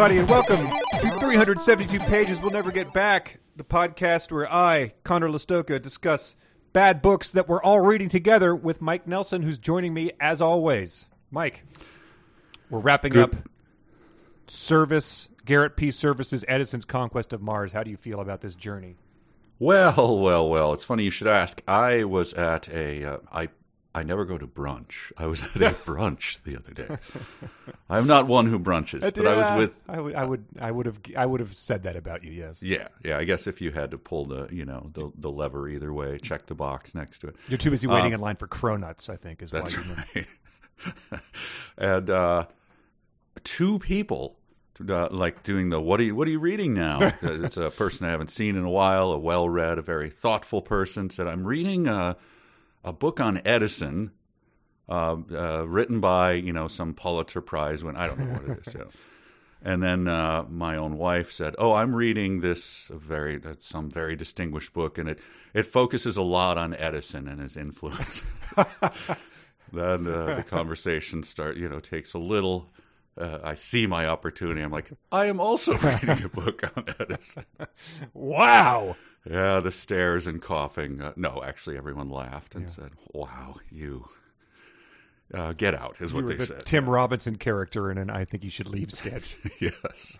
everybody, and welcome to 372 Pages We'll Never Get Back, the podcast where I, Conor Lastowka, discuss bad books that we're all reading together with Mike Nelson, who's joining me as always. Mike, we're wrapping Good. up Serviss, Garrett P. Serviss's Edison's Conquest of Mars. How do you feel about this journey? Well, well, well. It's funny you should ask. I was at a. Uh, I I never go to brunch. I was at a brunch the other day. I'm not one who brunches, but I was with. I would, I would, I would have, I would have said that about you. Yes, Yeah, yeah. I guess if you had to pull the, you know, the the lever either way, check the box next to it. you're too busy waiting in line for cronuts. I think is why That's you. right. and uh, two people, uh, like doing the what are you what are you reading now? Uh, it's a person I haven't seen in a while, a well read, a very thoughtful person. Said I'm reading a, a book on Edison, uh, uh, written by you know some Pulitzer Prize when I don't know what it is. So. And then uh, my own wife said, "Oh, I'm reading this very uh, some very distinguished book, and it it focuses a lot on Edison and his influence." then uh, the conversation start you know takes a little uh, i see my opportunity i'm like i am also reading a book on edison Wow. Yeah the stares and coughing. Uh, no actually everyone laughed and said wow you uh, get out is what You were they the said Tim Robinson character in an I think you should leave sketch. yes.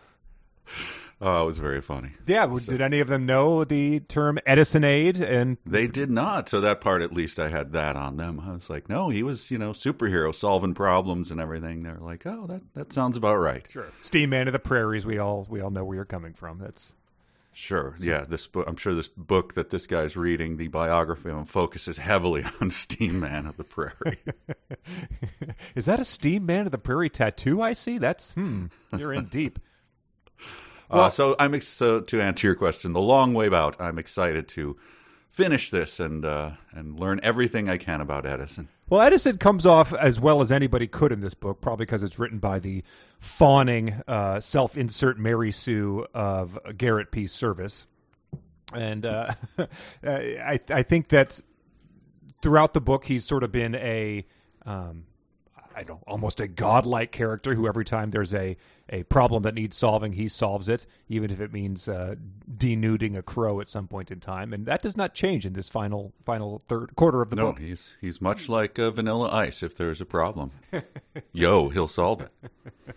Oh it was very funny. Yeah, well, did any of them know the term Edisonade? And they did not. So that part at least i had that on them. I was like no he was you know superhero solving problems and everything. They're like oh that, that sounds about right. Sure, Steam Man of the Prairies. We all we all know where you're coming from. That's Sure. yeah. This book. I'm sure this book that this guy's reading, the biography of him, focuses heavily on Steam Man of the Prairie. is that a Steam Man of the Prairie tattoo? I see. That's hmm. You're in deep. uh, so I'm ex- so to answer your question, the long way out. I'm excited to finish this and uh, and learn everything I can about Edison. Well, Edison comes off as well as anybody could in this book, probably because it's written by the fawning, uh, self-insert Mary Sue of Garrett P. Serviss, and uh, I, I think that throughout the book he's sort of been a, um, I don't, almost a godlike character who every time there's a a problem that needs solving, he solves it, even if it means uh, denuding a crow at some point in time, and that does not change in this final final third quarter of the No, book. No, he's he's much like uh, Vanilla Ice. If there's a problem, yo, he'll solve it.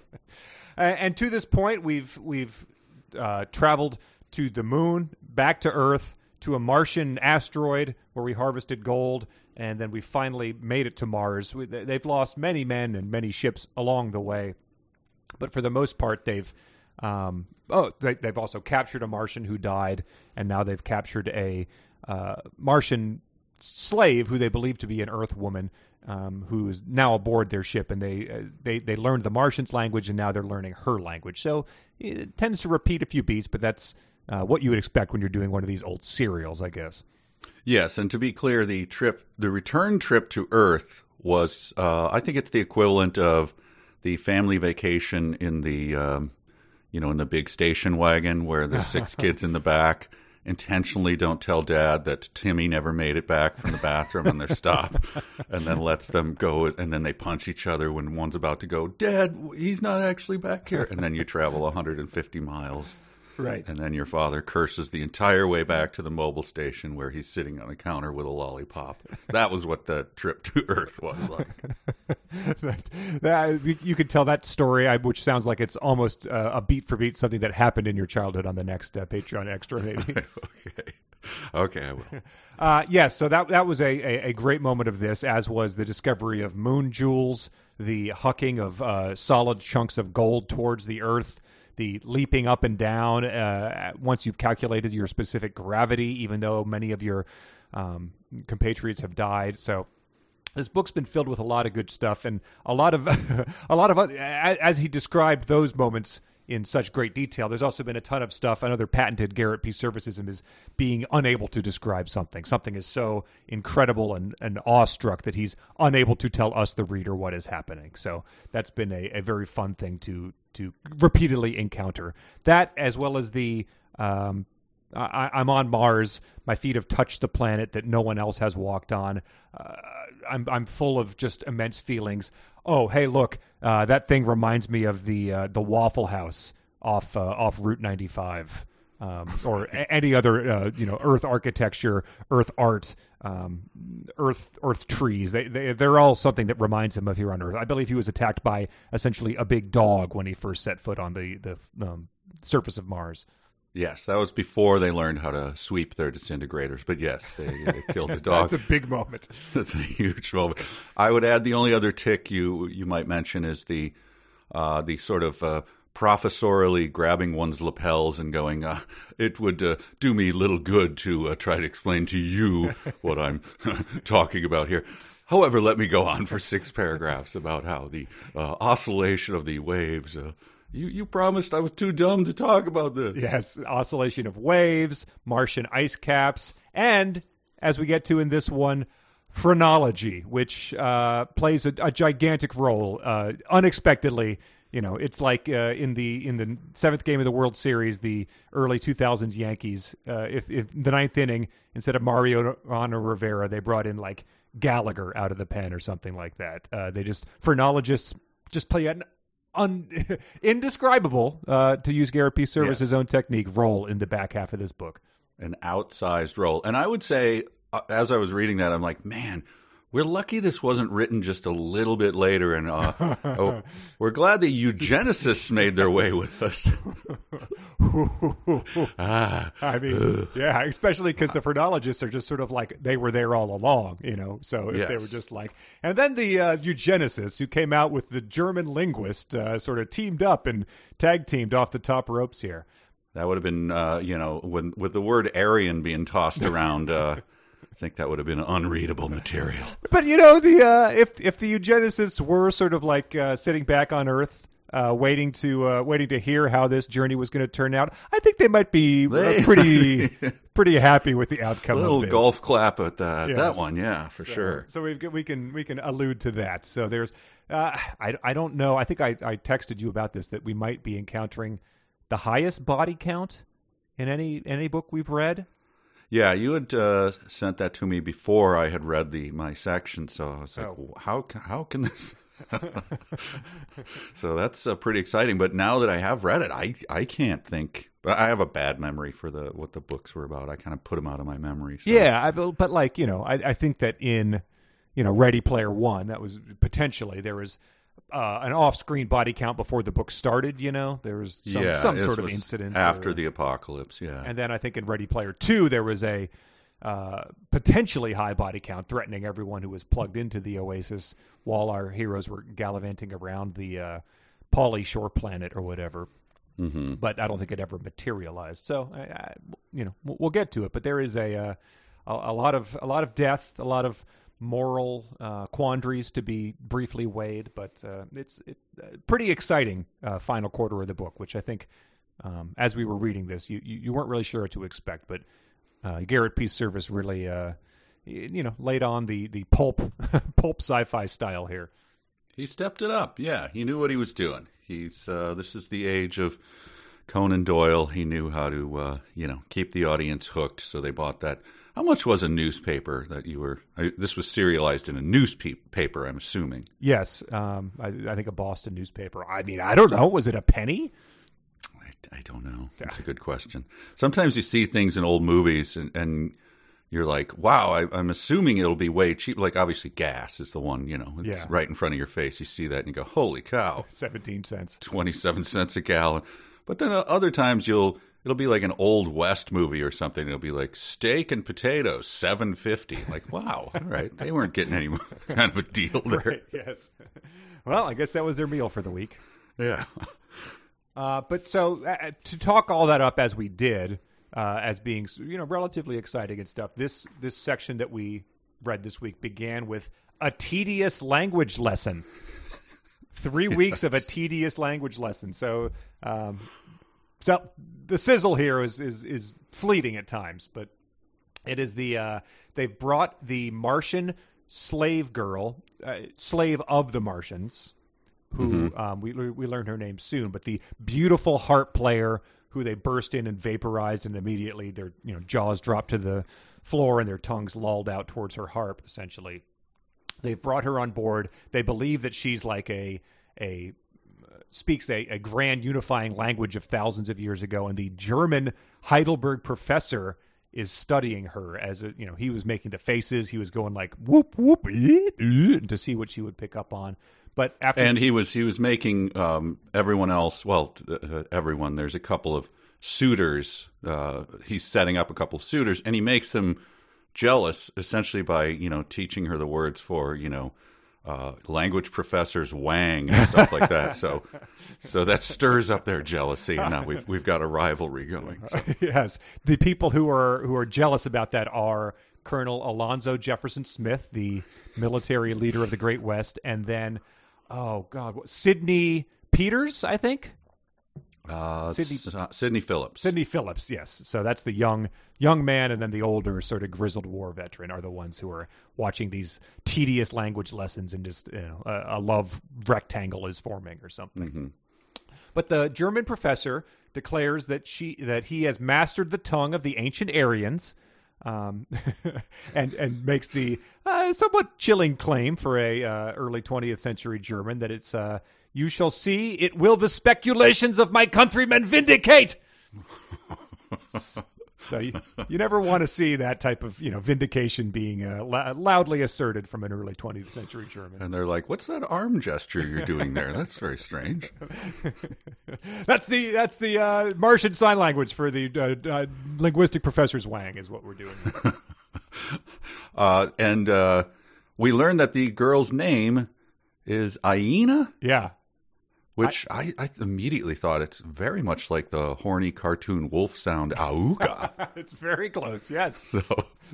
And to this point, we've we've uh, traveled to the moon, back to Earth, to a Martian asteroid where we harvested gold, and then we finally made it to Mars. We, they- they've lost many men and many ships along the way, but for the most part, they've um, oh they, they've also captured a Martian who died, and now they've captured a uh, Martian slave who they believe to be an Earth woman. Um, who is now aboard their ship, and they uh, they they learned the Martians' language, and now they're learning her language. So it tends to repeat a few beats, but that's uh, what you would expect when you're doing one of these old serials, I guess. Yes, and to be clear, the trip, the return trip to Earth was, uh, I think it's the equivalent of the family vacation in the, um, you know, in the big station wagon where there's six kids in the back. Intentionally don't tell dad that Timmy never made it back from the bathroom and they stop and then lets them go and then they punch each other when one's about to go, Dad, he's not actually back here. And then you travel 150 miles. Right. And then your father curses the entire way back to the mobile station where he's sitting on the counter with a lollipop. That was what the trip to Earth was like. that, you- you could tell that story, which sounds like it's almost uh, a beat for beat something that happened in your childhood on the next uh, Patreon extra, maybe. okay. Okay, I will. Uh, yes, so that that was a, a, a great moment of this, as was the discovery of moon jewels, the hucking of uh, solid chunks of gold towards the Earth, the leaping up and down uh, once you've calculated your specific gravity, even though many of your um, compatriots have died. So this book's been filled with a lot of good stuff and a lot of a lot of as he described those moments in such great detail there's also been a ton of stuff another patented garrett p servicism is being unable to describe something something is so incredible and, and awestruck that he's unable to tell us the reader what is happening so that's been a, a very fun thing to to repeatedly encounter that as well as the um, I, I'm on Mars. My feet have touched the planet that no one else has walked on. Uh, I'm I'm full of just immense feelings. Oh, hey, look, uh, that thing reminds me of the uh, the Waffle House off uh, off Route 95. Um, or a- any other, uh, you know, Earth architecture, Earth art, um, Earth Earth trees. They, they they're all something that reminds him of here on Earth. I believe he was attacked by essentially a big dog when he first set foot on the the um, surface of Mars. Yes, that was before they learned how to sweep their disintegrators. But yes, they, they killed the dog. That's a big moment. That's a huge moment. I would add the only other tick you you might mention is the uh, the sort of uh, professorially grabbing one's lapels and going, uh, "It would uh, do me little good to uh, try to explain to you what I'm talking about here." However, let me go on for six paragraphs about how the uh, oscillation of the waves. You you promised I was too dumb to talk about this. Yes, oscillation of waves, Martian ice caps, and as we get to in this one, phrenology, which uh, plays a, a gigantic role uh, unexpectedly. You know, it's like uh, in the in the seventh game of the World Series, the early 2000s Yankees. Uh, if, if the ninth inning, instead of Mario on Rivera, they brought in like Gallagher out of the pen or something like that. Uh, they just phrenologists just play an un- indescribable, uh, to use Garrett P. Serviss's own technique, role in the back half of this book. an outsized role. And I would say, uh, as I was reading that, I'm like, man, we're lucky this wasn't written just a little bit later. And uh, oh, we're glad the eugenicists made their way with us. ah, I mean, yeah, especially because the phrenologists are just sort of like they were there all along, you know. So if they were just like, and then the uh, eugenicists who came out with the German linguist uh, sort of teamed up and tag teamed off the top ropes here. that would have been, uh, you know, when, with the word Aryan being tossed around, uh, think that would have been unreadable material. But you know, the uh, if if the eugenicists were sort of like uh, sitting back on Earth. Uh, waiting to uh, waiting to hear how this journey was going to turn out. I think they might be uh, They- pretty pretty happy with the outcome. A little of this. golf clap at that, Yes. that one, yeah, for So- sure. So we we can we can allude to that. So there's uh, I I don't know. I think I I texted you about this that we might be encountering the highest body count in any any book we've read. Yeah, you had uh, sent that to me before I had read the my section, so I was like, Oh. "How how can this?" so that's uh, pretty exciting. But now that I have read it, I I can't think. But I have a bad memory for the what the books were about. I kind of put them out of my memory. So. Yeah, I, but but like you know, I, I think that in you know Ready Player One, that was potentially there was uh, an off-screen body count before the book started. You know, there was some, yeah, some sort of incident after or- the apocalypse. Yeah, and then I think in Ready Player Two there was a uh, potentially high body count threatening everyone who was plugged into the Oasis while our heroes were gallivanting around the uh, Pauly Shore planet or whatever. hmm But I don't think it ever materialized. So I, I, you know we'll we'll get to it. But there is a uh, a, a lot of a lot of death, a lot of moral uh, quandaries to be briefly weighed. But uh, it's it, uh, pretty exciting uh, final quarter of the book, which I think um, as we were reading this, you, you you weren't really sure what to expect, but uh, Garrett P. Serviss really, uh, you know, laid on the the pulp pulp sci-fi style here. He stepped it up. Yeah, he knew what he was doing. He's this is the age of Conan Doyle. He knew how to you know keep the audience hooked. So they bought that. How much was a newspaper that you were? I, this was serialized in a newspaper. I'm assuming. Yes, um, I, I think a Boston newspaper. I mean, I don't know. Was it a penny? I, I don't know. That's a good question. Sometimes you see things in old movies and. and you're like, wow, I, I'm assuming it'll be way cheap. Like, obviously, gas is the one, you know, it's Yeah. right in front of your face. You see that and you go, holy cow. Seventeen cents. 27 cents a gallon. But then uh, other times you'll it'll be like an old west movie or something. It'll be like steak and potatoes, 750. Like, wow. All right. They weren't getting any kind of a deal there. Right, yes. Well, I guess that was their meal for the week. Yeah. Uh, but so uh, to talk all that up as we did, uh, as being you know relatively exciting and stuff. This this section that we read this week began with a tedious language lesson. Three weeks of a tedious language lesson. So, um, so the sizzle here is is is fleeting at times, but it is the uh, they've brought the Martian slave girl, uh, slave of the Martians, who um, we we learn her name soon, but the beautiful harp player who they burst in and vaporized, and immediately their you know jaws dropped to the floor and their tongues lolled out towards her harp. Essentially, they've brought her on board. They believe that she's like a a speaks a, a grand unifying language of thousands of years ago, and the German Heidelberg professor is studying her as a, you know he was making the faces. He was going like whoop whoop to see what she would pick up on. But after and he was he was making um, everyone else well uh, everyone. There's a couple of suitors uh, he's setting up a couple of suitors and he makes them jealous essentially by you know teaching her the words for you know uh, language professors Wang and stuff like that. So, so that stirs up their jealousy. And now we've we've got a rivalry going. So. yes, the people who are who are jealous about that are Colonel Alonzo Jefferson Smith, the military leader of the Great West, and then oh god, Sidney Peters, I think. Uh, Sidney, uh, Sidney Phillips. Sidney Phillips, yes. So that's the young young man, and then the older, sort of grizzled war veteran are the ones who are watching these tedious language lessons, and just you know, a, a love rectangle is forming or something. Mm-hmm. But the German professor declares that she that he has mastered the tongue of the ancient Aryans. Um, and and makes the uh, somewhat chilling claim for a uh, early 20th century German that it's uh, you shall see, it will the speculations of my countrymen vindicate. so you, you never want to see that type of you know vindication being uh, la- loudly asserted from an early 20th century German. And they're like, "What's that arm gesture you're doing there? That's very strange." that's the that's the uh, Martian sign language for the uh, uh linguistic professors Wang is what we're doing. Uh, and uh, we learned that the girl's name is Aina. Yeah, which I, I, I, immediately thought it's very much like the horny cartoon wolf sound auga. it's very close, yes. So,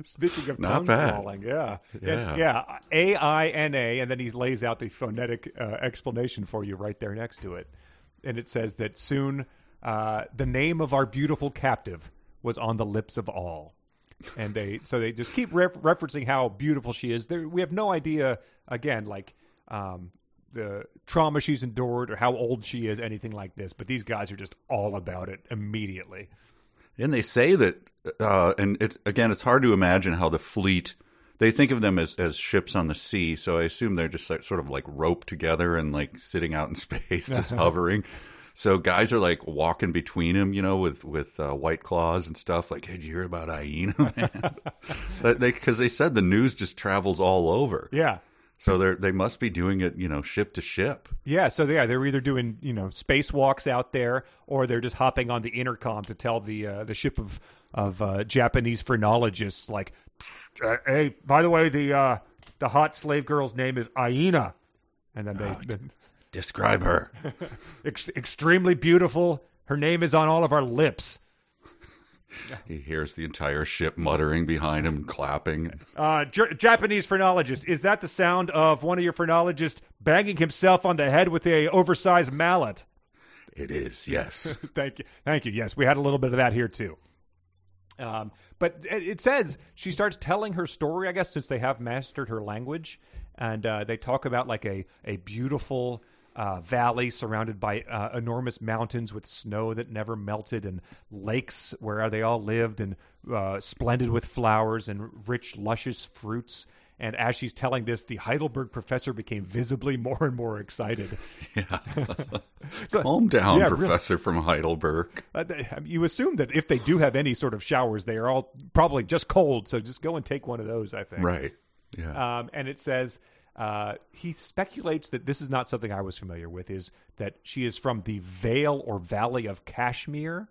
Speaking of tongue swallowing, yeah. Yeah. Yeah. A I N A, and then he lays out the phonetic uh, explanation for you right there next to it. And it says that soon uh, the name of our beautiful captive was on the lips of all. And they so they just keep ref- referencing how beautiful she is. There, we have no idea again, like um, the trauma she's endured or how old she is, anything like this. But these guys are just all about it immediately. And they say that, uh, and it's again, it's hard to imagine how the fleet. They think of them as, as ships on the sea, so I assume they're just like, sort of like roped together and like sitting out in space, just hovering. So guys are like walking between them, you know, with with uh, white claws and stuff. Like, hey, did you hear about Aina. Because they, they said the news just travels all over. Yeah, so they they must be doing it, you know, ship to ship. Yeah, so yeah, they're either doing you know spacewalks out there, or they're just hopping on the intercom to tell the uh, the ship of of uh, Japanese phrenologists, like, hey, by the way, the uh, the hot slave girl's name is Aina, and then they oh, then, describe her. Ex- extremely beautiful. Her name is on all of our lips. He hears the entire ship muttering behind him, clapping. Uh, J- Japanese phrenologist. Is that the sound of one of your phrenologists banging himself on the head with a oversized mallet? It is, yes. Thank you. Thank you. Yes, we had a little bit of that here too. Um, but it says she starts telling her story, I guess, since they have mastered her language. And uh, they talk about like a, a beautiful uh, valley surrounded by uh, enormous mountains with snow that never melted and lakes where they all lived and uh, splendid with flowers and rich, luscious fruits. And as she's telling this, the Heidelberg professor became visibly more and more excited. Yeah. so, Calm down, yeah, professor really. from Heidelberg. Uh, you assume that if they do have any sort of showers, they are all probably just cold. So just go and take one of those, I think. Right. Yeah. Um, and it says uh, he speculates that this is not something I was familiar with. Is that she is from the Vale or Valley of Kashmir?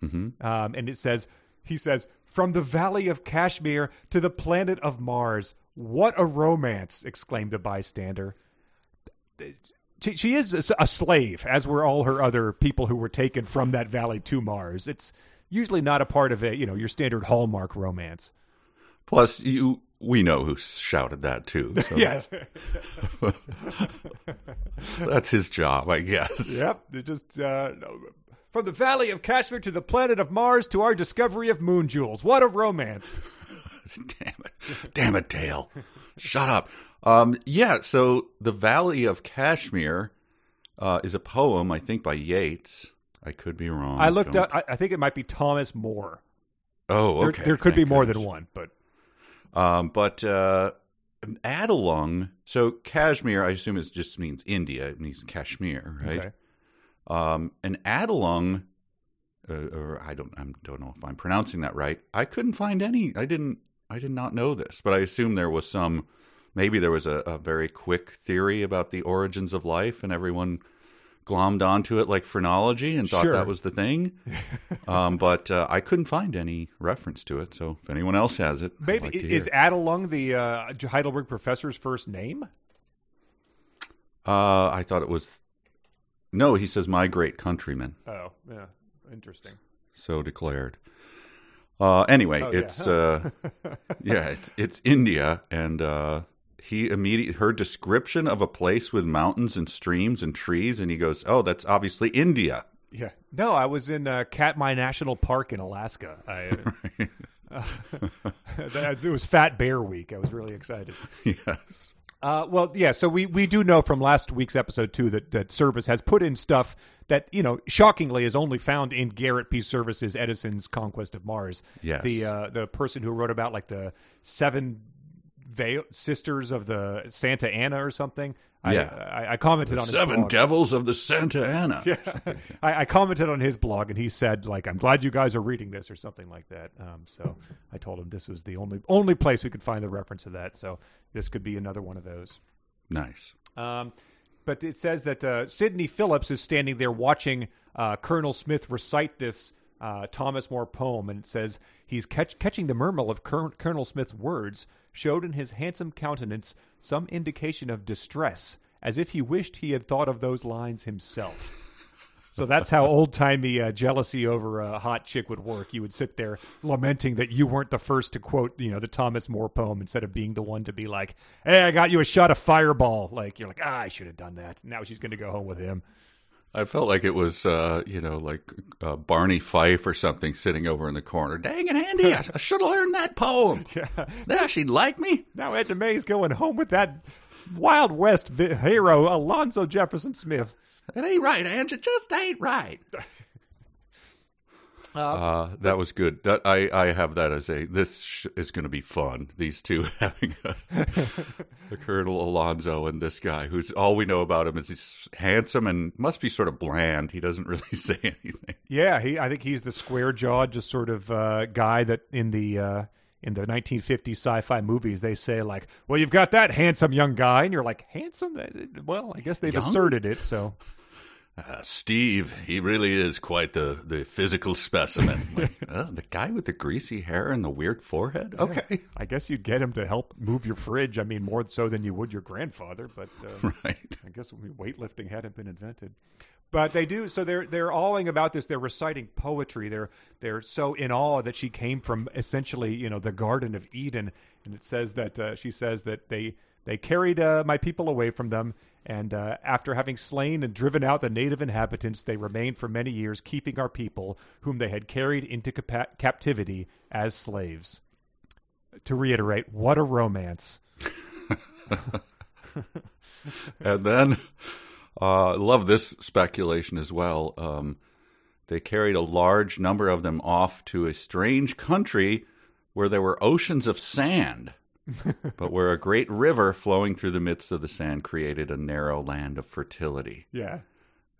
Mm-hmm. Um, and it says he says from the Valley of Kashmir to the planet of Mars. What a romance! exclaimed a bystander. She, she is a slave, as were all her other people who were taken from that valley to Mars. It's usually not a part of a you know your standard Hallmark romance. Plus, you we know who shouted that too. So. yes, that's his job, I guess. Yep, it just uh, from the Valley of Kashmir to the planet of Mars to our discovery of moon jewels. What a romance! Damn it, damn it, Dale, shut up. Um, yeah, so the Valley of Kashmir uh, is a poem, I think, by Yeats. I could be wrong. I looked up. I, I think it might be Thomas Moore. Oh, okay. There, there could Thank be more goodness. than one, but um, but uh, Adelung, so Kashmir, I assume it just means India. It means Kashmir, right? Okay. Um, and Adelung, uh, or I don't, I don't know if I'm pronouncing that right. I couldn't find any. I didn't. I did not know this, but I assume there was some. Maybe there was a, a very quick theory about the origins of life, and everyone glommed onto it like phrenology and thought Sure. that was the thing. um, but uh, I couldn't find any reference to it. So if anyone else has it, Maybe like is. Adelung the uh, Heidelberg professor's first name? Uh, I thought it was. No, he says my great countryman. Oh, yeah, interesting. So declared. Uh, anyway, Oh, yeah. it's uh, yeah, it's it's India, and uh, he immediately her description of a place with mountains and streams and trees, and he goes, "Oh, that's obviously India." Yeah. No, I was in uh, Katmai National Park in Alaska. I, uh, it was Fat Bear Week. I was really excited. yes. Uh, well, yeah. So we, we do know from last week's episode too that that Serviss has put in stuff that you know shockingly is only found in Garrett P. Serviss's Edison's Conquest of Mars. Yes. The uh, the person who wrote about like the seven veil sisters of the Santa Ana or something. I, Yeah. I, I commented on his Seven blog. devils of the Santa Ana. Yeah. I, I commented on his blog and he said like I'm glad you guys are reading this or something like that. Um, so I told him this was the only only place we could find the reference to that. So this could be another one of those. Nice. Um, but it says that uh, Sidney Phillips is standing there watching uh, Colonel Smith recite this uh, Thomas Moore poem, and it says he's catch- catching the murmur of Col- Colonel Smith's words, showed in his handsome countenance some indication of distress, as if he wished he had thought of those lines himself. So that's how old timey uh, jealousy over a hot chick would work. You would sit there lamenting that you weren't the first to quote, you know, the Thomas Moore poem instead of being the one to be like, "Hey, I got you a shot of Fireball." Like you're like, "Ah, I should have done that." Now she's going to go home with him. I felt like it was, uh, you know, like uh, Barney Fife or something sitting over in the corner. Dang it, Andy! I, I should have learned that poem. Yeah. Now she'd like me. Now Edna May's going home with that Wild West vi- hero, Alonzo Jefferson Smith. It ain't right. It just ain't right. Uh, that was good. That I, I have that as a this sh- is going to be fun. These two having a, the Colonel Alonzo and this guy, who's all we know about him is he's handsome and must be sort of bland. He doesn't really say anything. Yeah, he. I think he's the square jawed, just sort of uh, guy that in the uh, in the 1950s sci-fi movies they say like, "Well, you've got that handsome young guy," and you're like, "Handsome? Well, I guess they've Young? asserted it." So Uh, Steve, he really is quite the, the physical specimen. Like, uh, the guy with the greasy hair and the weird forehead. Okay, I guess you'd get him to help move your fridge. I mean, more so than you would your grandfather, but. Uh, right. I guess weightlifting hadn't been invented. But they do so they're they're awing about this. They're reciting poetry. They're they're so in awe that she came from essentially you know the Garden of Eden, and it says that uh, she says that they they carried uh, my people away from them, and uh, after having slain and driven out the native inhabitants, they remained for many years, keeping our people, whom they had carried into capa- captivity as slaves. To reiterate, what a romance! And then, uh, love this speculation as well. Um, they carried a large number of them off to a strange country where there were oceans of sand, but where a great river flowing through the midst of the sand created a narrow land of fertility. Yeah,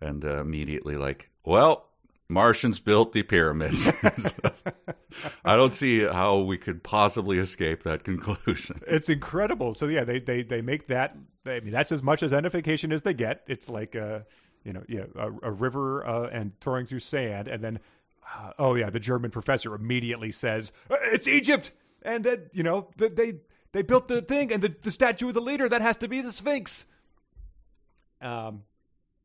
And uh, immediately, like, well, Martians built the pyramids. I don't see how we could possibly escape that conclusion. it's incredible. So yeah, they they they make that. I mean, that's as much as identification as they get. It's like a, you know, yeah, a, a river uh, and throwing through sand, and then, uh, oh yeah, the German professor immediately says "Uh, it's Egypt, and then you know the, they they built the thing, and the, the statue of the leader that has to be the Sphinx. Um,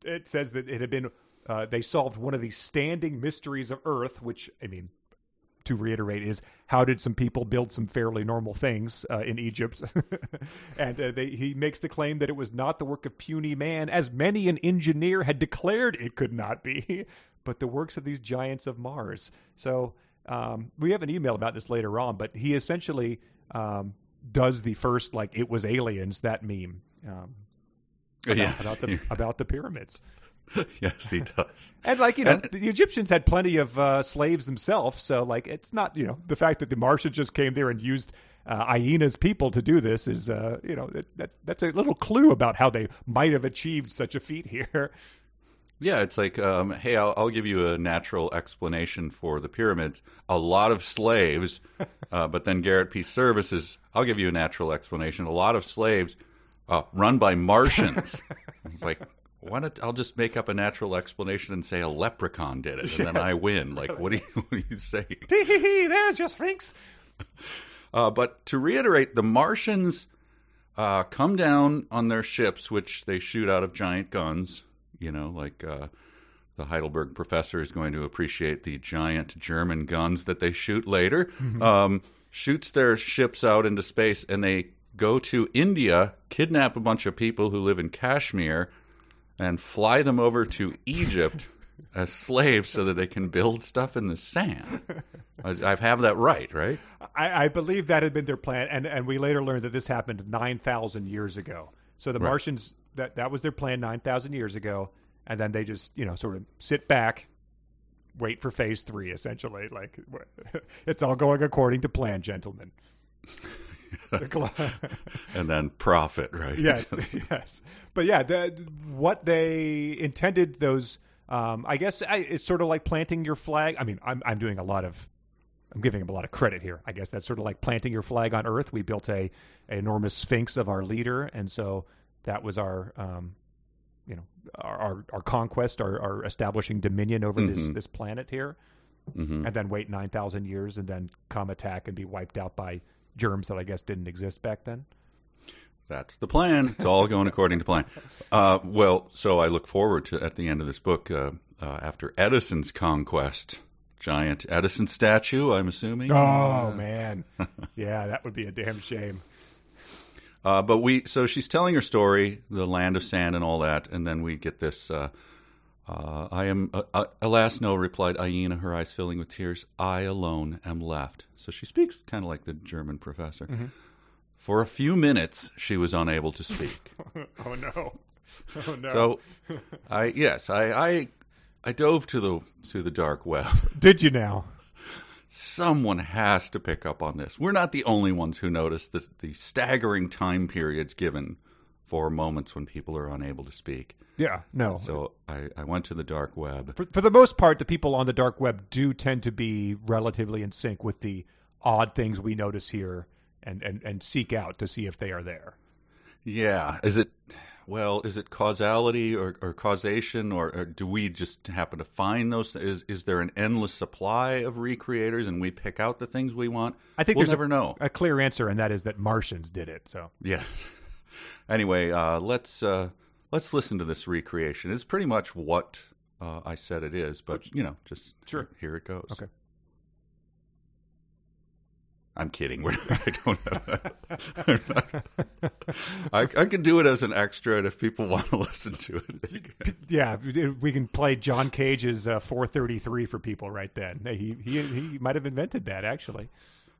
it says that it had been. Uh, they solved one of the standing mysteries of Earth, which I mean, to reiterate is how did some people build some fairly normal things uh, in Egypt? and uh, they, he makes the claim that it was not the work of puny man, as many an engineer had declared it could not be, but the works of these giants of Mars. So um, we have an email about this later on, but he essentially um, does the first like it was aliens that meme um, about, yes, about the about the pyramids. yes, he does. And like you know, And- the Egyptians had plenty of uh, slaves themselves, so like it's not you know the fact that the Martians just came there and used uh, Aina's people to do this is uh, you know that, that that's a little clue about how they might have achieved such a feat here. Yeah, it's like, um, hey, I'll, I'll give you a natural explanation for the pyramids. A lot of slaves, uh, but then Garrett P. Services, I'll give you a natural explanation. A lot of slaves uh, run by Martians. it's like, why not? I'll just make up a natural explanation and say a leprechaun did it, and then I win. Like, what do you, what do you say? There's your Sphinx. Uh, but to reiterate, the Martians uh, come down on their ships, which they shoot out of giant guns. You know, like uh, the Heidelberg professor is going to appreciate the giant German guns that they shoot later. Um, shoots their ships out into space, and they go to India, kidnap a bunch of people who live in Kashmir, and fly them over to Egypt as slaves so that they can build stuff in the sand. I, I have that right, right? I, I believe that had been their plan, and, and we later learned that this happened 9,000 years ago. So the Martians, that, that was their plan 9,000 years ago, and then they just, you know, sort of sit back, wait for phase three, essentially. Like, it's all going according to plan, gentlemen. and then profit, right? yes, yes. But yeah, the, what they intended those, um, I guess I, it's sort of like planting your flag. I mean, I'm, I'm doing a lot of, I'm giving them a lot of credit here. I guess that's sort of like planting your flag on Earth. We built a, a enormous sphinx of our leader, and so that was our, um, you know, our our, our conquest, our, our establishing dominion over this this planet here, and then wait nine thousand years, and then come attack and be wiped out by germs that I guess didn't exist back then. That's the plan. It's all going according to plan. Uh, well, so I look forward to at the end of this book, uh, uh, after Edison's conquest, giant Edison statue. I'm assuming. Oh man, yeah, that would be a damn shame. Uh, but we, so she's telling her story, the land of sand and all that, and then we get this. Uh, uh, I am, uh, uh, alas, no, replied Aina, her eyes filling with tears. I alone am left. So she speaks kind of like the German professor. For a few minutes, she was unable to speak. oh no, oh no. so, I yes, I, I, I dove to the to the dark web. Did you now? Someone has to pick up on this. We're not the only ones who notice the, the staggering time periods given for moments when people are unable to speak. Yeah, no. So I, I went to the dark web. for, for the most part, the people on the dark web do tend to be relatively in sync with the odd things we notice here and, and, and seek out to see if they are there. Yeah. Is it, well, is it causality or, or causation, or, or do we just happen to find those? Is, is there an endless supply of recreators and we pick out the things we want? I think we'll there's never a, know. a clear answer, and that is that Martians did it. So Yes. Anyway, uh, let's uh, let's listen to this recreation. It's pretty much what uh, I said it is, but you know, just Sure. here it goes. Okay. I'm kidding. We're, I don't know. I, I can do it as an extra, and if people want to listen to it, yeah, we can play John Cage's uh, 433 for people right then. He he he might have invented that actually.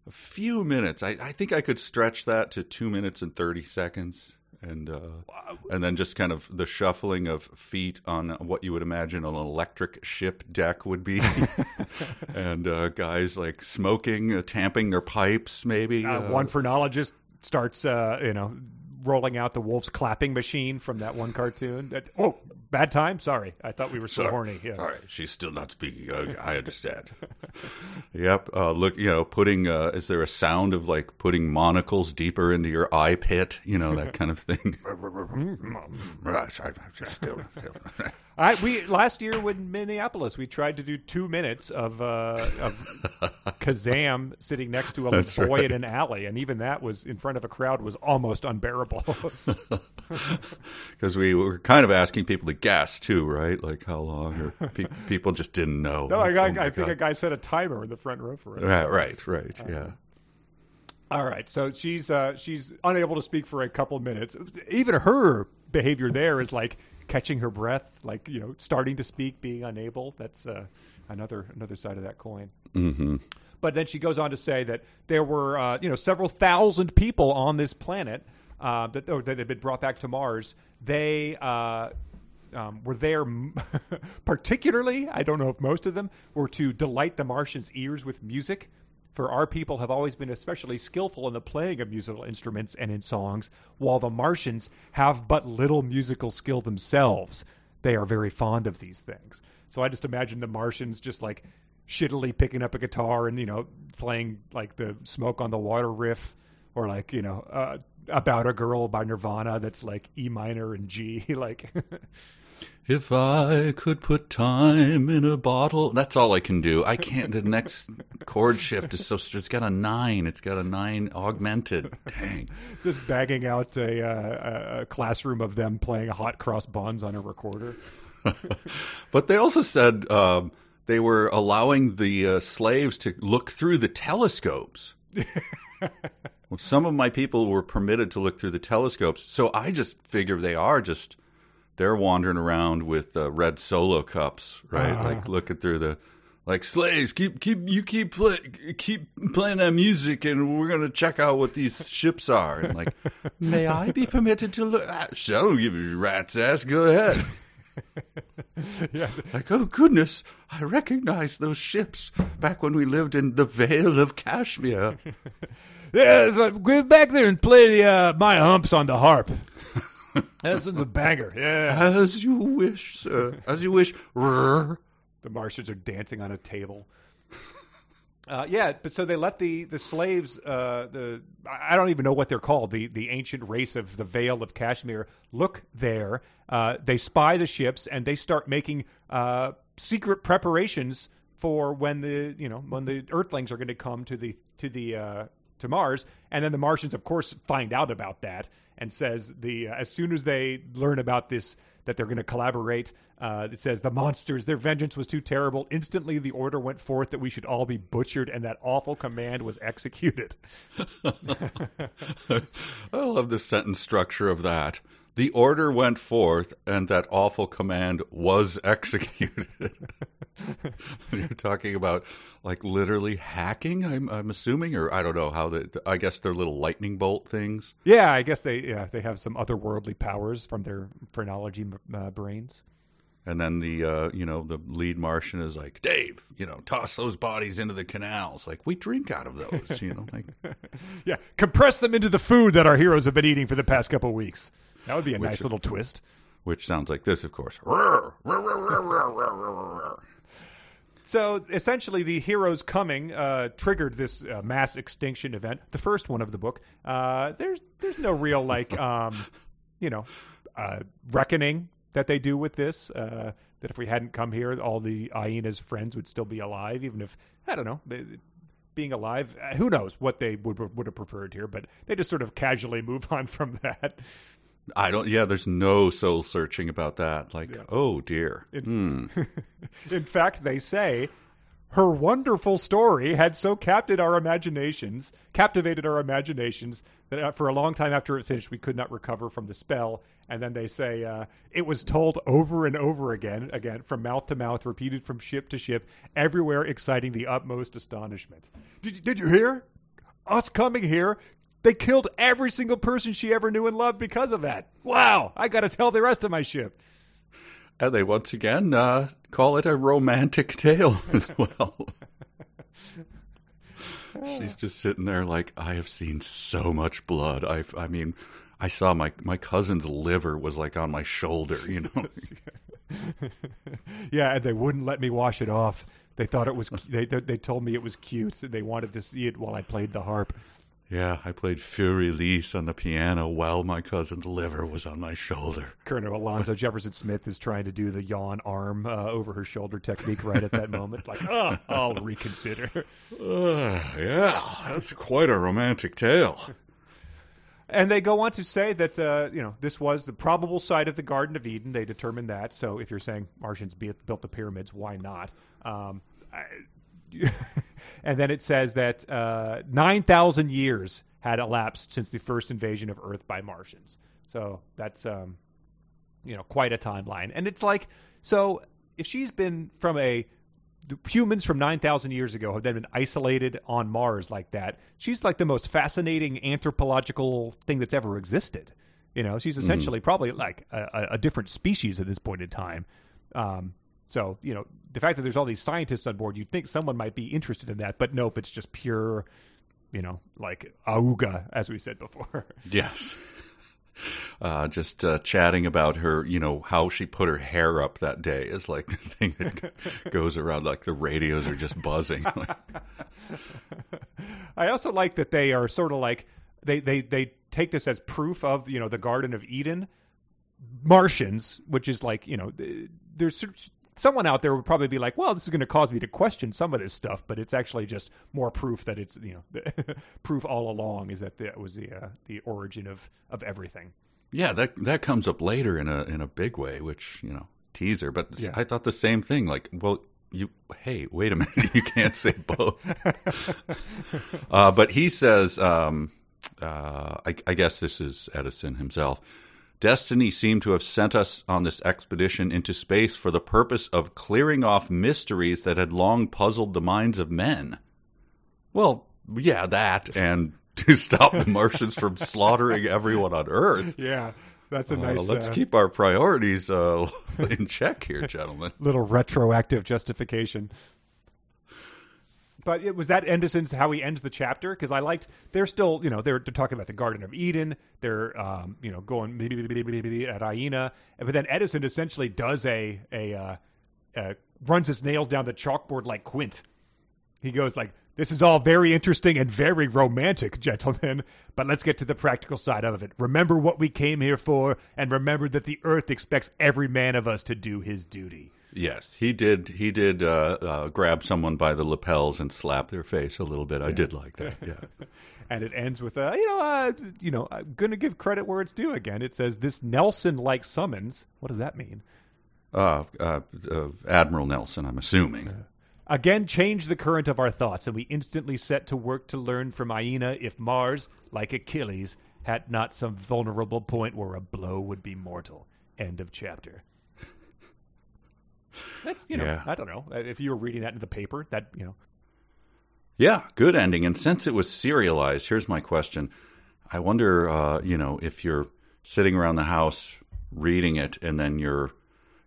a few minutes. I, I think I could stretch that to two minutes and thirty seconds, and uh, and then just kind of the shuffling of feet on what you would imagine an electric ship deck would be, and uh, guys like smoking, uh, tamping their pipes, maybe. Uh, uh, one phrenologist starts, uh, you know, rolling out the wolf's clapping machine from that one cartoon. That, oh, bad time. Sorry, I thought we were so Sorry. horny. Yeah. All right, she's still not speaking. Uh, I understand. yep. Uh, look, you know, putting. Uh, is there a sound of like putting monocles deeper into your eye pit? You know that kind of thing. Right, I- I still- still- I we last year in Minneapolis we tried to do two minutes of uh, of Kazam sitting next to a That's boy right. in an alley, and even that was in front of a crowd was almost unbearable. Because we were kind of asking people to guess too, right? Like how long, or pe- people just didn't know. no, I, Oh I, my I think a guy set a timer in the front row for us. Right, right, right. Yeah. All right, so she's uh, she's unable to speak for a couple minutes. Even her behavior there is like catching her breath, like you know, starting to speak, being unable. That's uh, another another side of that coin. Mm-hmm. But then she goes on to say that there were, uh, you know, several thousand people on this planet uh, that, or that had been brought back to Mars. They uh, um, were there, particularly, I don't know if most of them, were to delight the Martians' ears with music. For our people have always been especially skillful in the playing of musical instruments and in songs, while the Martians have but little musical skill themselves. they are very fond of these things. So I just imagine the Martians just like shittily picking up a guitar and you know playing like the "Smoke on the Water" riff, or like you know uh, "About a Girl" by Nirvana that's like E minor and G, like. If I could put time in a bottle, that's all I can do. I can't. The next chord shift is so. It's got a nine. It's got a nine augmented. Dang. Just bagging out a, uh, a classroom of them playing hot cross buns on a recorder. but they also said um, they were allowing the uh, slaves to look through the telescopes. well, some of my people were permitted to look through the telescopes, so I just figure they are just they're wandering around with uh, red solo cups, right? Uh. Like looking through the like slaves. Keep keep you keep play, keep playing that music, and we're gonna check out what these ships are. And like, may I be permitted to look? Ah, so you rat's ass, go ahead. yeah. Like, oh goodness, I recognize those ships back when we lived in the Vale of Kashmir. yeah, so go back there and play the uh, my humps on the harp. This is a banger. Yeah. As you wish, sir. As you wish. The Martians are dancing on a table. Uh, yeah, but so they let the the slaves, uh, the I don't even know what they're called, the the ancient race of the Vale of Kashmir, look there. Uh, they spy the ships and they start making uh, secret preparations for when the you know when the Earthlings are going to come to the to the uh, to Mars, and then the Martians, of course, find out about that and says the uh, as soon as they learn about this that they're going to collaborate, uh, it says the monsters their vengeance was too terrible. Instantly, the order went forth that we should all be butchered, and that awful command was executed. I love the sentence structure of that. The order went forth, and that awful command was executed. You're talking about like literally hacking. I'm, I'm assuming, or I don't know how the. I guess they're little lightning bolt things. Yeah, I guess they yeah they have some otherworldly powers from their phrenology uh, brains. And then the uh, you know the lead Martian is like Dave, you know, toss those bodies into the canals. Like we drink out of those, you know. Like yeah, compress them into the food that our heroes have been eating for the past couple weeks. That would be a which, nice little twist. Which sounds like this, of course. So essentially, the heroes coming uh, triggered this uh, mass extinction event, the first one of the book. Uh, there's there's no real like um, you know uh, reckoning that they do with this. Uh, that if we hadn't come here, all the Aina's friends would still be alive, even if I don't know. They, being alive, uh, who knows what they would would have preferred here, but they just sort of casually move on from that. I don't. Yeah, there's no soul searching about that. Like, yeah. oh dear. In, hmm. in fact, they say her wonderful story had so captivated our imaginations, captivated our imaginations that uh, for a long time after it finished, we could not recover from the spell. And then they say uh, it was told over and over again, again from mouth to mouth, repeated from ship to ship, everywhere, exciting the utmost astonishment. Did, did you hear? Us coming here they killed every single person she ever knew and loved because of that. Wow, I got to tell the rest of my ship. And they once again uh, call it a romantic tale as well. She's just sitting there like, I have seen so much blood. I, I mean, I saw my my cousin's liver was like on my shoulder, you know. yeah, and they wouldn't let me wash it off. They thought it was. They they told me it was cute. They wanted to see it while I played the harp. Yeah, I played Für Elise on the piano while my cousin's liver was on my shoulder. Colonel Alonzo Jefferson Smith is trying to do the yawn arm uh, over her shoulder technique right at that moment. Like, oh, I'll reconsider. Uh, yeah, that's quite a romantic tale. And they go on to say that uh, you know this was the probable site of the Garden of Eden. They determined that. So if you're saying Martians built the pyramids, why not? Um, I, and then it says that uh, 9,000 years had elapsed since the first invasion of Earth by Martians. So that's, um, you know, quite a timeline. And it's like, so if she's been from a, humans from 9,000 years ago have then been isolated on Mars like that, she's like the most fascinating anthropological thing that's ever existed. You know, she's mm-hmm. essentially mm. probably like a, a, different species at this point in time. Um, so, you know, the fact that there's all these scientists on board, you'd think someone might be interested in that, but nope, it's just pure, you know, like auga, as we said before. Yes. uh, just uh, chatting about her, you know, how she put her hair up that day is like the thing that goes around. Like the radios are just buzzing. I also like that they are sort of like they they they take this as proof of you know the Garden of Eden. Martians, which is like you know, there's someone out there would probably be like, well, this is going to cause me to question some of this stuff, but it's actually just more proof that it's you know proof all along is that that was the uh, the origin of of everything. Yeah, that that comes up later in a in a big way, which you know teaser. But Yeah. I thought the same thing. Like, well, you hey, wait a minute, you can't say both. uh, but he says, um, uh, I, I guess this is Edison himself. Destiny seemed to have sent us on this expedition into space for the purpose of clearing off mysteries that had long puzzled the minds of men. Well, yeah, that, and to stop the Martians from slaughtering everyone on Earth. Yeah, that's a Uh, nice let's uh, keep our priorities uh, in check here, gentlemen. little retroactive justification. But it was that Edison's how he ends the chapter? Because I liked they're still you know they're, they're talking about the Garden of Eden. They're um, you know going at Aina but then Edison essentially does a a uh, uh, runs his nails down the chalkboard like Quint. He goes like, "This is all very interesting and very romantic, gentlemen, but let's get to the practical side of it. Remember what we came here for, and remember that the Earth expects every man of us to do his duty." Yes, he did. He did uh, uh, grab someone by the lapels and slap their face a little bit. I did like that. Yeah. and it ends with uh, you know uh, you know I'm going to give credit where it's due again. It says this Nelson-like summons. What does that mean? Uh, uh, uh, Admiral Nelson, I'm assuming. Again, change the current of our thoughts, and we instantly set to work to learn from Aina if Mars, like Achilles, had not some vulnerable point where a blow would be mortal. End of chapter. That's you know Yeah. I don't know if you were reading that in the paper that you know Yeah, good ending. And since it was serialized, here's my question: I wonder, uh, you know, if you're sitting around the house reading it, and then you're,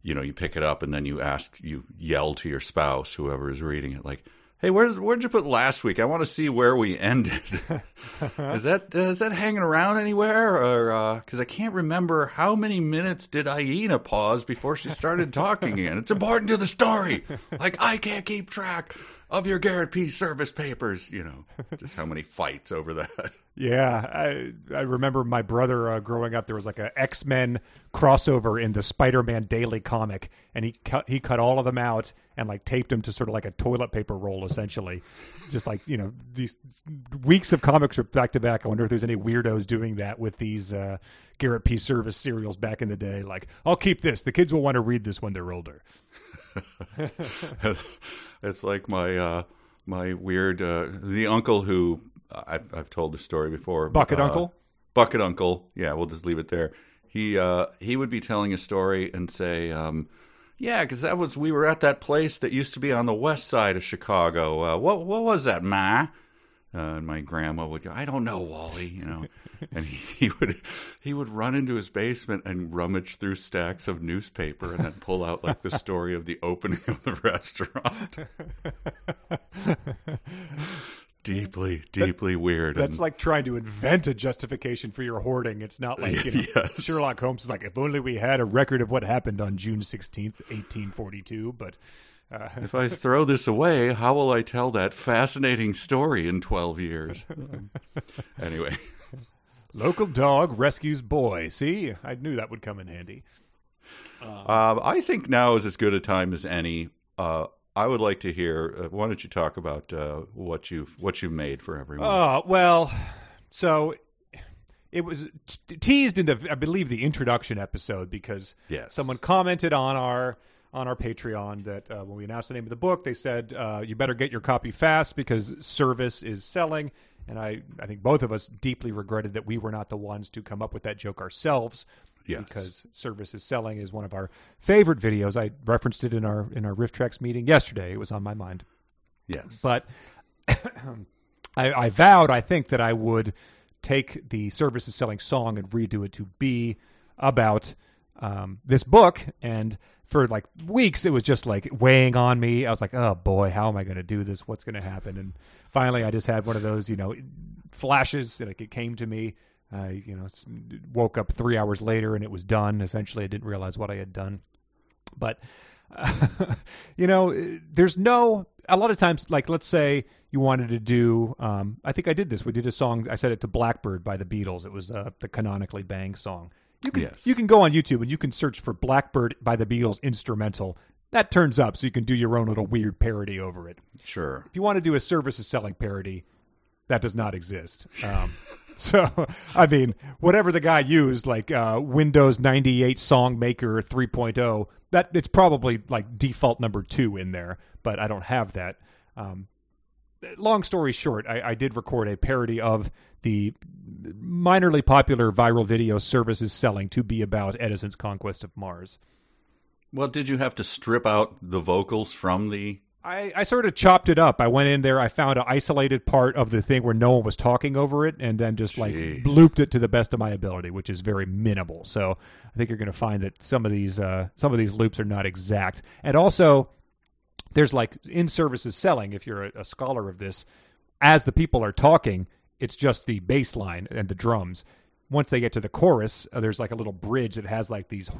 you know, you pick it up, and then you ask, you yell to your spouse, whoever is reading it, like, "Hey, where's where'd you put last week? I want to see where we ended." is that uh, is that hanging around anywhere, or because I can't remember how many minutes did Aina pause before she started talking again? It's important to the story. Like I can't keep track of your Garrett P. Serviss papers. You know, just how many fights over that. Yeah, I I remember my brother uh, growing up. There was like a X Men crossover in the Spider Man Daily comic, and he cut he cut all of them out and like taped them to sort of like a toilet paper roll, essentially. Just like you know these weeks of comics are back to back. I wonder if there's any weirdos doing that with these uh, Garrett P. Serviss serials back in the day. Like, I'll keep this. The kids will want to read this when they're older. it's like my uh, my weird uh, the uncle who I've, I've told the story before. Bucket uh, Uncle? Bucket Uncle. Yeah, we'll just leave it there. He uh, he would be telling a story and say, um, "Yeah, because that was we were at that place that used to be on the west side of Chicago. Uh, what what was that, Ma?" Uh, and my grandma would go, "I don't know, Wally," you know, and he, he would he would run into his basement and rummage through stacks of newspaper and then pull out like the story of the opening of the restaurant. deeply, deeply weird. That's and- like trying to invent a justification for your hoarding. It's not like you know, Yes. Sherlock Holmes is like, if only we had a record of what happened on June sixteenth, eighteen forty-two. But uh, If I throw this away, how will I tell that fascinating story in 12 years? Anyway, local dog rescues boy. See, I knew that would come in handy. um, I think now is as good a time as any. Uh, I would like to hear. Uh, why don't you talk about uh, what you've what you made for everyone? Oh well, so it was t- teased in the I believe the introduction episode because Yes. someone commented on our on our Patreon that uh, when we announced the name of the book, they said uh, you better get your copy fast because service is selling. And I, I think both of us deeply regretted that we were not the ones to come up with that joke ourselves. Yes. Because service is selling is one of our favorite videos. I referenced it in our in our RiffTrax meeting yesterday. It was on my mind. yes, But I, I vowed, I think, that I would take the services selling song and redo it to be about um, this book. And for like weeks, it was just like weighing on me. I was like, oh boy, how am I going to do this? What's going to happen? And finally, I just had one of those, you know, flashes. Like it came to me. I, you know, woke up three hours later and it was done. Essentially, I didn't realize what I had done. But, you know, there's no, a lot of times, like, let's say you wanted to do, um, I think I did this. We did a song, I said it to Blackbird by the Beatles. It was uh, the canonically bang song. You can, Yes. you can go on YouTube and you can search for Blackbird by the Beatles instrumental. That turns up so you can do your own little weird parody over it. Sure. If you want to do a services selling parody, that does not exist. Um, so, I mean, whatever the guy used, like uh, Windows 98 Song Maker 3.0, that it's probably like default number two in there, but I don't have that. Um, long story short, I, I did record a parody of the minorly popular viral video services selling to be about Edison's conquest of Mars. Well, did you have to strip out the vocals from the? I, I sort of chopped it up. I went in there, I found an isolated part of the thing where no one was talking over it, and then just like Jeez. looped it to the best of my ability, which is very minimal. So I think you're going to find that some of these uh, some of these loops are not exact, and also there's like in services selling. If you're a, a scholar of this, as the people are talking, it's just the bass line and the drums. Once they get to the chorus, uh, there's like a little bridge that has like these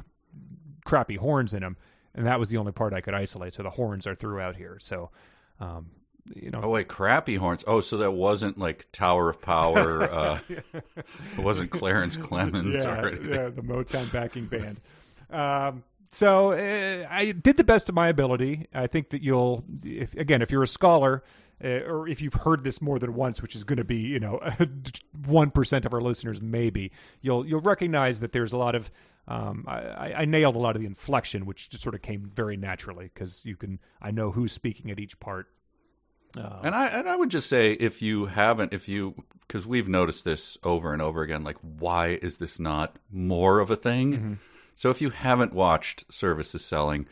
crappy horns in them, and that was the only part I could isolate. So the horns are throughout here. So, um, you know, Oh wait, crappy horns. Oh, so that wasn't like Tower of Power. Uh, it wasn't Clarence Clemons yeah, or anything. yeah, the Motown backing band. Um, so uh, I did the best of my ability. I think that you'll, if again, if you're a scholar. Uh, or if you've heard this more than once, which is going to be, you know, one percent of our listeners, maybe you'll you'll recognize that there's a lot of um, I, I- nailed a lot of the inflection, which just sort of came very naturally because you can I know who's speaking at each part. Uh, And I and I would just say if you haven't, if you because we've noticed this over and over again, like why is this not more of a thing? Mm-hmm. So if you haven't watched Services Selling,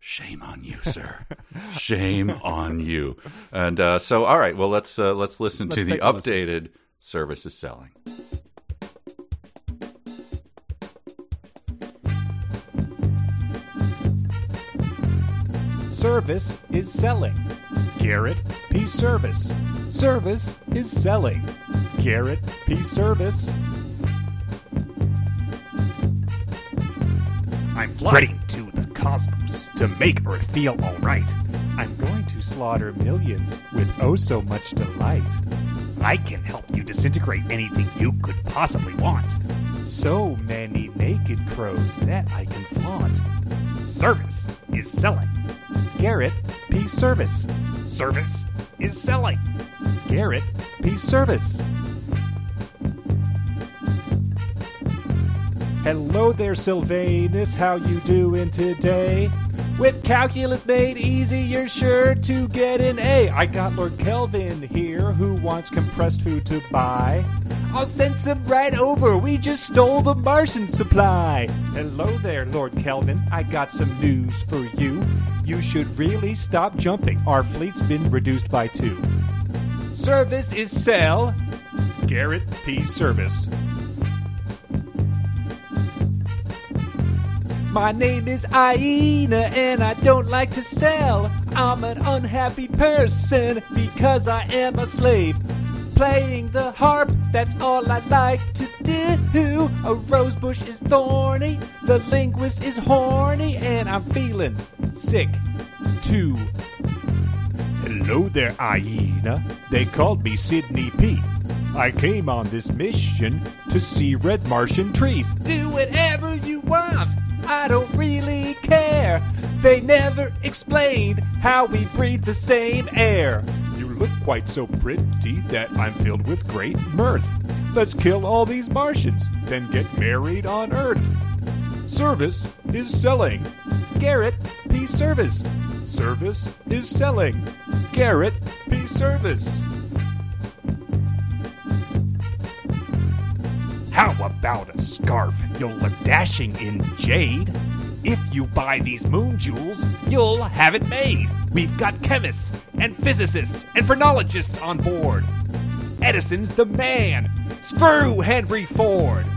shame on you, sir. shame on you. And uh, so, all right, well let's uh, let's listen to Let's the take listen. updated Services Selling. Service is selling. Garrett P. Serviss. Service is selling. Garrett P. Serviss. I'm flying to the cosmos to make Earth feel alright. I'm going to slaughter millions with oh so much delight. I can help you disintegrate anything you could possibly want. So many naked crows that I can flaunt. Service is selling. Garrett P. Serviss. Service is selling. Garrett P. Serviss. Hello there, Sylvanus. How you doing today? With calculus made easy, you're sure to get an A. I got Lord Kelvin here who wants compressed food to buy. I'll send some right over. We just stole the Martian supply. Hello there, Lord Kelvin. I got some news for you. You should really stop jumping. Our fleet's been reduced by two. Service is sell. Garrett P. Serviss. My name is Aina and I don't like to sell. I'm an unhappy person because I am a slave. Playing the harp, that's all I like to do. A rosebush is thorny, the linguist is horny, and I'm feeling sick too. Hello there, Aina. They called me Sydney Pete. I came on this mission to see red Martian trees. Do whatever you want. I don't really care. They never explained how we breathe the same air. You look quite so pretty that I'm filled with great mirth. Let's kill all these Martians, then get married on Earth. Service is selling. Garrett P. Serviss. Service is selling. Garrett P. Serviss. How about a scarf? You'll look dashing in jade. If you buy these moon jewels, you'll have it made. We've got chemists and physicists and phrenologists on board. Edison's the man. Screw Henry Ford.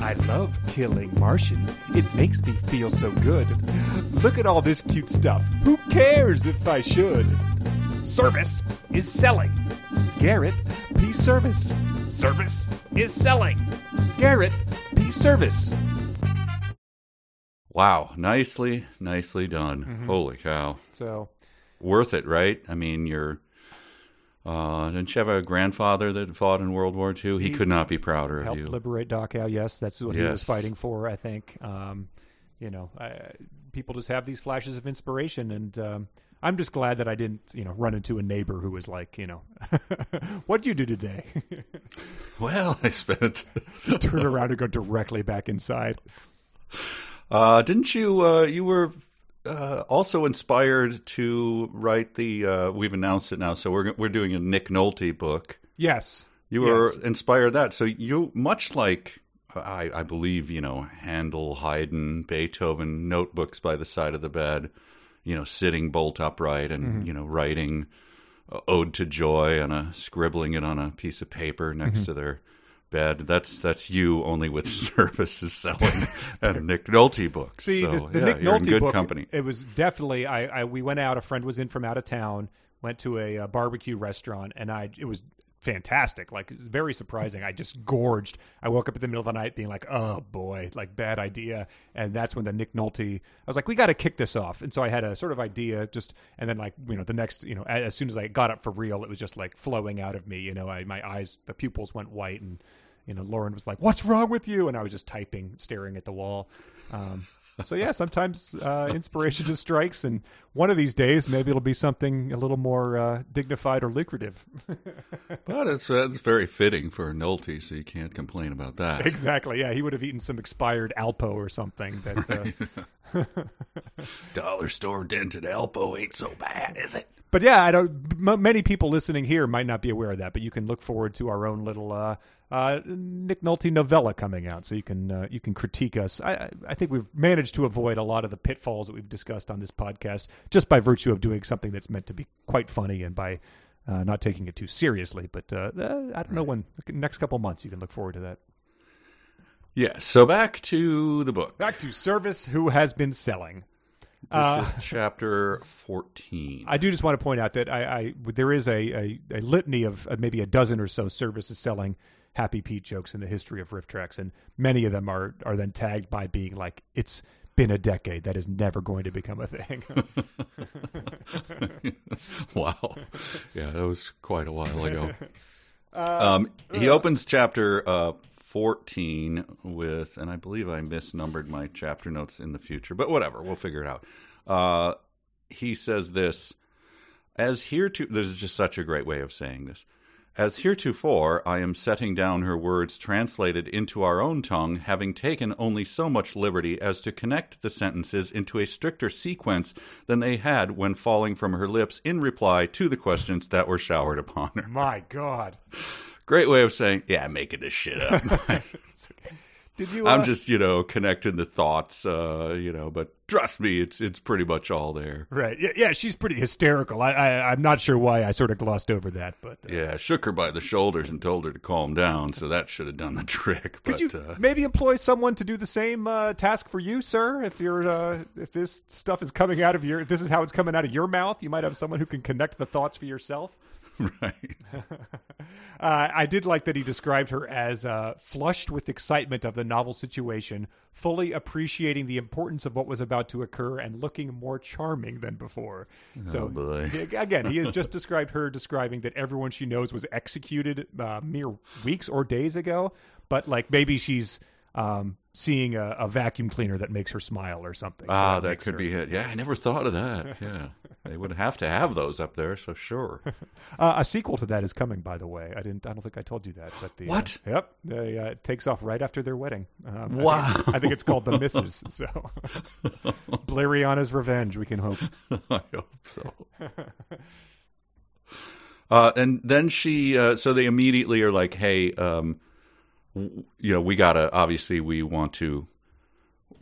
I love killing Martians. It makes me feel so good. Look at all this cute stuff. Who cares if I should? Service is selling. Garrett P. Serviss. Service is selling. Garrett P. Serviss. Wow, nicely, nicely done. Holy cow. So Worth it, right? I mean, you're. Uh, didn't you have a grandfather that fought in World War II? He, He could not be prouder of helped you. liberate Dachau. Yes, that's what he was fighting for. I think. Um, you know, I, people just have these flashes of inspiration, and um, I'm just glad that I didn't, you know, run into a neighbor who was like, you know, "What'd you do today?" well, I spent. Turn around and go directly back inside. Uh, didn't you? Uh, you were uh, also inspired to write the. Uh, we've announced it now, so we're we're doing a Nick Nolte book. Yes, You were Yes. inspired that. So you much like I, I believe you know Handel, Haydn, Beethoven notebooks by the side of the bed, you know, sitting bolt upright and Mm-hmm. you know writing ode to joy and a scribbling it on a piece of paper next Mm-hmm. to their bed. That's that's you only with services selling and Nick Nolte books. See, so, the, the yeah, Nick you're in Nolte good book. company. It was definitely. I, I we went out. A friend was in from out of town. Went to a, uh barbecue restaurant, and I. It was fantastic. Like very surprising. I just gorged. I woke up in the middle of the night, being like, "Oh boy, like bad idea." And that's when the Nick Nolte. I was like, "We got to kick this off." And so I had a sort of idea, just and then like you know the next you know as soon as I got up for real, it was just like flowing out of me. You know, I my eyes, the pupils went white, and you know Lauren was like, "What's wrong with you?" And I was just typing, staring at the wall. Um, so yeah, sometimes uh, inspiration just strikes, and one of these days, maybe it'll be something a little more uh, dignified or lucrative. But it's that's very fitting for Nolte, so you can't complain about that. exactly. Yeah, he would have eaten some expired Alpo or something. That, uh, Dollar store dented Alpo ain't so bad, is it? but yeah, I don't. M- many people listening here might not be aware of that, but you can look forward to our own little uh, uh, Nick Nolte novella coming out, so you can uh, you can critique us. I, I- think we've managed to avoid a lot of the pitfalls that we've discussed on this podcast just by virtue of doing something that's meant to be quite funny and by uh, not taking it too seriously. But uh, uh, I don't know when next couple months you can look forward to that. Yeah. So back to the book. Back to Serviss. Who has been selling? This is chapter fourteen. I do just want to point out that I, I there is a, a, a litany of uh, maybe a dozen or so services selling Happy Pete jokes in the history of RiffTrax, and many of them are are then tagged by being like it's been a decade that is never going to become a thing. wow. Yeah, that was quite a while ago. um, he opens chapter uh, 14 with, and I believe I misnumbered my chapter notes in the future, but whatever, we'll figure it out. Uh, he says this as hereto, this is just such a great way of saying this. As heretofore, I am setting down her words translated into our own tongue, having taken only so much liberty as to connect the sentences into a stricter sequence than they had when falling from her lips in reply to the questions that were showered upon her. My God, Great way of saying, yeah, I'm making this shit up. did you? Uh, I'm just, you know, connecting the thoughts, uh, you know, but trust me, it's it's pretty much all there. right. Yeah, yeah, she's pretty hysterical. I, I I'm not sure why I sort of glossed over that, but uh, Yeah, shook her by the shoulders and told her to calm down, so that should have done the trick. But Could you uh, maybe employ someone to do the same uh, task for you, sir? If you're uh, if this stuff is coming out of your, if this is how it's coming out of your mouth, you might have someone who can connect the thoughts for yourself. right. Uh, I did like that he described her as uh, flushed with excitement of the novel situation, fully appreciating the importance of what was about to occur, and looking more charming than before. so, Oh, boy. again, he has just described her describing that everyone she knows was executed uh, mere weeks or days ago, but like maybe she's um, seeing a, a vacuum cleaner that makes her smile or something. So Ah, that makes could her- be it. Yeah, I never thought of that. Yeah, they would have to have those up there, so sure. Uh, a sequel to that is coming, by the way. I didn't. I don't think I told you that. But the, What? Uh, yep. The, uh, it takes off right after their wedding. Um, I Wow. think, I think it's called the Misses. So, Blariana's Revenge. We can hope. I hope so. Uh, and then she, uh, so they immediately are like, "Hey, um, you know, we gotta. Obviously, we want to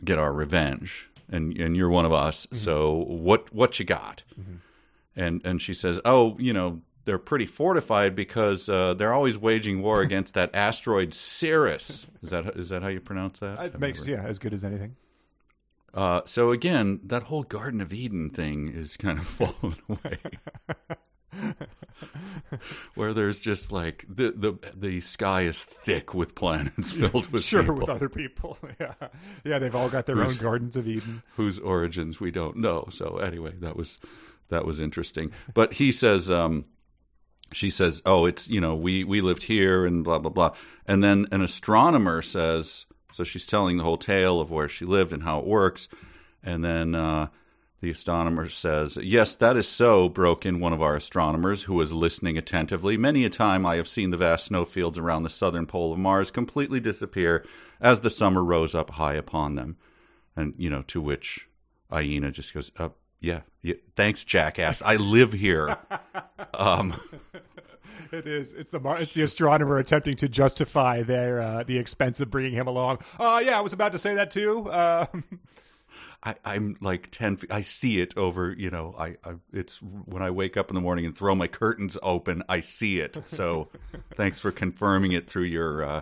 get our revenge, and and you're one of us. So what what you got?" And and she says, "Oh, you know." They're pretty fortified because uh, they're always waging war against that asteroid Ceres. Is that is that how you pronounce that? It makes never- yeah as good as anything. Uh, so again, that whole Garden of Eden thing is kind of falling away. where there's just like the the the sky is thick with planets filled with sure people with other people. yeah, yeah, they've all got their own gardens of Eden. whose origins we don't know. So anyway, that was that was interesting. But he says, um, she says, "Oh, it's you know we we lived here and blah blah blah," and then an astronomer says, so she's telling the whole tale of where she lived and how it works, and then. Uh, the astronomer says, Yes, that is so, broke in one of our astronomers who was listening attentively. Many a time I have seen the vast snowfields around the southern pole of Mars completely disappear as the summer rose up high upon them. And, you know, to which Aina just goes, uh, yeah, yeah, thanks, jackass. I live here. um, It is. It's the it's the astronomer attempting to justify their uh, the expense of bringing him along. Oh yeah, I was about to say that too. Uh, I, I'm like ten. Feet, I see it over. You know, I, I it's when I wake up in the morning and throw my curtains open. I see it. So, thanks for confirming it through your uh,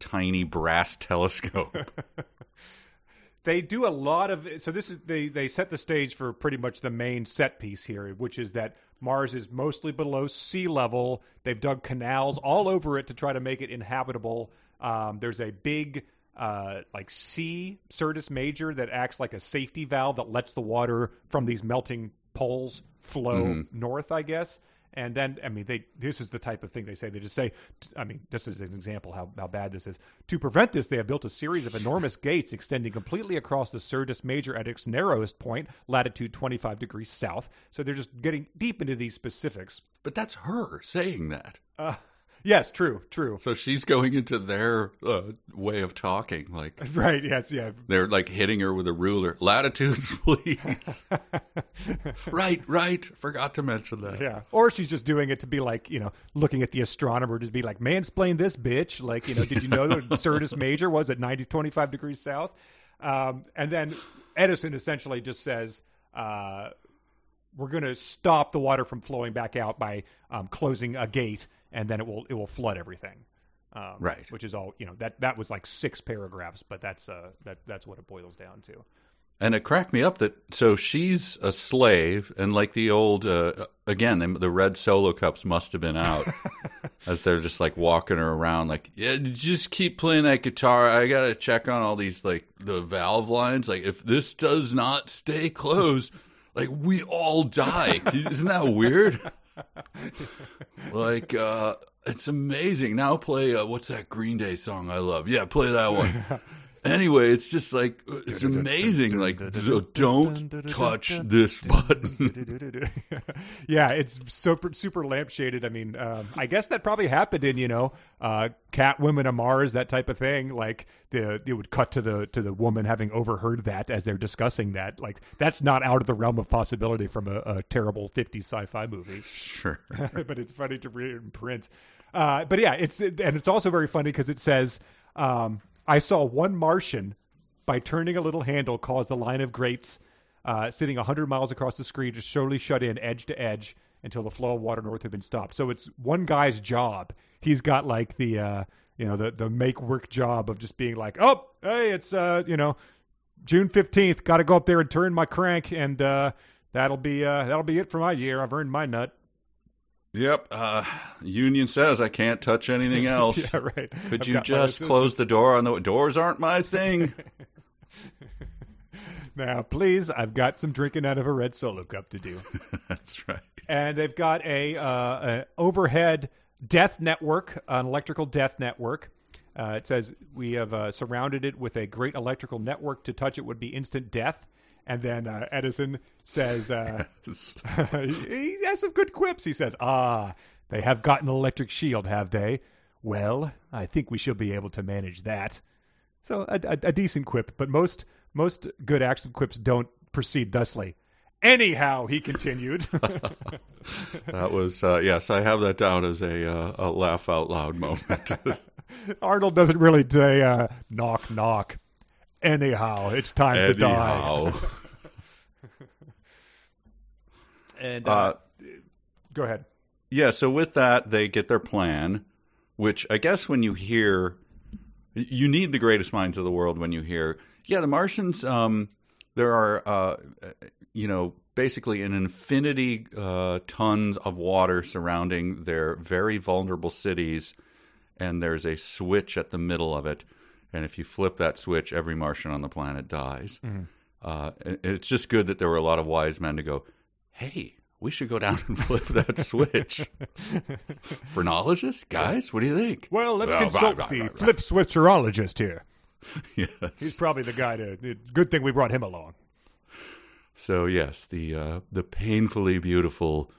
tiny brass telescope. they do a lot of so this is they they set the stage for pretty much the main set piece here which is that mars is mostly below sea level they've dug canals all over it to try to make it inhabitable um, there's a big uh, like sea Syrtis Major that acts like a safety valve that lets the water from these melting poles flow north, I guess. And then, I mean, they this is the type of thing they say. They just say, I mean, this is an example how, how bad this is. To prevent this, they have built a series of enormous gates extending completely across the Syrtis Major at its narrowest point, latitude 25 degrees south. So they're just getting deep into these specifics. But that's her saying that. Uh, yes, true, true. So she's going into their uh, way of talking. Like Right, yes, yeah. they're like hitting her with a ruler. Latitudes, please. right, right. Forgot to mention that. Yeah. Or she's just doing it to be like, you know, looking at the astronomer to be like, mansplain this bitch. Like, you know, did you know that Syrtis Major was at 90, 25 degrees south? Um, and then Edison essentially just says, uh, we're going to stop the water from flowing back out by um, closing a gate, and then it will it will flood everything. Um, Right. Which is all you know. That that was like six paragraphs, but that's uh that that's what it boils down to. And it cracked me up that so she's a slave, and like the old uh, again, the, the red solo cups must have been out as they're just like walking her around, like yeah, just keep playing that guitar. I gotta check on all these like the valve lines. Like if this does not stay closed, like we all die. Isn't that weird? Like uh it's amazing. Now play uh, what's that Green Day song I love? Yeah, play that one. Anyway, it's just like it's amazing. Like don't touch this button. yeah, it's super super lampshaded. I mean, um, I guess that probably happened in you know, uh, cat women of Mars, that type of thing. Like the it would cut to the to the woman having overheard that as they're discussing that. Like that's not out of the realm of possibility from a, a terrible '50s sci-fi movie. Sure. but it's funny to read it in print. Uh, but yeah, it's and it's also very funny because it says, um, "I saw one Martian by turning a little handle cause the line of grates uh, sitting hundred miles across the screen to slowly shut in edge to edge until the flow of water north had been stopped." So it's one guy's job. He's got like the uh, you know the the make work job of just being like, "Oh, hey, it's uh, you know." June fifteenth, got to go up there and turn my crank, and uh, that'll be uh, that'll be it for my year. I've earned my nut. Yep. Uh, union says I can't touch anything else. Yeah, right. Could I've you just close the door on the doors? Aren't my thing. now, please? I've got some drinking out of a red solo cup to do, That's right. and they've got a, uh, a overhead death network, an electrical death network. Uh, it says we have uh, surrounded it with a great electrical network. To touch it would be instant death. And then uh, Edison says, uh, he has some good quips. He says, "Ah, they have got an electric shield, have they? Well, I think we shall be able to manage that." So a, a, a decent quip, but most most good action quips don't proceed thusly. Anyhow, he continued. That was uh, yes. I have that down as a, uh, a laugh out loud moment. Arnold doesn't really say uh, knock knock. Anyhow, it's time to die. Anyhow, And uh, uh, go ahead. yeah. So with that, they get their plan, which I guess when you hear, you need the greatest minds of the world when you hear, yeah, the Martians. Um, there are, uh, you know, basically an infinity uh, tons of water surrounding their very vulnerable cities, and there's a switch at the middle of it. And if you flip that switch, every Martian on the planet dies. Uh, and it's just good that there were a lot of wise men to go, hey, we should go down and flip that switch. Phrenologists, guys, what do you think? Well, let's Well, consult blah, blah, the blah. flip switcherologist here. Yes. He's probably the guy to. Good thing we brought him along. So yes, the uh, the painfully beautiful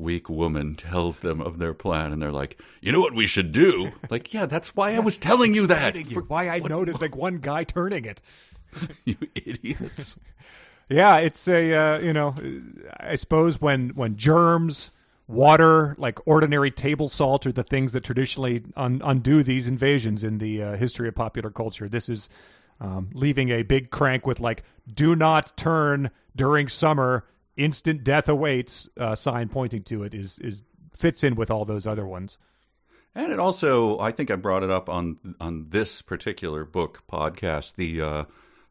weak woman tells them of their plan, and they're like, "You know what we should do?" Like, yeah, that's why I was telling you that. You why I noted like one guy turning it. you idiots. Yeah, it's a uh, you know, I suppose when when germs, water, like ordinary table salt, are the things that traditionally un- undo these invasions in the uh, history of popular culture. This is um, leaving a big crank with like "Do not turn during summer, instant death awaits" uh, sign pointing to it is is fits in with all those other ones. And it also, I think I brought it up on on this particular book podcast. The uh,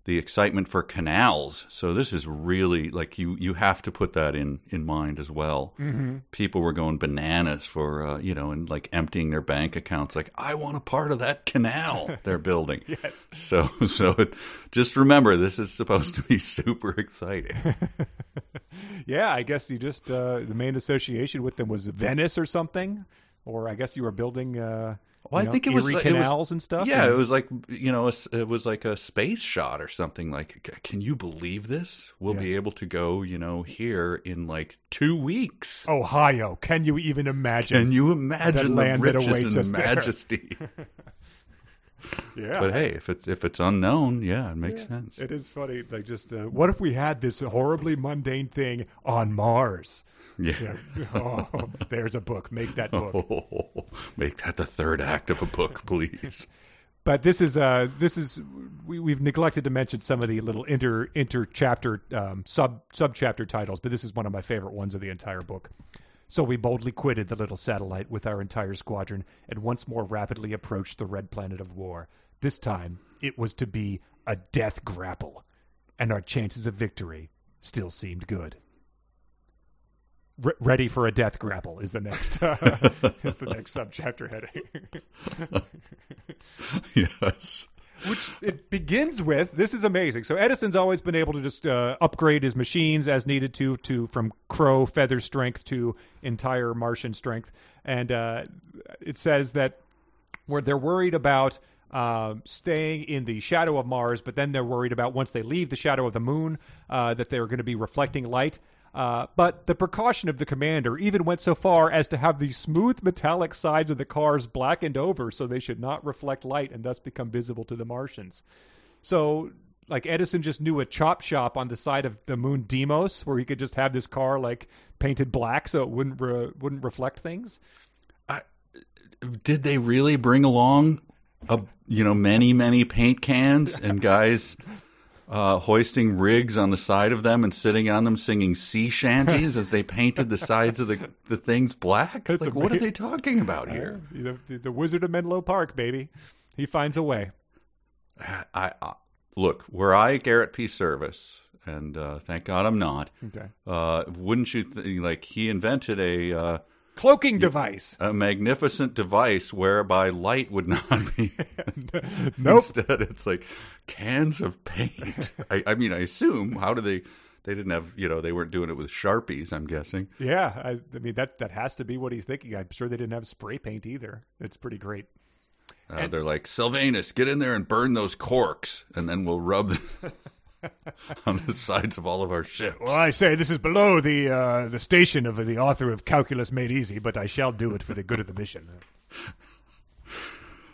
the excitement for canals. So this is really like you you have to put that in in mind as well. Mm-hmm. People were going bananas for uh, you know and like emptying their bank accounts. Like I want a part of that canal they're building. Yes. So so it, just remember this is supposed to be super exciting. Yeah, I guess you just uh, the main association with them was Venice or something, or I guess you were building. Uh, Well, you I think it was Erie like- it was- canals and stuff. Yeah, and- it was like you know, it was like a space shot or something. Like, can you believe this? We'll Yeah. be able to go, you know, here in like two weeks. Ohio. Can you even imagine? Can you imagine the riches and majesty? yeah. but hey, if it's if it's unknown, yeah, it makes sense. It is funny. Like, just uh, what if we had this horribly mundane thing on Mars? Yeah. Oh, there's a book. Make that book. Make that the third act of a book, please. But this is uh this is we, we've neglected to mention some of the little inter inter chapter um, sub sub chapter titles, but this is one of my favorite ones of the entire book. So we boldly quitted the little satellite with our entire squadron and once more rapidly approached the red planet of war. This time it was to be a death grapple, and our chances of victory still seemed good. Re- ready for a death grapple is the next is the next subchapter heading. yes. which it begins with this is amazing so edison's always been able to just uh, upgrade his machines as needed to to from crow feather strength to entire martian strength and uh, it says that where they're worried about um, staying in the shadow of Mars, but then they're worried about once they leave the shadow of the moon uh, that they're going to be reflecting light. Uh, but the precaution of the commander even went so far as to have the smooth metallic sides of the cars blackened over so they should not reflect light and thus become visible to the Martians. So, like Edison just knew a chop shop on the side of the moon Deimos where he could just have this car like painted black so it wouldn't re- wouldn't reflect things. did they really bring along a you know many many paint cans and guys uh, hoisting rigs on the side of them and sitting on them singing sea shanties as they painted the sides of the the things black? That's like, what are they talking about here? The, the, the Wizard of Menlo Park, baby. He finds a way. I, I look were I Garrett P. Serviss, and uh, thank God I'm not. Okay. Uh, wouldn't you think like he invented a Cloaking device. a magnificent device whereby light would not be Nope. Instead, it's like cans of paint. I, I mean, I assume how do they? They didn't have, you know, they weren't doing it with sharpies. I'm guessing. Yeah, I, I mean that that has to be what he's thinking. I'm sure they didn't have spray paint either. It's pretty great. Uh, they're like Silvanus, get in there and burn those corks, and then we'll rub on the sides of all of our ships. Well, I say this is below the uh, the station of the author of Calculus Made Easy, but I shall do it for the good of the mission.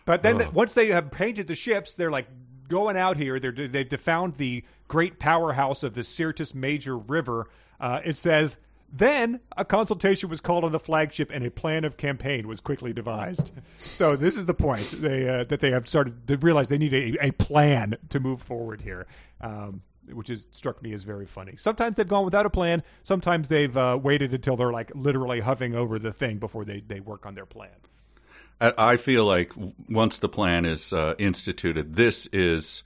But then, once they have painted the ships, they're like going out here. They're they've found the great powerhouse of the Syrtis Major River. Uh, it says. Then a consultation was called on the flagship, and a plan of campaign was quickly devised. So this is the point they uh, that they have started to realize they need a, a plan to move forward here. Um, which is struck me as very funny. Sometimes they've gone without a plan. Sometimes they've uh, waited until they're like literally hovering over the thing before they, they work on their plan. I I feel like once the plan is uh, instituted, this is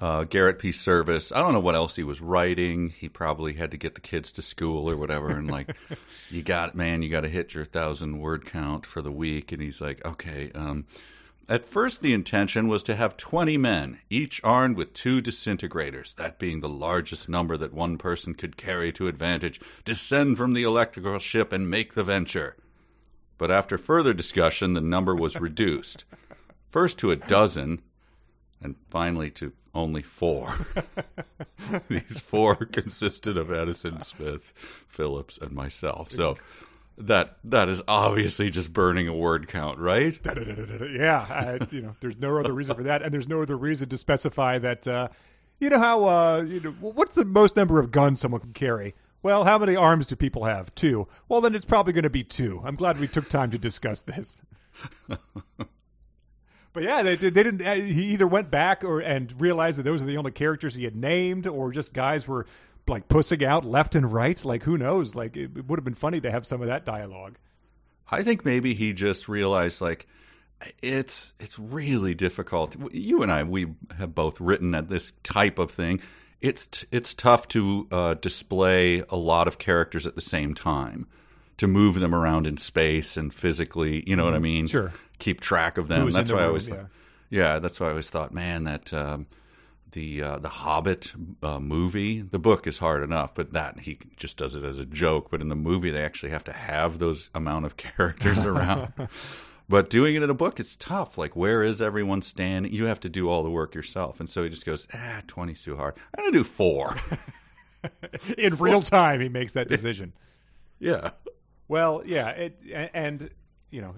uh, Garrett P. Serviss. I don't know what else he was writing. He probably had to get the kids to school or whatever. And like, you got man, you got to hit your thousand word count for the week. And he's like, okay. Um, at first, the intention was to have 20 men, each armed with two disintegrators, that being the largest number that one person could carry to advantage, descend from the electrical ship and make the venture. But after further discussion, the number was reduced. First to a dozen, and finally to only four. These four consisted of Edison, Smith, Phillips, and myself. So that that is obviously just burning a word count, right? Yeah, I, you know, there's no other reason for that, and there's no other reason to specify that. Uh, you know how uh, you know what's the most number of guns someone can carry? Well, how many arms do people have? Two. Well, then it's probably going to be two. I'm glad we took time to discuss this. But yeah, they, they didn't. uh, He either went back or and realized that those are the only characters he had named, or just guys were like pussing out left and right. Like who knows? Like it, it would have been funny to have some of that dialogue. I think maybe he just realized like it's it's really difficult. You and I we have both written at this type of thing. It's it's tough to uh, display a lot of characters at the same time, to move them around in space and physically. You know what I mean? Sure. Keep track of them. That's the why I always yeah. thought, yeah. That's why I always thought, man, that. Um, the uh, the Hobbit uh, movie. The book is hard enough, but that he just does it as a joke. But in the movie, they actually have to have those amount of characters around. but doing it in a book, it's tough. Like, where is everyone standing? You have to do all the work yourself. And so he just goes, ah, 20's too hard. I'm gonna do four. In real time, he makes that decision. yeah, Well, yeah, it, and you know,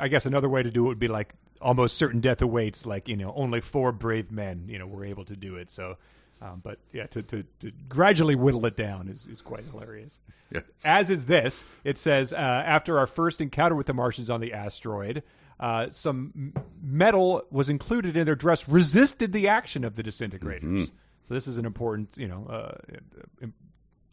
I guess another way to do it would be like almost certain death awaits. Like you know, only four brave men, you know, were able to do it. So, um, but yeah, to, to, to gradually whittle it down is, is quite hilarious. yes. As is this. It says uh, after our first encounter with the Martians on the asteroid, uh, some metal was included in their dress, resisted the action of the disintegrators. So this is an important, you know, uh,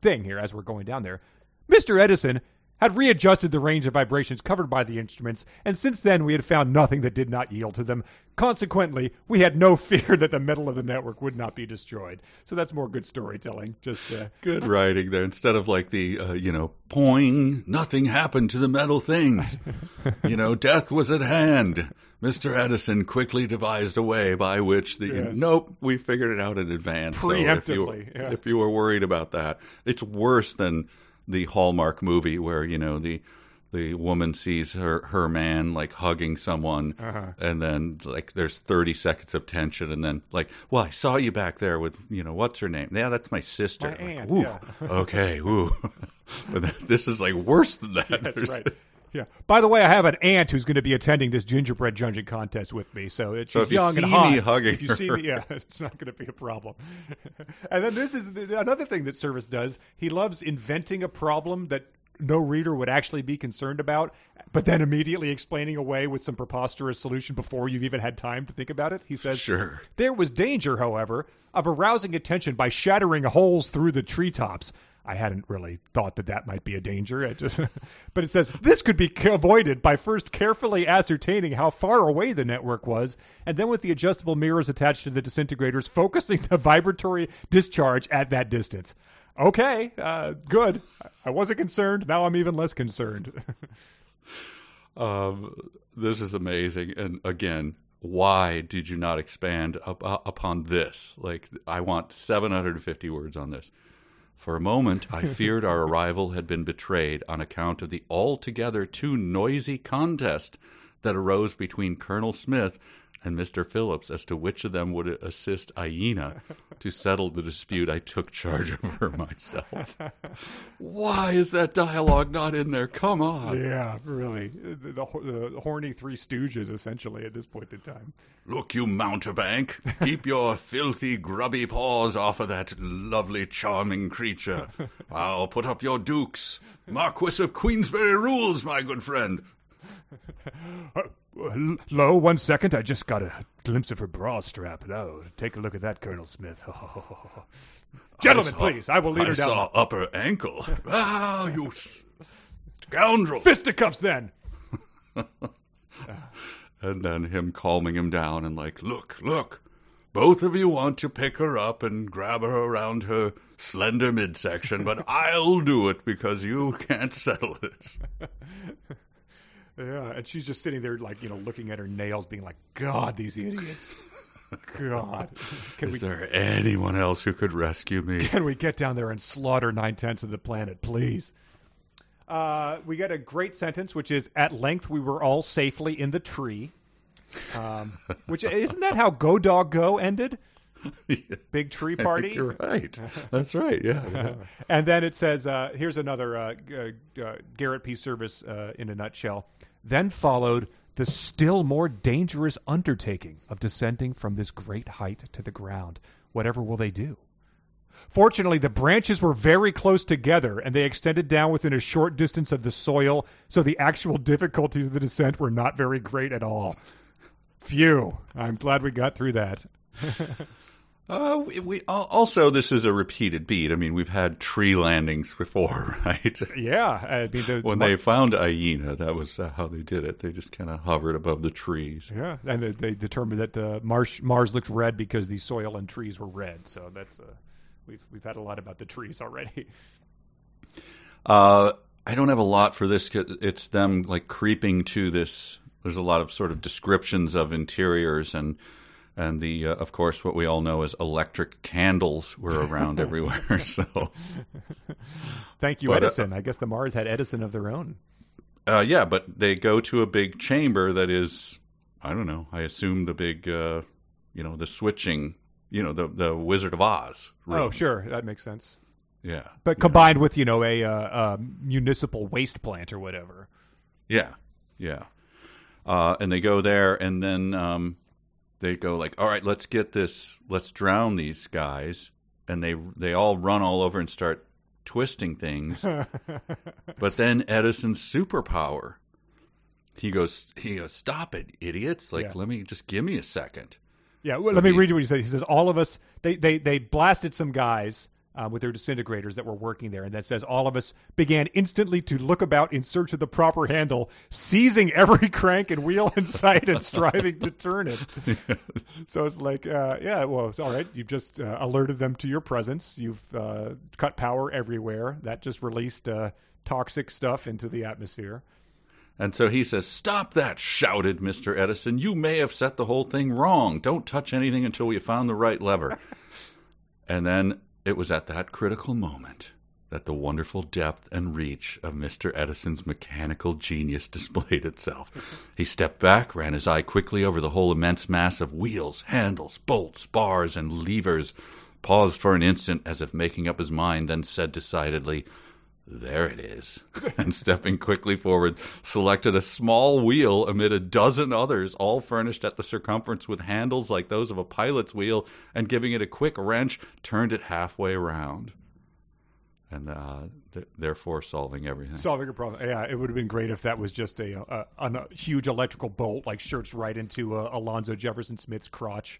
thing here as we're going down there. Mr. Edison had readjusted the range of vibrations covered by the instruments, and since then we had found nothing that did not yield to them. Consequently, we had no fear that the metal of the network would not be destroyed. So that's more good storytelling. Just uh, Good writing there. Instead of like the, uh, you know, poing, nothing happened to the metal things. you know, death was at hand. Mr. Edison quickly devised a way by which the Yes. nope, we figured it out in advance. So if you, Preemptively, yeah. if you were worried about that, it's worse than the Hallmark movie where you know the the woman sees her her man like hugging someone, Uh-huh. and then like there's 30 seconds of tension, and then like, well, I saw you back there with you know what's her name? Yeah, that's my sister. My Like, aunt, yeah. okay, woo. but this is like worse than that. That's There's- right. Yeah. By the way, I have an aunt who's going to be attending this gingerbread junction contest with me. So it, she's you young and see hot. me hugging if you see her- me, yeah, it's not going to be a problem. and then this is the, another thing that Serviss does. He loves inventing a problem that no reader would actually be concerned about, but then immediately explaining away with some preposterous solution before you've even had time to think about it. He says, Sure. There was danger, however, of arousing attention by shattering holes through the treetops. I hadn't really thought that that might be a danger. Just- but it says this could be avoided by first carefully ascertaining how far away the network was, and then with the adjustable mirrors attached to the disintegrators, focusing the vibratory discharge at that distance. Okay, uh, good. I wasn't concerned. Now I'm even less concerned. Um, this is amazing. And again, why did you not expand up, uh, upon this? Like, I want 750 words on this. For a moment, I feared our arrival had been betrayed on account of the altogether too noisy contest that arose between Colonel Smith and Mr. Phillips as to which of them would assist Aina to settle the dispute. I took charge of her myself. Why is that dialogue not in there? Come on. yeah, really. The, the, the horny Three Stooges, essentially, at this point in time. Look, you mountebank, keep your filthy, grubby paws off of that lovely, charming creature. I'll put up your dukes. Marquis of Queensberry rules, my good friend. Uh, Lo, one second. I just got a glimpse of her bra strap. Oh, take a look at that, Colonel Smith. Gentlemen, I saw- please. I will lead I her down. I saw upper ankle. ah, you scoundrel. Fisticuffs, then. And then him calming him down and like, look, look, both of you want to pick her up and grab her around her slender midsection, but I'll do it because you can't settle this. Yeah, and she's just sitting there, like you know, looking at her nails, being like, "God, these idiots! God, can Is we there anyone else who could rescue me? can we get down there and slaughter nine tenths of the planet, please?" Uh, we get a great sentence, which is, "At length, we were all safely in the tree." Um, which isn't that how Go Dog Go ended? Big tree party. You're right. That's right. Yeah. and then it says, uh, here's another uh, uh, Garrett P. Serviss uh, in a nutshell. Then followed the still more dangerous undertaking of descending from this great height to the ground. Whatever will they do? Fortunately, the branches were very close together and they extended down within a short distance of the soil, so the actual difficulties of the descent were not very great at all. Phew. I'm glad we got through that. Uh, we, we also this is a repeated beat. I mean, we've had tree landings before, right? Yeah. I mean, the, when they found Aina, that was uh, how they did it. They just kind of hovered above the trees. Yeah, and they, they determined that uh, Mars Mars looked red because the soil and trees were red. So that's uh, we've we've had a lot about the trees already. Uh, I don't have a lot for this. 'cause It's them like creeping to this. There's a lot of sort of descriptions of interiors and and the uh, of course what we all know as electric candles were around everywhere. So Thank you, But, uh, Edison. I guess the Mars had Edison of their own. uh, yeah, but they go to a big chamber that is I don't know. I assume the big uh, you know the switching you know the the Wizard of Oz. room. Oh, sure, that makes sense. yeah, But combined with you know a uh, uh, municipal waste plant or whatever. Yeah, yeah. Uh, and they go there, and then um, they go like, "All right, let's get this. Let's drown these guys." And they they all run all over and start twisting things. but then Edison's superpower. He goes. He goes. Stop it, idiots! Like, Yeah. let me just give me a second. Yeah, well, So let me he- read you what he says. He says all of us they they they blasted some guys uh, with their disintegrators that were working there, and that says all of us began instantly to look about in search of the proper handle, seizing every crank and wheel in sight and striving to turn it. So it's like, uh, yeah, well, it's all right. You've just uh, alerted them to your presence. You've uh, cut power everywhere. That just released uh, toxic stuff into the atmosphere. And so he says, Stop that, shouted Mr. Edison. You may have set the whole thing wrong. Don't touch anything until we found the right lever. and then it was at that critical moment that the wonderful depth and reach of Mr. Edison's mechanical genius displayed itself. He stepped back, ran his eye quickly over the whole immense mass of wheels, handles, bolts, bars, and levers, paused for an instant as if making up his mind, then said decidedly, there it is. and stepping quickly forward, selected a small wheel amid a dozen others, all furnished at the circumference with handles like those of a pilot's wheel, and giving it a quick wrench, turned it halfway around. And uh, th- therefore solving everything. Solving a problem. Yeah, it would have been great if that was just a, a, a, huge electrical bolt, like shirts right into uh, Alonzo Jefferson Smith's crotch.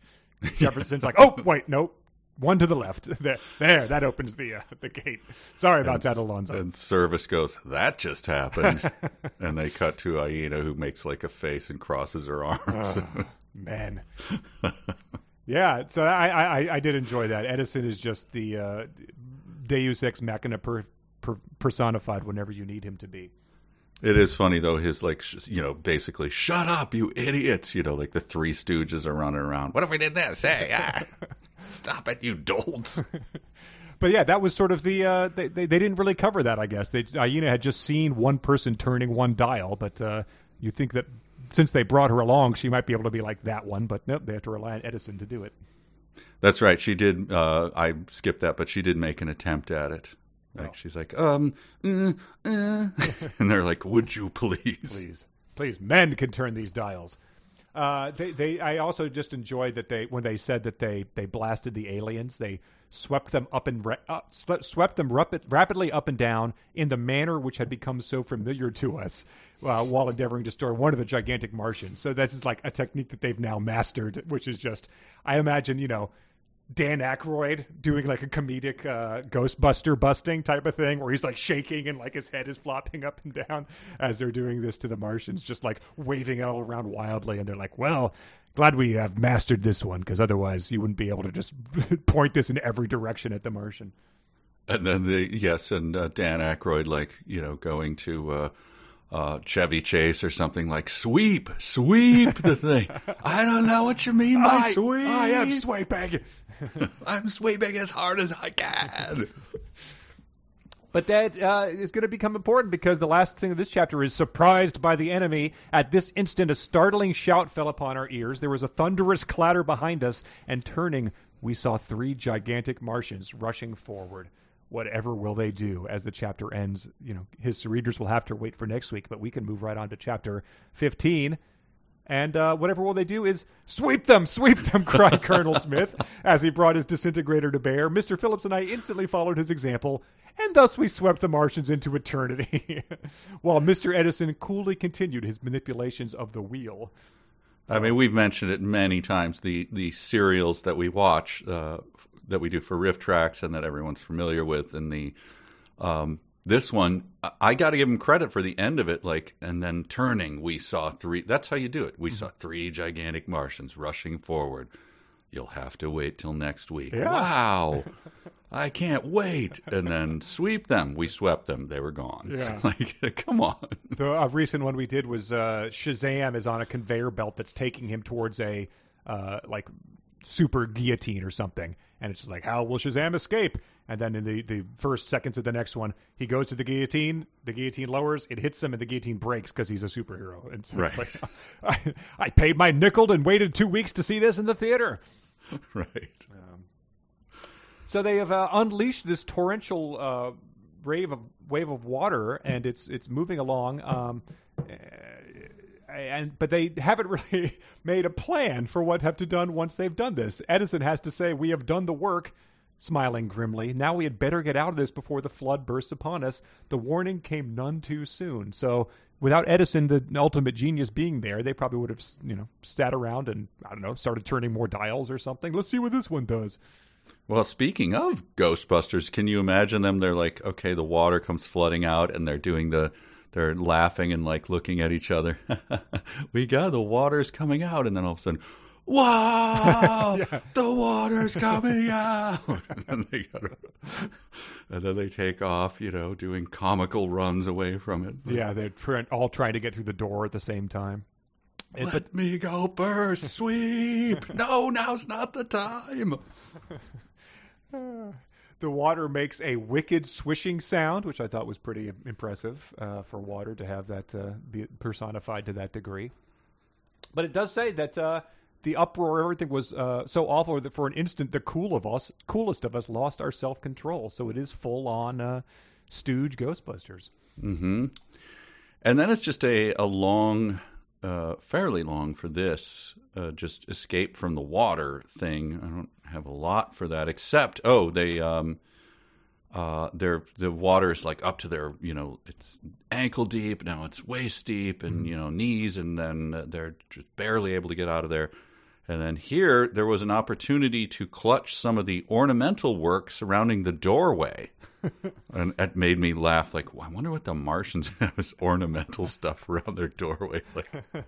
Jefferson's like, oh wait, nope, one to the left. There, there, that opens the uh, the gate. Sorry about that, Alonzo. And Serviss goes, that just happened. and they cut to Aina, who makes like a face and crosses her arms. Man. yeah, so I, I I did enjoy that. Edison is just the uh, Deus ex machina per, per, personified whenever you need him to be. It is funny though. His like, sh- you know, basically, shut up, you idiots. You know, like the Three Stooges are running around. What if we did this? Hey, ah, stop it, you dolts. But yeah, that was sort of the uh, they, they they didn't really cover that. I guess they Aina had just seen one person turning one dial, but uh, you think that since they brought her along, she might be able to be like that one. But nope, they have to rely on Edison to do it. That's right. She did. Uh, I skipped that, but she did make an attempt at it. Like Oh. she's like, um, uh. and they're like, "Would you please?" please, please, men can turn these dials. Uh, they, they, I also just enjoyed that they, when they said that they, they blasted the aliens, they swept them up and uh, swept them rapid, rapidly up and down in the manner which had become so familiar to us uh, while endeavoring to store one of the gigantic Martians. So this is like a technique that they've now mastered, which is just, I imagine, you know, Dan Aykroyd doing like a comedic uh, Ghostbuster busting type of thing, where he's like shaking and like his head is flopping up and down as they're doing this to the Martians, just like waving it all around wildly. And they're like, "Well, Glad we have mastered this one because otherwise you wouldn't be able to just point this in every direction at the Martian. And then the yes, and uh, Dan Aykroyd like you know going to uh, uh, Chevy Chase or something like sweep, sweep the thing. I don't know what you mean by sweep. I am sweeping. I'm sweeping as hard as I can. But that uh, is going to become important because the last thing of this chapter is surprised by the enemy. At this instant, a startling shout fell upon our ears. There was a thunderous clatter behind us, and turning, we saw three gigantic Martians rushing forward. Whatever will they do as the chapter ends? You know, his readers will have to wait for next week, but we can move right on to chapter 15. And uh, whatever will they do is sweep them, sweep them, cried Colonel Smith as he brought his disintegrator to bear. Mr. Phillips and I instantly followed his example, and thus we swept the Martians into eternity, while Mr. Edison coolly continued his manipulations of the wheel. I mean, we've mentioned it many times. The the serials that we watch, uh, that we do for RiffTrax, and that everyone's familiar with, and the um, this one, I got to give him credit for the end of it. Like, and then turning, we saw three. That's how you do it. We saw three gigantic Martians rushing forward. You'll have to wait till next week. Yeah. Wow. I can't wait. And then sweep them. We swept them. They were gone. Yeah. like, come on. The a recent one we did was uh, Shazam is on a conveyor belt that's taking him towards a uh, like super guillotine or something, and it's just like, how will Shazam escape? And then in the the first seconds of the next one, he goes to the guillotine. The guillotine lowers, it hits him, and the guillotine breaks because he's a superhero. And so it's Right. like, I, I paid my nickel and waited two weeks to see this in the theater. right. So they have uh, unleashed this torrential uh, wave of wave of water, and it's it's moving along. Um, and but they haven't really made a plan for what have to done once they've done this. Edison has to say, "We have done the work." Smiling grimly, now we had better get out of this before the flood bursts upon us. The warning came none too soon. So, without Edison, the ultimate genius, being there, they probably would have, you know, sat around and I don't know, started turning more dials or something. Let's see what this one does. Well, speaking of Ghostbusters, can you imagine them? They're like, okay, the water comes flooding out, and they're doing the, they're laughing and like looking at each other. we got the water's coming out, and then all of a sudden, wow, the water's coming out, and, they gotta, and then they take off, you know, doing comical runs away from it. Yeah, they're all trying to get through the door at the same time. Let but me go first, sweep. no, now's not the time. The water makes a wicked swishing sound, which I thought was pretty impressive uh, for water to have that uh, be personified to that degree. But it does say that uh, the uproar, everything was uh, so awful that for an instant, the cool of us, coolest of us, lost our self control. So it is full on uh, stooge Ghostbusters. hmm And then it's just a, a long, uh, fairly long for this, uh, just escape from the water thing. I don't have a lot for that, except, oh, they, um, uh, their the water is like up to their, you know, it's ankle deep. Now it's waist deep and, you know, knees, and then they're just barely able to get out of there. And then here, there was an opportunity to clutch some of the ornamental work surrounding the doorway. and it made me laugh. Like, I wonder what the Martians have as ornamental stuff around their doorway. Like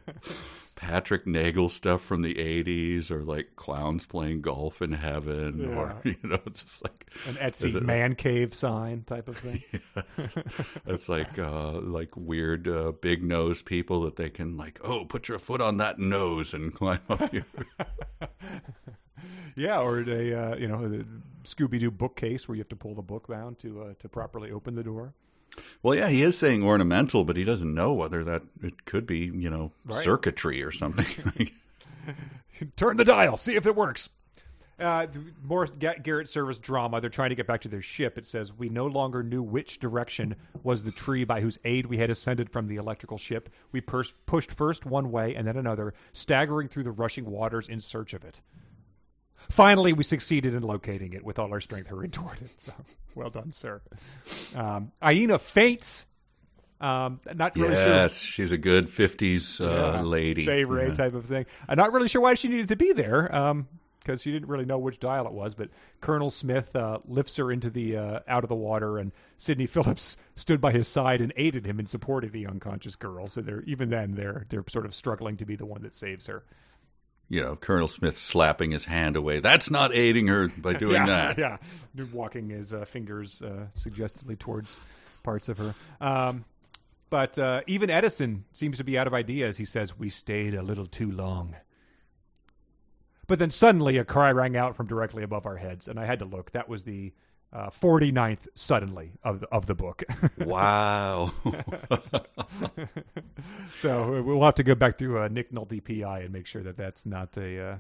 Patrick Nagel stuff from the 80s, or like clowns playing golf in heaven, or, you know, just like An Etsy man cave sign type of thing. it's like uh, like weird uh, big nose people that they can like oh put your foot on that nose and climb up here. Yeah, or a uh, you know the Scooby Doo bookcase where you have to pull the book down to uh, to properly open the door. Well, yeah, he is saying ornamental, but he doesn't know whether that it could be you know Right. circuitry or something. Turn the dial, see if it works. Uh, more Ga- Garrett Serviss drama. They're trying to get back to their ship. It says we no longer knew which direction was the tree by whose aid we had ascended from the electrical ship. We pers- pushed first one way and then another, staggering through the rushing waters in search of it. Finally, we succeeded in locating it with all our strength hurried toward it. So, well done, sir. Um, Aina faints. Um, not really sure yes, she's a good '50s uh, yeah, lady. favorite Yeah. type of thing. I'm not really sure why she needed to be there, because she didn't really know which dial it was. But Colonel Smith uh, lifts her into the uh, out of the water, and Sidney Phillips stood by his side and aided him in supporting the unconscious girl. So they're even then they're they're sort of struggling to be the one that saves her. You know, Colonel Smith slapping his hand away. That's not aiding her by doing yeah, that. Yeah, walking his uh, fingers uh, suggestively towards parts of her. Um, but uh, even Edison seems to be out of ideas. He says, We stayed a little too long. But then suddenly a cry rang out from directly above our heads, and I had to look. That was the uh, 49th suddenly of the, of the book. wow. so we'll have to go back through uh, Nick Nolte PI and make sure that that's not a, uh,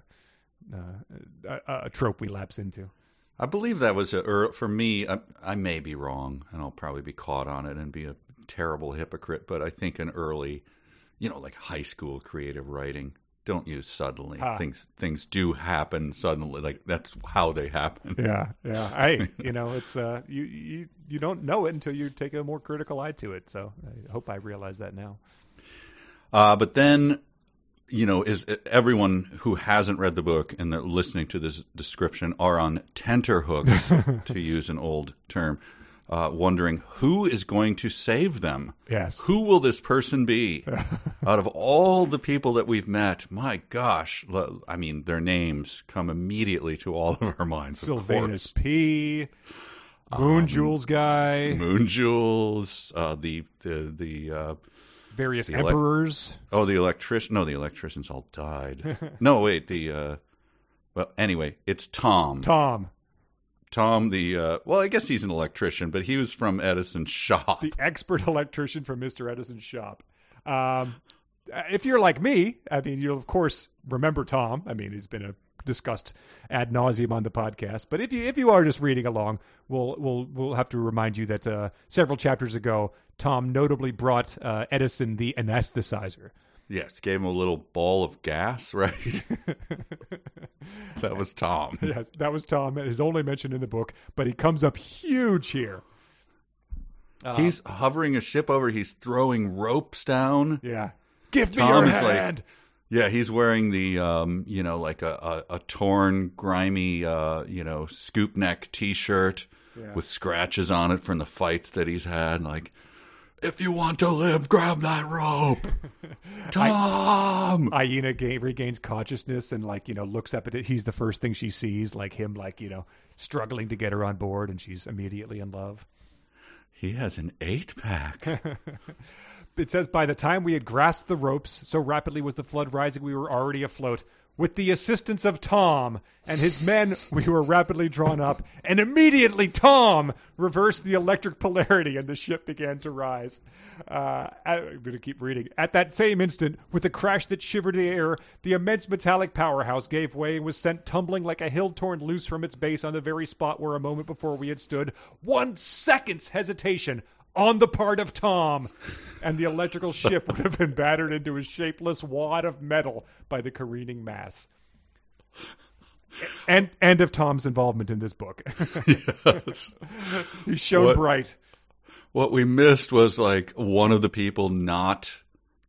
uh, a, a trope we lapse into. I believe that was a, er, for me. I, I, may be wrong, and I'll probably be caught on it and be a terrible hypocrite. But I think an early, you know, like high school creative writing, don't use suddenly. Ah. Things things do happen suddenly. Like that's how they happen. Yeah, yeah. I, you know, it's uh, you you you don't know it until you take a more critical eye to it. So I hope I realize that now. Uh, but then, you know, is everyone who hasn't read the book and they're listening to this description are on tenterhooks, to use an old term, uh, wondering who is going to save them. Yes. Who will this person be? Out of all the people that we've met, my gosh, I mean, their names come immediately to all of our minds. Silvanus P. Moon um, Jewels guy. Moon Jewels. Uh, the the the. Uh, various the emperors. Ele- oh, the electrician. No, the electricians all died. no, wait. The uh, well, anyway, it's Tom. Tom. Tom, the uh, well, I guess he's an electrician, but he was from Edison's shop. The expert electrician from Mister Edison's shop. Um, if you're like me, I mean, you'll of course remember Tom. I mean, he's been a discussed ad nauseum on the podcast. But if you if you are just reading along, we'll we'll we'll have to remind you that uh, several chapters ago, Tom notably brought uh, Edison the anesthetizer. Yes, gave him a little ball of gas, right? that was Tom. Yeah, that was Tom. It is only mentioned in the book, but he comes up huge here. Uh, he's hovering a ship over. He's throwing ropes down. Yeah, give me your hand. Like, yeah, he's wearing the um, you know, like a, a, a torn, grimy, uh, you know, scoop neck T-shirt yeah. with scratches on it from the fights that he's had. Like, if you want to live, grab that rope, Tom. I, Aina gain, regains consciousness and like you know looks up at it. He's the first thing she sees, like him, like you know, struggling to get her on board, and she's immediately in love. He has an eight pack. it says by the time we had grasped the ropes, so rapidly was the flood rising, we were already afloat. With the assistance of Tom and his men, we were rapidly drawn up, and immediately Tom reversed the electric polarity, and the ship began to rise. Uh, I'm going to keep reading. At that same instant, with a crash that shivered the air, the immense metallic powerhouse gave way and was sent tumbling like a hill torn loose from its base on the very spot where a moment before we had stood. One second's hesitation on the part of Tom, and the electrical ship would have been battered into a shapeless wad of metal by the careening mass. And end of Tom's involvement in this book. yes. He's shown what, bright. What we missed was like one of the people not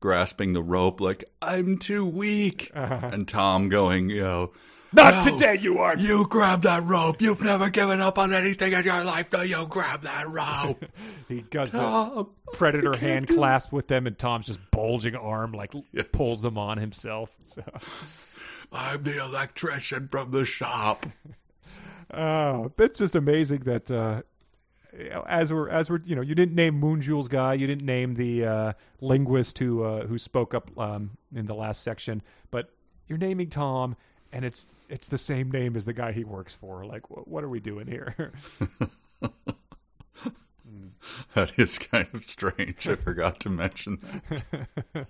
grasping the rope, like, I'm too weak. Uh-huh. And Tom going, you know, not no, today, you aren't. You grab that rope. You've never given up on anything in your life. No, you grab that rope. he does Tom, the predator hand clasp with them, and Tom's just bulging arm like yes. pulls them on himself. So. I'm the electrician from the shop. Oh, it's just amazing that uh, as we're as we're you know you didn't name Moon Jewels guy, you didn't name the uh, linguist who uh, who spoke up um, in the last section, but you're naming Tom, and it's it's the same name as the guy he works for. Like, what, what are we doing here? that is kind of strange. I forgot to mention that.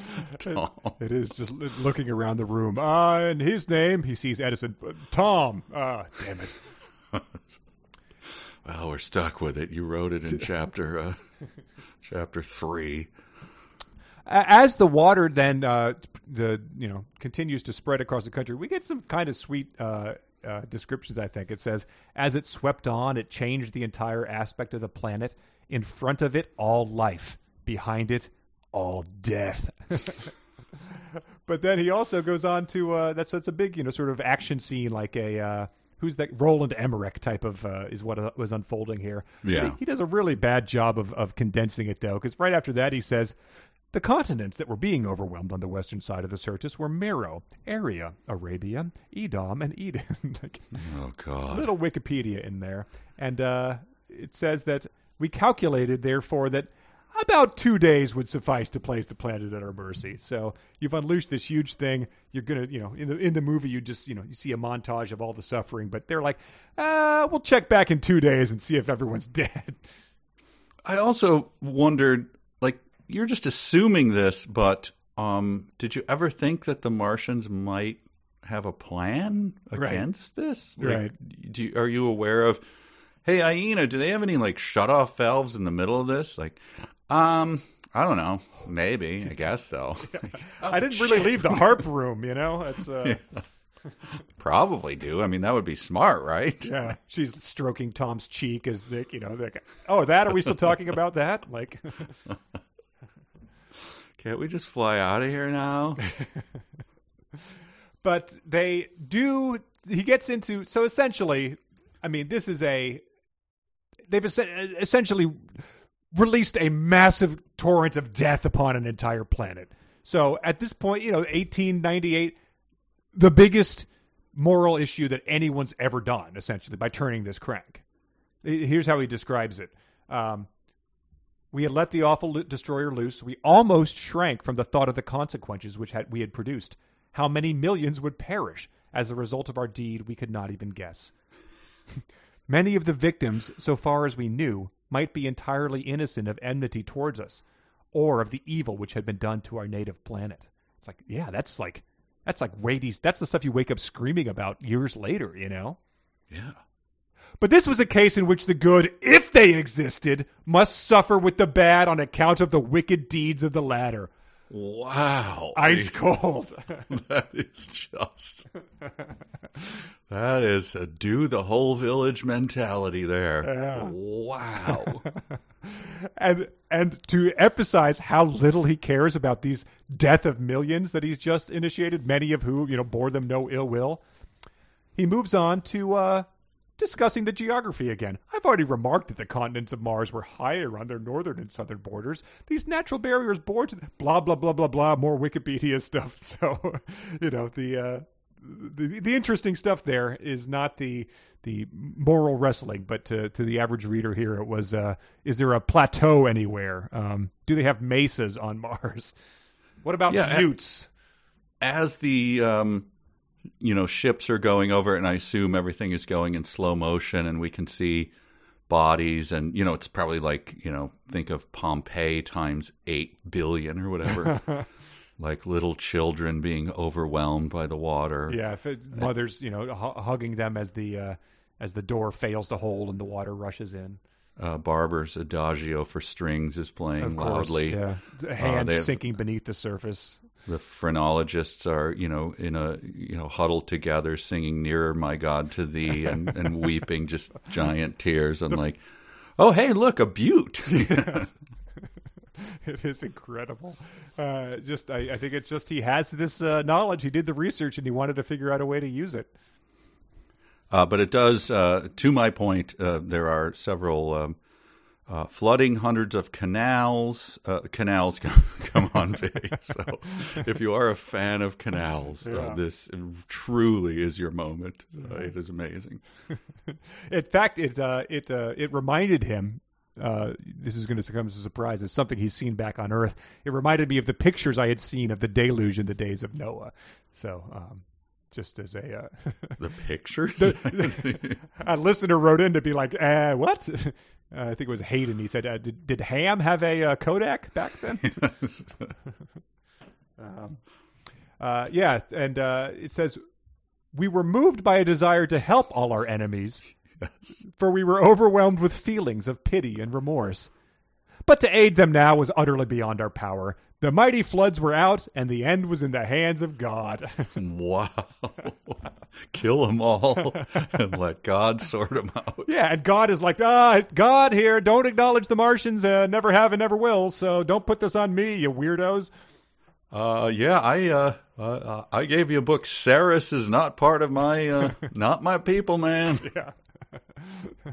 Tom. It is just looking around the room. Uh, and his name, he sees Edison. Tom. Ah, damn it. well, we're stuck with it. You wrote it in chapter uh, chapter three as the water then uh, the you know continues to spread across the country, we get some kind of sweet uh, uh, descriptions. I think it says as it swept on, it changed the entire aspect of the planet. In front of it, all life. Behind it, all death. but then he also goes on to uh, that's that's a big you know sort of action scene like a uh, who's that Roland Emmerich type of uh, is what uh, was unfolding here. Yeah, he, he, does a really bad job of of condensing it though, because right after that he says The continents that were being overwhelmed on the western side of the Syrtis were Mero, Aeria, Arabia, Edom, and Eden. Like, Oh God. little Wikipedia in there. And uh, it says that we calculated, therefore, that about two days would suffice to place the planet at our mercy. So you've unleashed this huge thing. You're gonna, you know, in the in the movie, you just, you know, you see a montage of all the suffering, but they're like, uh, we'll check back in two days and see if everyone's dead. I also wondered, you're just assuming this, but um, did you ever think that the Martians might have a plan Right. against this? Like, Right. Do you, are you aware of? Hey, Aina, do they have any like shut off valves in the middle of this? Like, um, I don't know. Maybe. I guess so. I didn't really leave the harp room, you know. It's uh, Probably do. I mean, that would be smart, right? yeah. She's stroking Tom's cheek as the, you know, like, oh, that are we still talking about that? Like, Can't we just fly out of here now? but they do he gets into so essentially i mean this is a they've essentially released a massive torrent of death upon an entire planet. So at this point you know 1898 the biggest moral issue that anyone's ever done essentially by turning this crank. Here's how he describes it. Um, we had let the awful lo- destroyer loose. We almost shrank from the thought of the consequences which had, we had produced. How many millions would perish as a result of our deed, we could not even guess. many of the victims, so far as we knew, might be entirely innocent of enmity towards us, or of the evil which had been done to our native planet. It's like, yeah, that's like, that's like weighty. That's the stuff you wake up screaming about years later, you know. yeah. But this was a case in which the good, if they existed, must suffer with the bad on account of the wicked deeds of the latter. Wow. Ice cold. that is just that is a do the whole village mentality there. Yeah. Wow. and and to emphasize how little he cares about these death of millions that he's just initiated, many of who, you know, bore them no ill will, he moves on to uh discussing the geography again. I've already remarked that the continents of Mars were higher on their northern and southern borders. These natural barriers bore to blah blah blah blah blah more Wikipedia stuff. So, you know, the uh the, the interesting stuff there is not the the moral wrestling, but to, to the average reader here, it was uh, is there a plateau anywhere? Um, do they have mesas on Mars? What about Yeah, buttes? As the um you know ships are going over and I assume everything is going in slow motion and we can see bodies and you know it's probably like, you know, think of Pompeii times 8 billion or whatever. like little children being overwhelmed by the water. yeah, if it, mothers, you know, hu- hugging them as the uh, as the door fails to hold and the water rushes in. Uh, Barber's adagio for strings is playing Of course, loudly. yeah, hands they have- sinking beneath the surface. The phrenologists are, you know, in a you know huddled together, singing "Nearer, My God, to Thee" and, and weeping just giant tears. I'm like, oh hey, look, a butte. it is incredible. Uh, just, I, I think it's just he has this uh, knowledge. He did the research and he wanted to figure out a way to use it. Uh, but it does, uh, to my point, uh, there are several um, uh, flooding, hundreds of canals. Uh, canals come, on big. So if you are a fan of canals, Yeah. uh, this truly is your moment. Uh, it is amazing. In fact, it uh, it uh, it reminded him. Uh, this is going to come as a surprise. It's something he's seen back on Earth. It reminded me of the pictures I had seen of the deluge in the days of Noah. So, um, just as a uh, The picture. a listener wrote in to be like, uh, "What?" Uh, I think it was Hayden. He said, uh, "Did did Ham have a uh, Kodak back then?" um, uh, yeah, and uh, it says we were moved by a desire to help all our enemies, for we were overwhelmed with feelings of pity and remorse. But to aid them now was utterly beyond our power. The mighty floods were out, and the end was in the hands of God. wow. Kill them all and let God sort them out. yeah, and God is like, ah, God here, don't acknowledge the Martians, uh, never have and never will, so don't put this on me, you weirdos. Uh, yeah, I uh, uh, uh, I gave you a book. Ceres is not part of my uh, not my people, man. Yeah.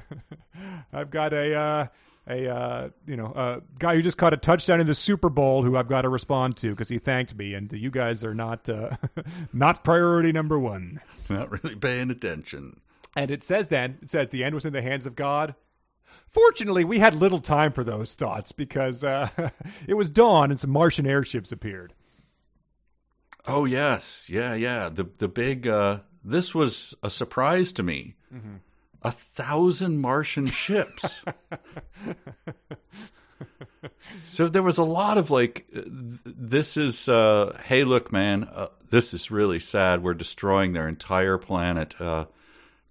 I've got a uh, a uh, you know a guy who just caught a touchdown in the Super Bowl who I've got to respond to because he thanked me, and you guys are not uh, not priority number one. Not really paying attention. And it says then it says the end was in the hands of God. Fortunately, we had little time for those thoughts because uh, it was dawn and some Martian airships appeared. Oh yes, yeah, yeah. The the big. Uh, this was a surprise to me. Mm-hmm. A thousand Martian ships. so there was a lot of like, this is. Uh, hey, look, man, uh, this is really sad. We're destroying their entire planet. Uh,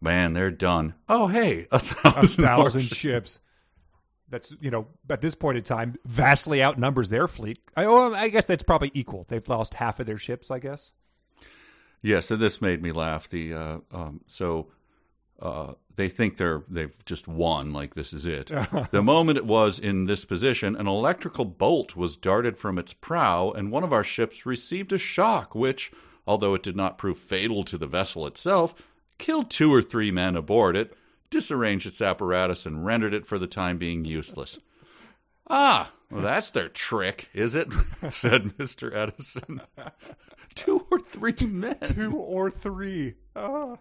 man, they're done. Oh, hey, a thousand, a thousand ships. That's you know at this point in time vastly outnumbers their fleet. I, oh, I guess that's probably equal. They've lost half of their ships, I guess. Yeah, so this made me laugh. The uh, um, so uh, they think they're they've just won, like this is it. the moment it was in this position, an electrical bolt was darted from its prow, and one of our ships received a shock, which, although it did not prove fatal to the vessel itself, killed two or three men aboard it, disarranged its apparatus, and rendered it for the time being useless. Ah, well, that's their trick, is it? said Mr. Edison. two or three men. Two or three. Ah.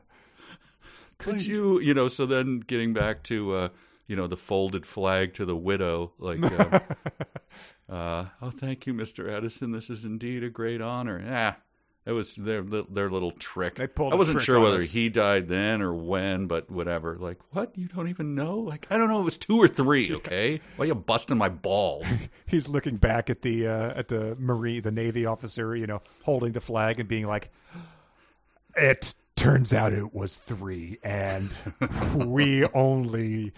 Could Please. you, you know, so then getting back to, uh, you know, the folded flag to the widow, like, uh, uh, oh, thank you, Mr. Edison. This is indeed a great honor. Ah, it was their their little trick. They pulled. I wasn't sure whether us. he died then or when, but whatever. Like, what? You don't even know? Like, I don't know. It was two or three. Okay, why are you busting my balls? He's looking back at the uh, at the marine, the navy officer, you know, holding the flag and being like, "It turns out it was three, and we only."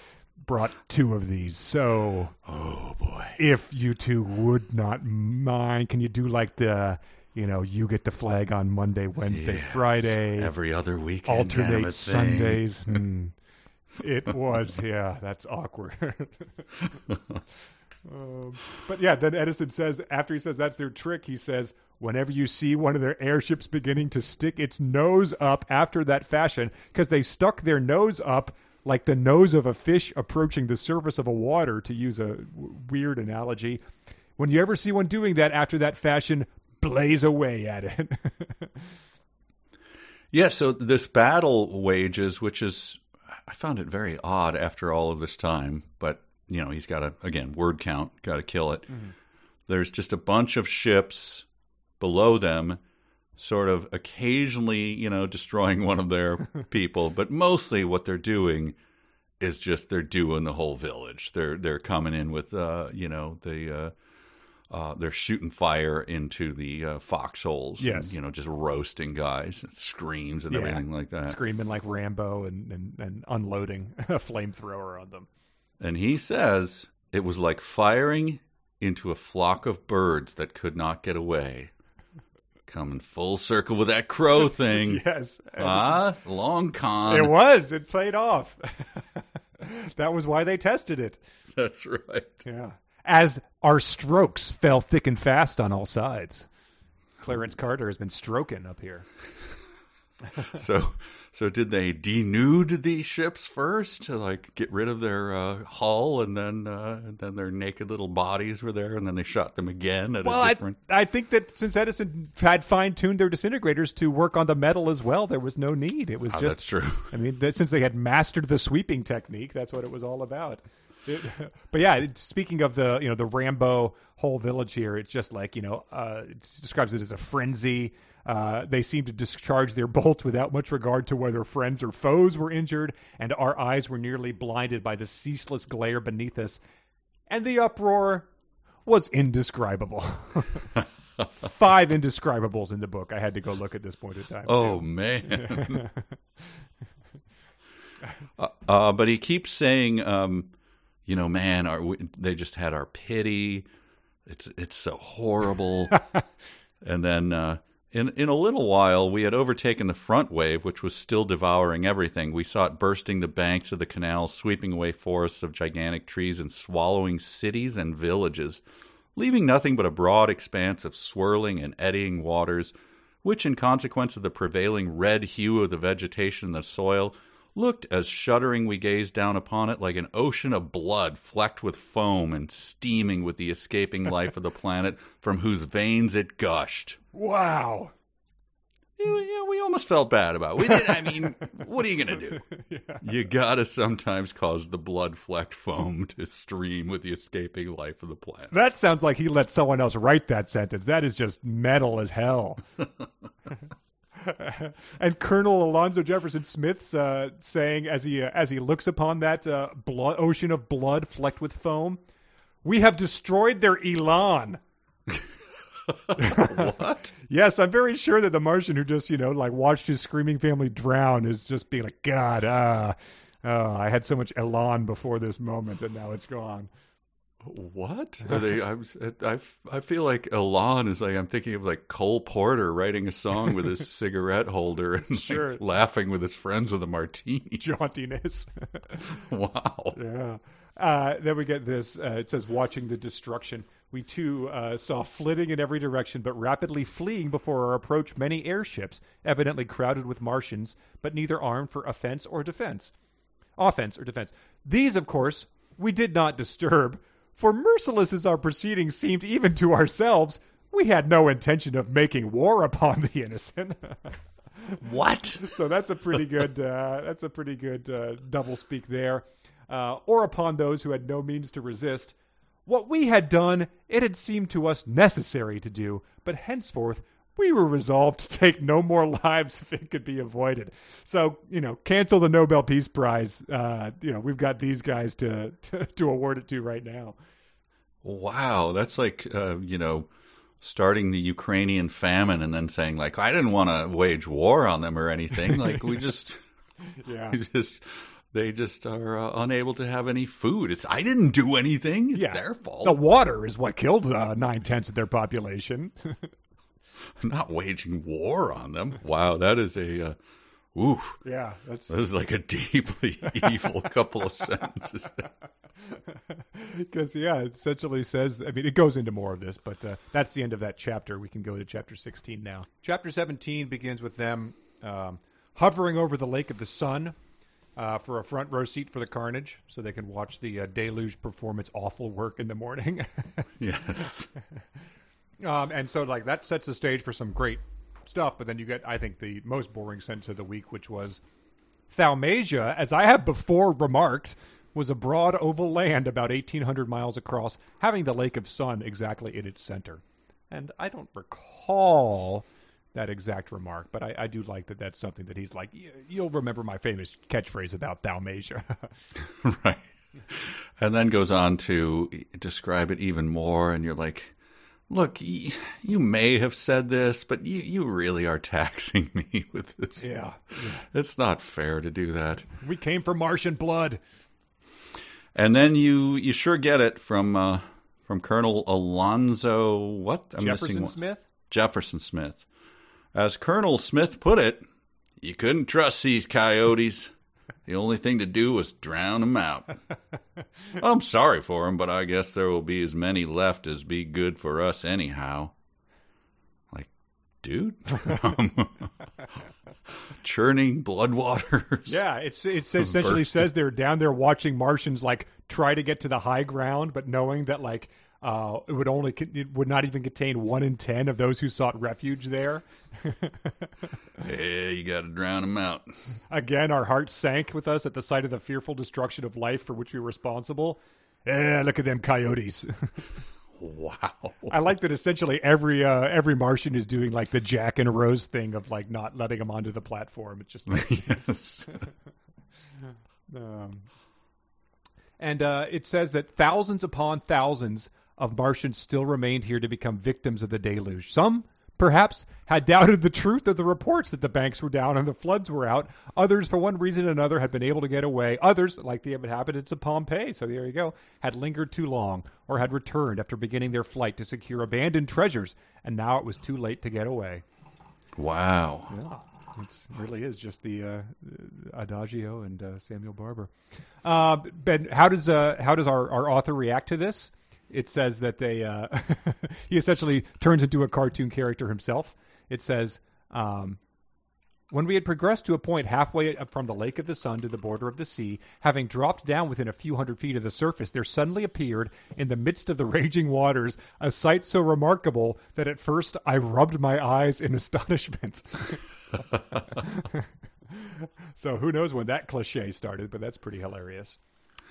brought two of these. So, oh boy, if you two would not mind, can you do like the you know, you get the flag on Monday, Wednesday, yes. Friday, every other week, alternate Sundays. and it was, yeah, that's awkward. um, but yeah, then Edison says after he says that's their trick, he says whenever you see one of their airships beginning to stick its nose up after that fashion, because they stuck their nose up like the nose of a fish approaching the surface of a water, to use a w- weird analogy. When you ever see one doing that after that fashion, blaze away at it. yeah, so this battle wages, which is, I found it very odd after all of this time, but, you know, he's got to, again, word count, got to kill it. Mm-hmm. There's just a bunch of ships below them, sort of occasionally, you know, destroying one of their people, but mostly what they're doing is just they're doing the whole village. They're they're coming in with uh, you know the uh, uh, they're shooting fire into the uh, foxholes. Yes, and, you know, just roasting guys, and screams and yeah. everything like that. Screaming like Rambo and, and, and unloading a flamethrower on them. And he says it was like firing into a flock of birds that could not get away. Coming full circle with that crow thing. yes. Ah, long con. It was. It played off. that was why they tested it. That's right. Yeah as our strokes fell thick and fast on all sides. Clarence Carter has been stroking up here. so, so did they denude these ships first to like get rid of their uh, hull, and then uh, and then their naked little bodies were there, and then they shot them again at well, a different. I, I think that since Edison had fine tuned their disintegrators to work on the metal as well, there was no need. It was oh, just that's true. I mean, that, since they had mastered the sweeping technique, that's what it was all about. It, but yeah, speaking of the you know the Rambo whole village here, it's just like you know uh, it describes it as a frenzy. Uh, they seemed to discharge their bolts without much regard to whether friends or foes were injured, and our eyes were nearly blinded by the ceaseless glare beneath us, and the uproar was indescribable. Five indescribables in the book. I had to go look at this point in time. Oh man. uh, uh, but he keeps saying. Um, you know, man, our, we, they just had our pity. It's it's so horrible. and then uh, in in a little while, we had overtaken the front wave, which was still devouring everything. We saw it bursting the banks of the canal, sweeping away forests of gigantic trees, and swallowing cities and villages, leaving nothing but a broad expanse of swirling and eddying waters, which, in consequence of the prevailing red hue of the vegetation and the soil, looked as shuddering we gazed down upon it like an ocean of blood flecked with foam and steaming with the escaping life of the planet from whose veins it gushed. Wow. Yeah, we almost felt bad about it. We did. I mean, what are you gonna do? You gotta sometimes cause the blood-flecked foam to stream with the escaping life of the planet. That sounds like he let someone else write that sentence. That is just metal as hell. and Colonel Alonzo Jefferson Smith's uh, saying as he uh, as he looks upon that uh, blood ocean of blood flecked with foam, "We have destroyed their elan." what? Yes, I'm very sure that the Martian who just you know like watched his screaming family drown is just being like, God, ah, uh, I had so much elan before this moment, and now it's gone. What are they? I, was, I, I feel like Elan is like I'm thinking of like Cole Porter writing a song with his cigarette holder and Sure. like, laughing with his friends with a martini. Jauntiness. Wow. Yeah. Uh, then we get this. Uh, it says, watching the destruction. We too uh, saw flitting in every direction, but rapidly fleeing before our approach many airships, evidently crowded with Martians, but neither armed for offense or defense. Offense or defense. These, of course, we did not disturb, for merciless as our proceedings seemed even to ourselves, we had no intention of making war upon the innocent. What? so that's a pretty good uh, that's a pretty good uh, double speak there uh, or upon those who had no means to resist what we had done it had seemed to us necessary to do but henceforth we were resolved to take no more lives if it could be avoided so you know cancel the nobel peace prize uh, you know we've got these guys to, to to award it to right now Wow. That's like uh, you know starting the Ukrainian famine and then saying like I didn't want to wage war on them or anything. Like we just yeah we just they just are uh, unable to have any food. It's I didn't do anything. It's yeah their fault. the water is what killed uh, nine-tenths of their population not waging war on them. Wow, that is a uh, ooh, yeah that's that is like a deeply evil couple of sentences. Because yeah it essentially says i mean it goes into more of this but uh, that's the end of that chapter. We can go to chapter 16 now. Chapter 17 begins with them um, hovering over the lake of the sun uh, for a front row seat for the carnage so they can watch the uh, deluge perform its awful work in the morning. Yes, um, and so like that sets the stage for some great stuff but then you get i think the most boring sentence of the week which was Thaumasia, as I have before remarked, was a broad oval land about 1,800 miles across, having the Lake of Sun exactly in its center. And I don't recall that exact remark, but I, I do like that that's something that he's like, "Y- you'll remember my famous catchphrase about Thaumasia. right. And then goes on to describe it even more, and you're like, "Look, y- you may have said this, but you you really are taxing me with this. yeah. It's not fair to do that." We came for Martian blood. And then you you sure get it from uh, from Colonel Alonzo what I'm missing Jefferson. Smith? Jefferson Smith. As Colonel Smith put it, you couldn't trust these coyotes. The only thing to do was drown them out. I'm sorry for them, but I guess there will be as many left as be good for us anyhow. Like, dude, churning blood waters. Yeah, it's it essentially Burst. says they're down there watching Martians like try to get to the high ground, but knowing that like uh, it would only it would not even contain one in ten of those who sought refuge there. Yeah, you got to drown them out. Again, our hearts sank with us at the sight of the fearful destruction of life for which we were responsible. Eh, look at them coyotes. Wow. I like that essentially every uh, every Martian is doing like the Jack and Rose thing of like not letting them onto the platform. It's just like yes. Um, and uh, it says that thousands upon thousands of Martians still remained here to become victims of the deluge. Some, perhaps, had doubted the truth of the reports that the banks were down and the floods were out. Others, for one reason or another, had been able to get away. Others, like the inhabitants of Pompeii, so there you go, had lingered too long or had returned after beginning their flight to secure abandoned treasures, and now it was too late to get away. Wow. It really is just the uh, Adagio and uh, Samuel Barber. Uh, ben, how does uh, how does our, our author react to this? It says that they uh, he essentially turns into a cartoon character himself. It says, um, When we had progressed to a point halfway up from the lake of the sun to the border of the sea, having dropped down within a few hundred feet of the surface, there suddenly appeared in the midst of the raging waters a sight so remarkable that at first I rubbed my eyes in astonishment. so who knows when that cliche started, but that's pretty hilarious.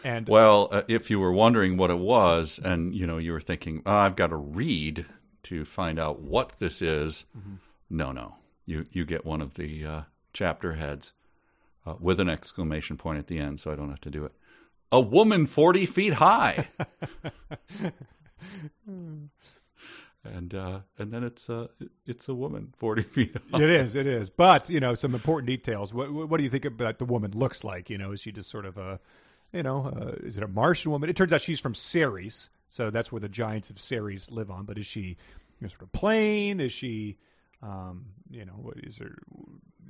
And Well, uh, if you were wondering what it was, and you know you were thinking, oh, "I've got to read to find out what this is," no, no, you you get one of the uh, chapter heads uh, with an exclamation point at the end, so I don't have to do it. A woman forty feet high, and uh, and then it's uh, it's a woman forty feet high. it is, it is. But you know, some important details. What, what do you think about the woman looks like? You know, is she just sort of a, you know, uh, is it a Martian woman? It turns out she's from Ceres, so that's where the giants of Ceres live on. But is she, you know, sort of plain? Is she, um, you know, what is her?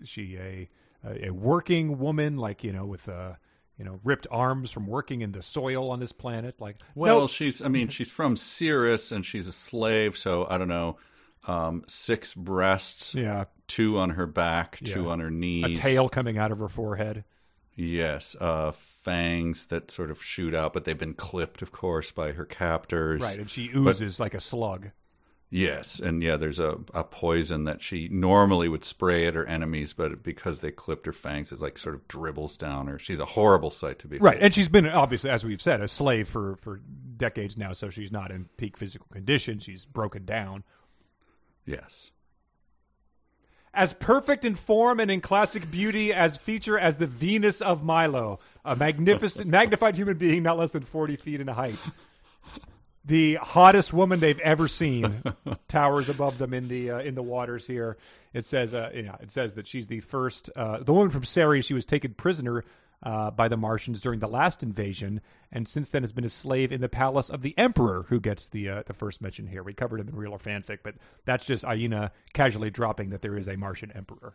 Is she a a, a working woman, like you know, with uh, you know, ripped arms from working in the soil on this planet? Like, Well, no, she's I mean she's from Ceres and she's a slave, so I don't know, um, six breasts, yeah, two on her back, two Yeah. on her knees, a tail coming out of her forehead. Yes, uh, fangs that sort of shoot out, but they've been clipped, of course, by her captors. Right, and she oozes like a slug. Yes, and yeah, there's a, a poison that she normally would spray at her enemies, but because they clipped her fangs, it like sort of dribbles down her. She's a horrible sight to be. Right, and she's been obviously, as we've said, a slave for for decades now. So she's not in peak physical condition. She's broken down. Yes. As perfect in form and in classic beauty as feature as the Venus of Milo, a magnificent, magnified human being not less than forty feet in height. The hottest woman they've ever seen towers above them in the uh, in the waters here. It says, uh, know, it says that she's the first, uh, the woman from Ceres. She was taken prisoner uh, by the Martians during the last invasion, and since then has been a slave in the palace of the Emperor, who gets the uh, the first mention here. We covered him in real or fanfic, but that's just Aina casually dropping that there is a Martian emperor.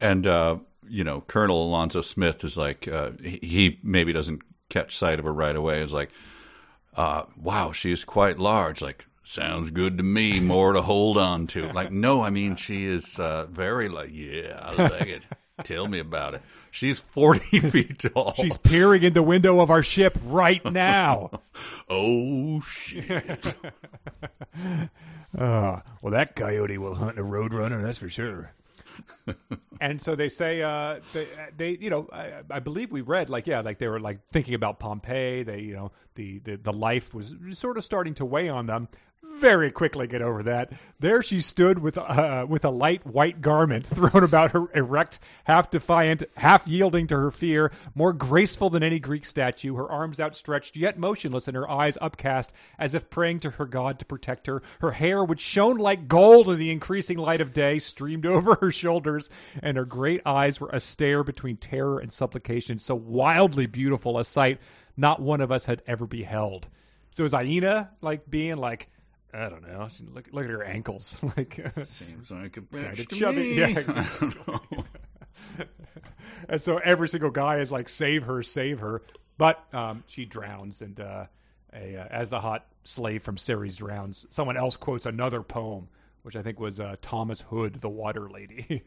And, uh, you know, Colonel Alonzo Smith is like, uh, he he maybe doesn't catch sight of her right away. Is like, uh, wow, she is quite large. Like, sounds good to me. More to hold on to. Like, no, I mean, she is uh, very like, yeah, I like it. Tell me about it. She's 40 feet tall. She's peering in the window of our ship right now. oh, shit. Uh, well, that coyote will hunt a roadrunner, that's for sure. and so they say, uh, they, they, you know, I, I believe we read like, yeah, like they were like thinking about Pompeii. They, you know, the, the, the life was sort of starting to weigh on them. Very quickly get over that. There she stood with uh, with a light white garment thrown about her, erect, half defiant, half yielding to her fear, more graceful than any Greek statue. Her arms outstretched, yet motionless, and her eyes upcast, as if praying to her God to protect her. Her hair, which shone like gold in the increasing light of day, streamed over her shoulders, and her great eyes were a stare between terror and supplication, so wildly beautiful a sight not one of us had ever beheld. So is Aina like being like? I don't know. Look, look at her ankles. like, Seems like a Kinda to chubby. me. Yeah, I exactly. don't know. and so every single guy is like, "Save her, save her!" But um, she drowns, and uh, a, uh, as the hot slave from Ceres drowns, someone else quotes another poem, which I think was uh, Thomas Hood, the Water Lady.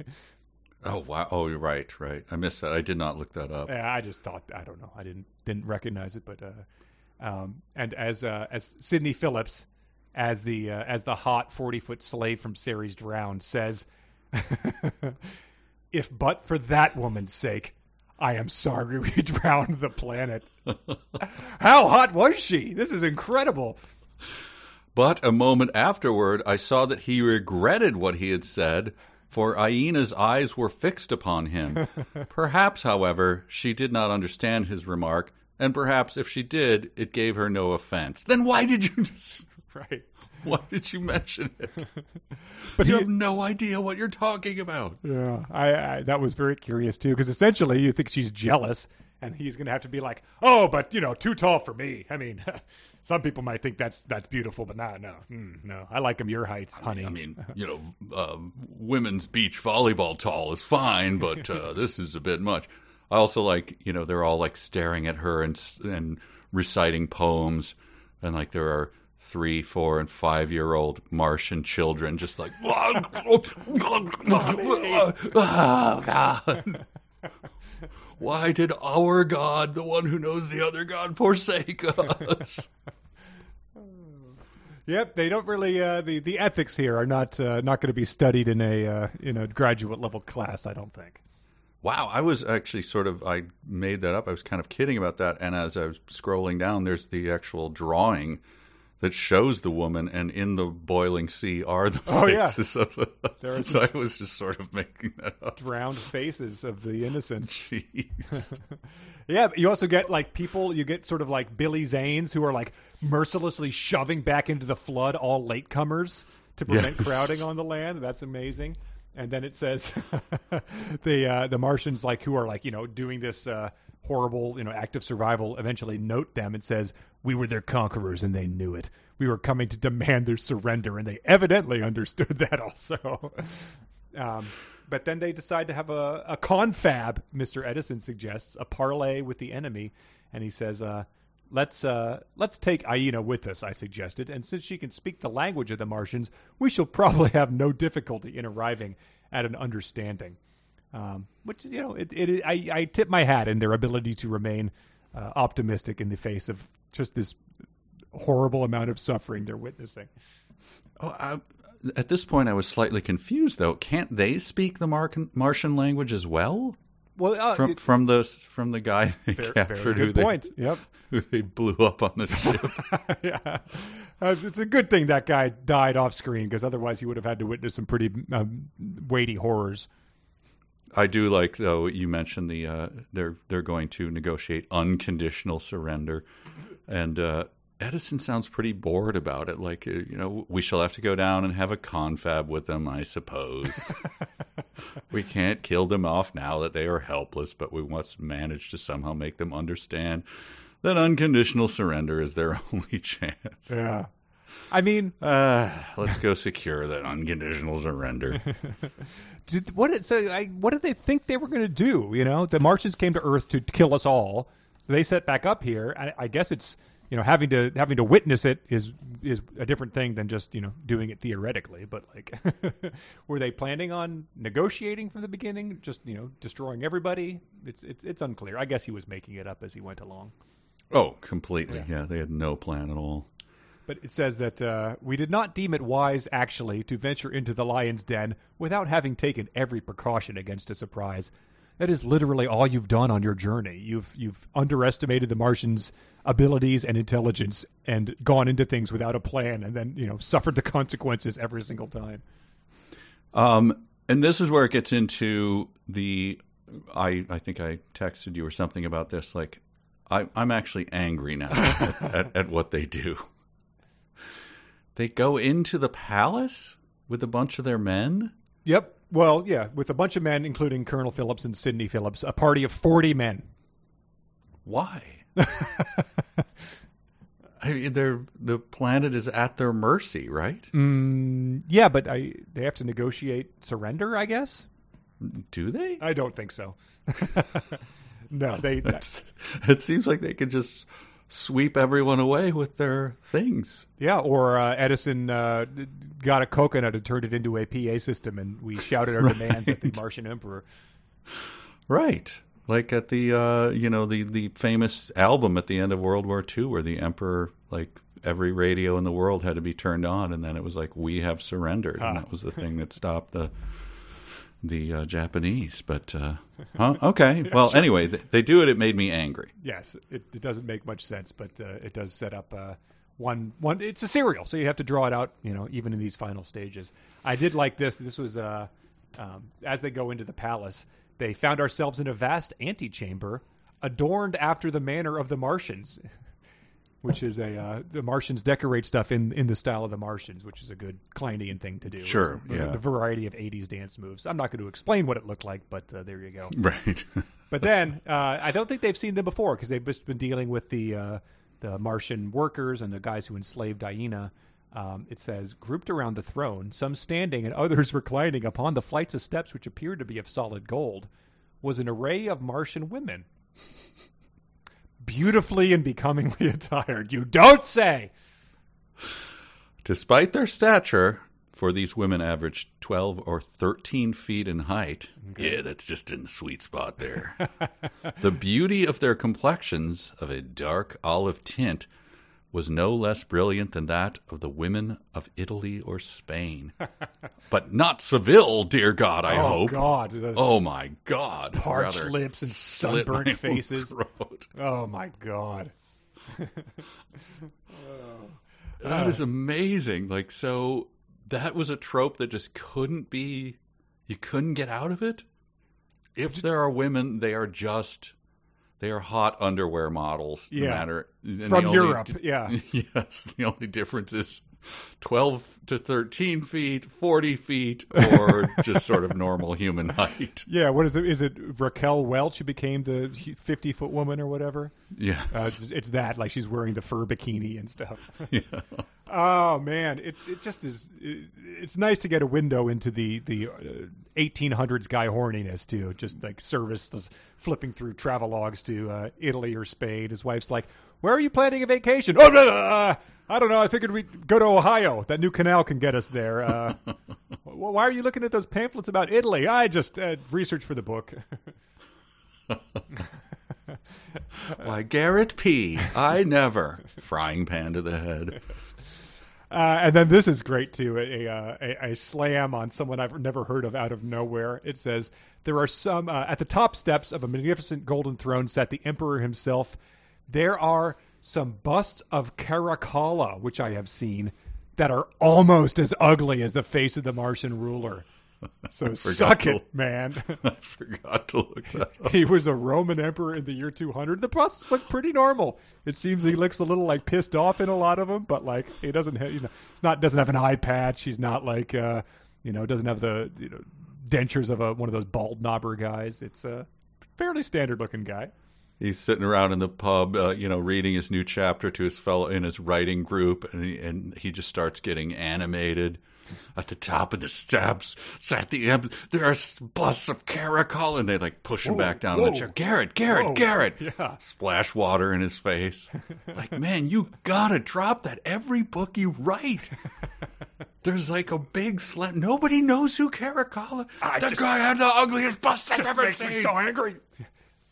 Oh wow! Oh, you're right, right. I missed that. I did not look that up. yeah, I just thought I don't know. I didn't didn't recognize it, but uh, um, and as uh, as Sidney Phillips, as the uh, as the hot forty foot slave from Ceres drowned, says, "If but for that woman's sake." I am sorry we drowned the planet. How hot was she? This is incredible. But a moment afterward, I saw that he regretted what he had said, for Aina's eyes were fixed upon him. perhaps, however, she did not understand his remark, and perhaps if she did, it gave her no offense. Then why did you just, Right. why did you mention it? But You he, have no idea what you're talking about. Yeah, I, I that was very curious too, because essentially you think she's jealous, and he's going to have to be like, "Oh, but you know, too tall for me." I mean, some people might think that's that's beautiful, but not no, mm, no. I like him your height, honey. I mean, you know, uh, women's beach volleyball tall is fine, but uh, this is a bit much. I also like, you know, they're all like staring at her and and reciting poems, and like there are three, four, and five year old Martian children just like. Why did our God, the one who knows the other God, forsake us? Yep, they don't really. Uh, the the ethics here are not uh, not going to be studied in a uh, in a graduate level class. I don't think. Wow, I was actually sort of I made that up. I was kind of kidding about that, and as I was scrolling down, there's the actual drawing that shows the woman, and in the boiling sea are the Oh, yeah. faces of the. There are so I was just sort of making that up. Drowned faces of the innocent. Jeez. Yeah, but you also get like people. You get sort of like Billy Zanes who are like mercilessly shoving back into the flood all latecomers to prevent Yes. crowding on the land. That's amazing. And then it says the uh, the Martians like who are like you know doing this uh, horrible you know act of survival. Eventually note them. It says we were their conquerors and they knew it. We were coming to demand their surrender and they evidently understood that also. Um, but then they decide to have a, a confab, Mr. Edison suggests, a parlay with the enemy. And he says, uh, let's, uh, let's take Aina with us, I suggested. And since she can speak the language of the Martians, we shall probably have no difficulty in arriving at an understanding. Um, which, you know, it, it, I, I tip my hat in their ability to remain uh, optimistic in the face of just this horrible amount of suffering they're witnessing. Oh, I, at this point, I was slightly confused, though. Can't they speak the Mar- Martian language as well? Well, uh, From it- from the from the guy they very, captured, very who good they. Yep. who they blew up on the ship. yeah, uh, it's a good thing that guy died off screen because otherwise he would have had to witness some pretty um, weighty horrors. I do like though you mentioned the uh, they're they're going to negotiate unconditional surrender, and uh, Edison sounds pretty bored about it. Like uh, you know, we shall have to go down and have a confab with them, I suppose. we can't kill them off now that they are helpless, but we must manage to somehow make them understand that unconditional surrender is their only chance. Yeah, I mean, Uh, let's go secure that unconditional surrender. did, what did so? I, what did they think they were going to do? You know, the Martians came to Earth to kill us all, so they set back up here. I, I guess it's you know having to having to witness it is is a different thing than just you know doing it theoretically. But like, were they planning on negotiating from the beginning? Just you know destroying everybody? It's it's it's unclear. I guess he was making it up as he went along. oh, completely. Yeah, they had no plan at all. But it says that uh, we did not deem it wise, actually, to venture into the lion's den without having taken every precaution against a surprise. That is literally all you've done on your journey. You've you've underestimated the Martians' abilities and intelligence, and gone into things without a plan, and then you know suffered the consequences every single time. Um, and this is where it gets into the. I I think I texted you or something about this. Like, I, I'm actually angry now at, at, at what they do. They go into the palace with a bunch of their men. Yep. Well, yeah, with a bunch of men, including Colonel Phillips and Sidney Phillips, a party of forty men. Why? I mean, they're, the planet is at their mercy, right? Mm, yeah, but I they have to negotiate surrender, I guess. Do they? I don't think so. no, they. It's- it seems like they could just sweep everyone away with their things. yeah, or uh, Edison uh, got a coconut and turned it into a PA system, and we shouted our demands at the Martian Emperor. Right. Like at the uh, you know the the famous album at the end of World War II, where the emperor like every radio in the world had to be turned on, and then it was like we have surrendered, and that was the thing that stopped the the uh, Japanese. But uh, huh? okay, well, anyway, they, they do it. It made me angry. Yes, it, it doesn't make much sense, but uh, it does set up uh, one one. It's a serial, so you have to draw it out. You know, even in these final stages. I did like this. This was uh, um, as they go into the palace. They found ourselves in a vast antechamber, adorned after the manner of the Martians, which is a uh, the Martians decorate stuff in in the style of the Martians, which is a good Kleinian thing to do. Sure, It's yeah. the variety of '80s dance moves. I'm not going to explain what it looked like, but uh, there you go. Right. But then uh, I don't think they've seen them before because they've just been dealing with the uh, the Martian workers and the guys who enslaved Aina. Um, it says grouped around the throne, some standing and others reclining upon the flights of steps which appeared to be of solid gold, was an array of Martian women, beautifully and becomingly attired. You don't say. Despite their stature, for these women averaged 12 or 13 feet in height. Yeah, that's just in the sweet spot there. the beauty of their complexions, of a dark olive tint, was no less brilliant than that of the women of Italy or Spain. but not Seville, dear God, I oh hope. God! Oh my God. parched Rather lips and sunburnt faces. Oh my God! That is amazing. Like, so that was a trope that just couldn't be, you couldn't get out of it. If there are women, they are just, they are hot underwear models. no Yeah. matter and the From only- Europe, yeah. yes. The only difference is 12 to 13 feet, 40 feet, or just sort of normal human height. Yeah, what is it? Is it Raquel Welch who became the fifty foot woman or whatever? Yeah. Uh, it's, it's that like she's wearing the fur bikini and stuff. yeah. Oh man, it's it just is. It, it's nice to get a window into the the eighteen hundreds guy horniness too. Just like Serviss, flipping through travelogues to uh, Italy or Spain. His wife's like, "Where are you planning a vacation?" Oh, blah. I don't know. I figured we'd go to Ohio. That new canal can get us there. Uh, why are you looking at those pamphlets about Italy? I just uh, researched for the book. Why, Garrett P. I never. Frying pan to the head. Uh, and then this is great too a, a, a slam on someone I've never heard of out of nowhere. It says there are some uh, at the top steps of a magnificent golden throne sat the emperor himself. There are some busts of Caracalla, which I have seen, that are almost as ugly as the face of the Martian ruler. So suck to- it, man. I forgot to look that up. he was a Roman emperor in the year 200. The busts look pretty normal. It seems he looks a little like pissed off in a lot of them, but like he doesn't have, you know, it's not doesn't have an eye patch. He's not like uh, you know, doesn't have the you know dentures of a one of those bald knobber guys. It's a fairly standard looking guy. He's sitting around in the pub, uh, you know, reading his new chapter to his fellow in his writing group, and he, and he just starts getting animated. At the top of the steps, at the end, there are busts of Caracalla, and they like push him Whoa, back down whoa. the chair. Garrett, Garrett, Whoa. Garrett! Yeah. Splash water in his face. like, man, you gotta drop that every book you write. There's like a big slant. Nobody knows who Caracalla. I That just- guy had the ugliest bust I've ever makes me so angry.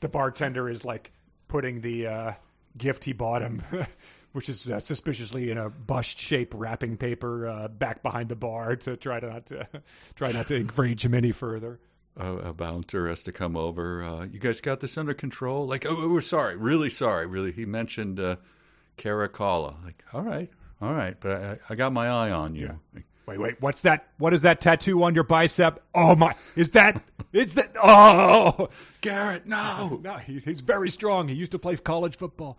The bartender is like putting the uh, gift he bought him, which is uh, suspiciously in a bust shape wrapping paper, uh, back behind the bar to try to not to try not to enrage him any further. a, a bouncer has to come over. Uh, you guys got this under control? Like, oh, we're sorry, really sorry, really. He mentioned uh, Caracalla. Like, all right, all right, but I, I got my eye on you. Like, Wait, wait, what's that? What is that tattoo on your bicep? Oh my, is that? Is that? Oh, Garrett, no! no, he's he's very strong. He used to play college football.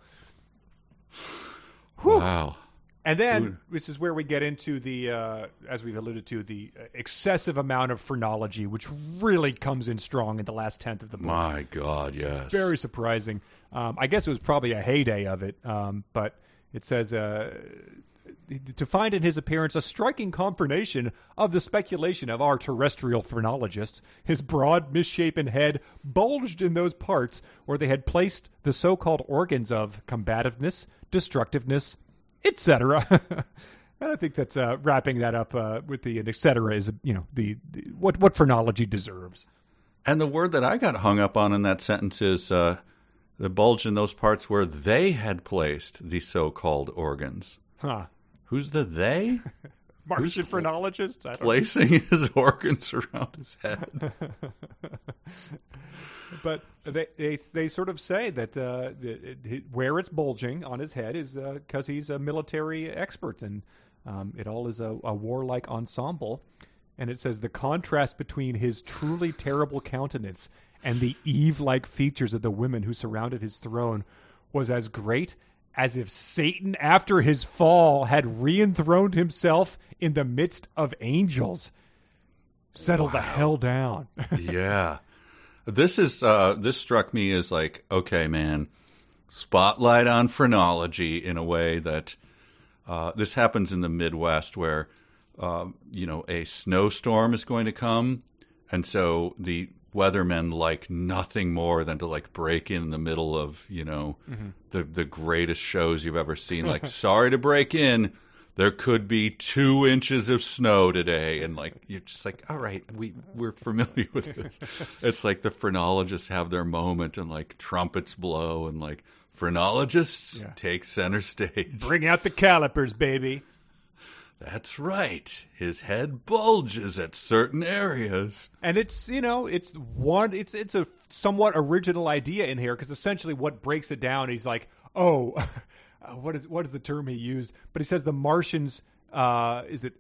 Wow. And then this is where we get into the, uh, as we've alluded to, the uh, excessive amount of phrenology, which really comes in strong in the last tenth of the book. My God, yes. Very surprising. Um, I guess it was probably a heyday of it, um, but it says uh, to find in his appearance a striking confirmation of the speculation of our terrestrial phrenologists. His broad, misshapen head bulged in those parts where they had placed the so-called organs of combativeness, destructiveness, etc. And I think that uh, wrapping that up uh, with the etc. is, you know, the, the what what phrenology deserves. And the word that I got hung up on in that sentence is uh, the bulge in those parts where they had placed the so-called organs. Huh. Who's the they? Martian don't Placing his organs around his head. but they, they they sort of say that uh, where it's bulging on his head is because he's a military expert and um, it all is a, a warlike ensemble. And it says the contrast between his truly terrible countenance and the Eve-like features of the women who surrounded his throne was as great as if Satan, after his fall, had re-enthroned himself in the midst of angels. Settle the hell down. yeah. This is uh this struck me as like, okay, man, spotlight on phrenology in a way that uh, this happens in the Midwest where uh, you know a snowstorm is going to come, and so the weathermen like nothing more than to like break in the middle of you know mm-hmm. the the greatest shows you've ever seen. Like, sorry to break in, there could be two inches of snow today, and like you're just like, all right, we we're familiar with this. it's like the phrenologists have their moment, and like trumpets blow, and like phrenologists Yeah. take center stage. Bring out the calipers, baby. That's right. His head bulges at certain areas. And it's you know it's one it's it's a somewhat original idea in here because essentially what breaks it down he's like oh what is what is the term he used but he says the Martians uh, is it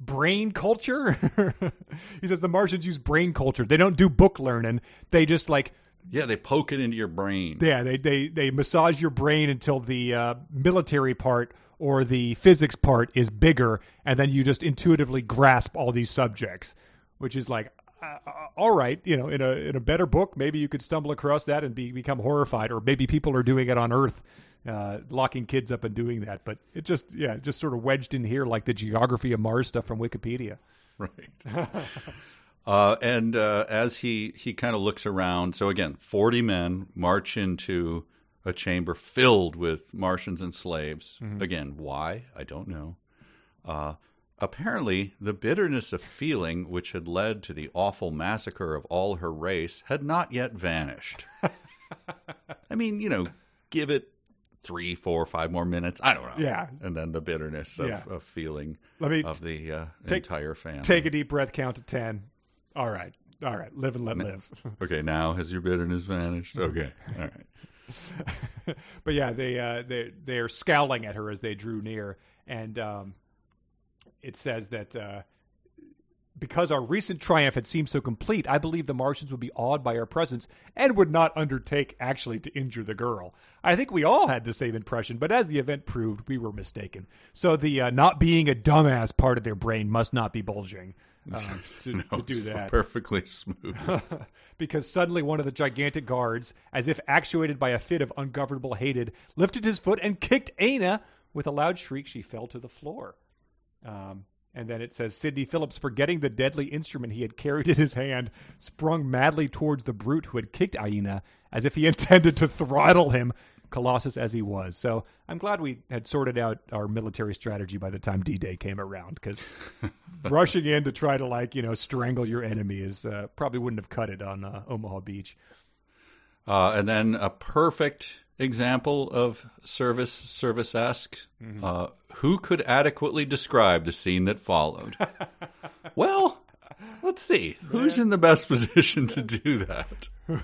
brain culture he says the Martians use brain culture they don't do book learning they just like Yeah, they poke it into your brain. yeah they they they massage your brain until the uh, military part or the physics part is bigger and then you just intuitively grasp all these subjects which is like uh, uh, all right you know in a in a better book maybe you could stumble across that and be become horrified or maybe people are doing it on earth uh, locking kids up and doing that but it just yeah just sort of wedged in here like the geography of mars stuff from wikipedia Right. uh, and uh, as he he kind of looks around, so again, forty men march into a chamber filled with Martians and slaves. Again, why I don't know. Uh, apparently, the bitterness of feeling which had led to the awful massacre of all her race had not yet vanished. I mean, you know, give it three, four, five more minutes. I don't know. Yeah. and then the bitterness of, Yeah. of feeling Let me of the uh, take- entire family. take a deep breath count to 10 all right all right live and let live Okay, now has your bitterness vanished? Okay, all right. but yeah, they uh, they they're scowling at her as they drew near, and um, it says that uh, because our recent triumph had seemed so complete, I believe the Martians would be awed by our presence and would not undertake actually to injure the girl. I think we all had the same impression, but as the event proved, we were mistaken. So the uh, not being a dumbass part of their brain must not be bulging. Uh, to, No, to do that perfectly smooth. because suddenly one of the gigantic guards, as if actuated by a fit of ungovernable hatred, lifted his foot and kicked Aina. With a loud shriek, she fell to the floor. Um, and then it says Sidney Phillips, forgetting the deadly instrument he had carried in his hand, sprung madly towards the brute who had kicked Aina, as if he intended to throttle him, colossus as he was. So I'm glad we had sorted out our military strategy by the time D-Day came around, because rushing in to try to like you know strangle your enemy is uh, probably wouldn't have cut it on uh, Omaha Beach. Uh, and then a perfect example of Serviss Serviss esque. Mm-hmm. Uh, who could adequately describe the scene that followed? well, let's see. Who's in the best position to do that?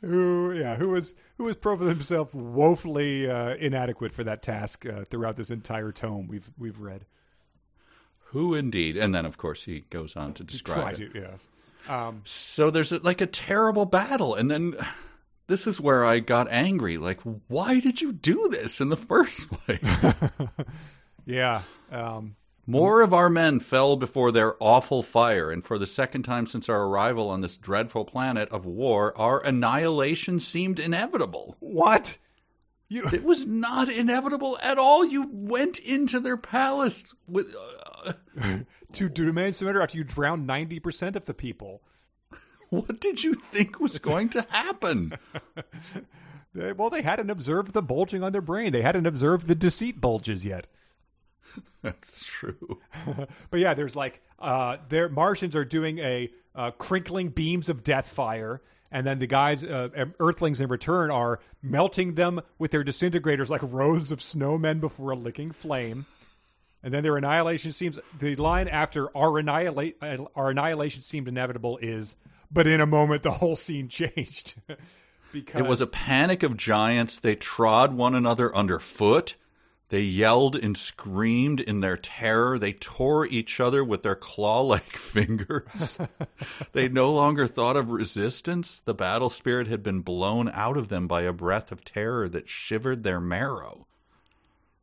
Who, yeah, who was who has proven himself woefully uh, inadequate for that task uh, throughout this entire tome we've we've read. Who indeed? And then, of course, he goes on to describe it. yeah. Um, So there's a, like a terrible battle, and then this is where I got angry. Like, why did you do this in the first place? yeah. Um, More of our men fell before their awful fire, and for the second time since our arrival on this dreadful planet of war, our annihilation seemed inevitable. what? You It was not inevitable at all. You went into their palace with. Uh, to, to demand surrender after you drowned ninety percent of the people? What did you think was going to happen? They- well, they hadn't observed the bulging on their brain. They hadn't observed the deceit bulges yet. That's true. but yeah, there's like uh, their Martians are doing a uh, crinkling beams of death fire, and then the guys, uh, Earthlings, in return are melting them with their disintegrators like rows of snowmen before a licking flame. And then their annihilation seems. The line after our annihilate uh, our annihilation seemed inevitable is, but in a moment the whole scene changed. because It was a panic of giants. They trod one another underfoot. They yelled and screamed in their terror. They tore each other with their claw like fingers. they no longer thought of resistance. The battle spirit had been blown out of them by a breath of terror that shivered their marrow.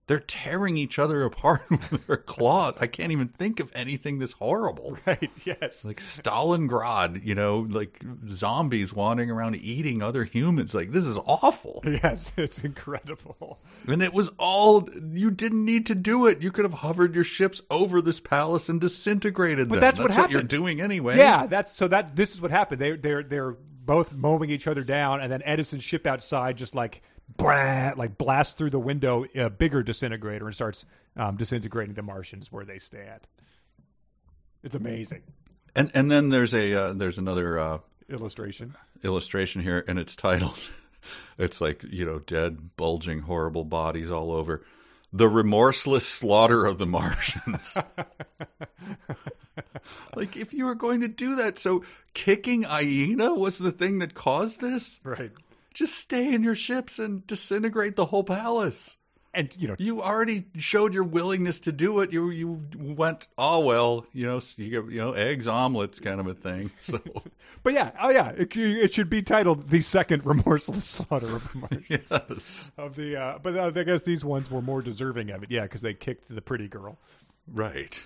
They're tearing each other apart with their claws. I can't even think of anything this horrible. right. Yes. Like Stalingrad, you know, like zombies wandering around eating other humans. Like, this is awful. Yes, it's incredible. And it was all, you didn't need to do it. You could have hovered your ships over this palace and disintegrated But them. that's what happened. you're doing anyway. Yeah, that's so that this is what happened. They they're they're both mowing each other down, and then Edison's ship outside just like blah, like blasts through the window a bigger disintegrator and starts um, disintegrating the Martians where they stand. It's amazing And and then there's a uh, there's another uh, illustration. illustration here, and it's titled. It's like you know, dead, bulging, horrible bodies all over. The remorseless slaughter of the Martians. like if you were going to do that, so kicking Aina was the thing that caused this. Right. Just stay in your ships and disintegrate the whole palace. And you know, You already showed your willingness to do it. You you went, oh well, you know, you get, you know, eggs, omelets, kind of a thing. So but yeah, oh yeah, it, it should be titled "The Second Remorseless Slaughter of the Martians." yes, of the, uh, but uh, I guess these ones were more deserving of it, yeah, because they kicked the pretty girl. right.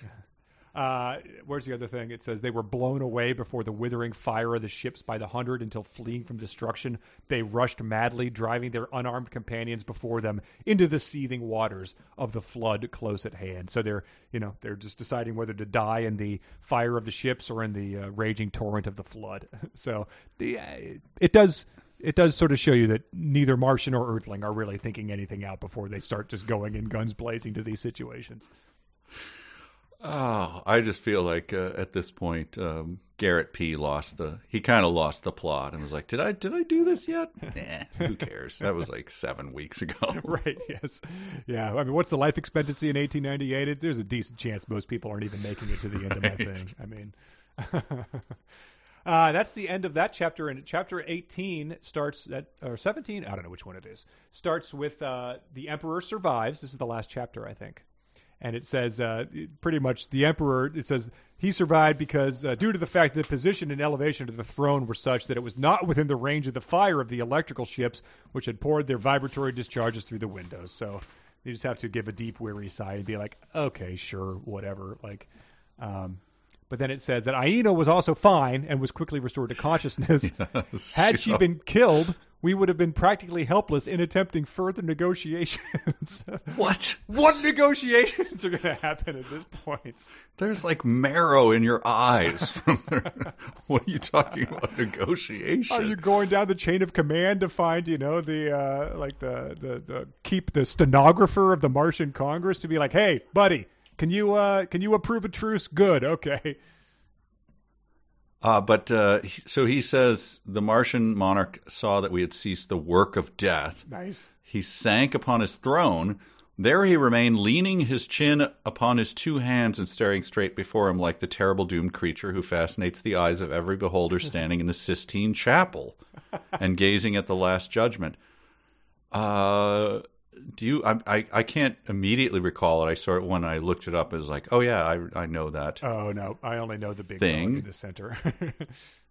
Uh, where's the other thing? It says they were blown away before the withering fire of the ships by the hundred until fleeing from destruction. They rushed madly, driving their unarmed companions before them into the seething waters of the flood close at hand. So they're, you know, they're just deciding whether to die in the fire of the ships or in the uh, raging torrent of the flood. so the, uh, it does. It does sort of show you that neither Martian or Earthling are really thinking anything out before they start just going in guns blazing to these situations. Oh, I just feel like uh, at this point, um, Garrett P lost the. He kind of lost the plot and was like, "Did I? Did I do this yet? nah, who cares? That was like seven weeks ago." right. Yes. Yeah. I mean, what's the life expectancy in 1898? It, there's a decent chance most people aren't even making it to the end of that Right. thing. I mean, uh, that's the end of that chapter. And chapter 18 starts at or 17. I don't know which one it is. Starts with uh, the emperor survives. This is the last chapter, I think. And it says uh, pretty much the emperor. It says he survived because uh, due to the fact that the position and elevation of the throne were such that it was not within the range of the fire of the electrical ships, which had poured their vibratory discharges through the windows. So you just have to give a deep, weary sigh and be like, "Okay, sure, whatever." Like, um, but then it says that Aina was also fine and was quickly restored to consciousness. Had she been killed, we would have been practically helpless in attempting further negotiations. What? what negotiations are going to happen at this point? There's like marrow in your eyes. From what are you talking about? Negotiation? Are you going down the chain of command to find, you know, the uh, like the, the the keep the stenographer of the Martian Congress to be like, "Hey, buddy, can you uh can you approve a truce? Good, okay." Uh, but uh, so he says the Martian monarch saw that we had ceased the work of death. Nice. He sank upon his throne. There he remained, leaning his chin upon his two hands and staring straight before him like the terrible doomed creature who fascinates the eyes of every beholder standing in the Sistine Chapel and gazing at the Last Judgment. Uh, do you? I, I I can't immediately recall it. I saw it when I looked it up. It was like, oh yeah, I I know that. Oh no, I only know the big Thing. in the center.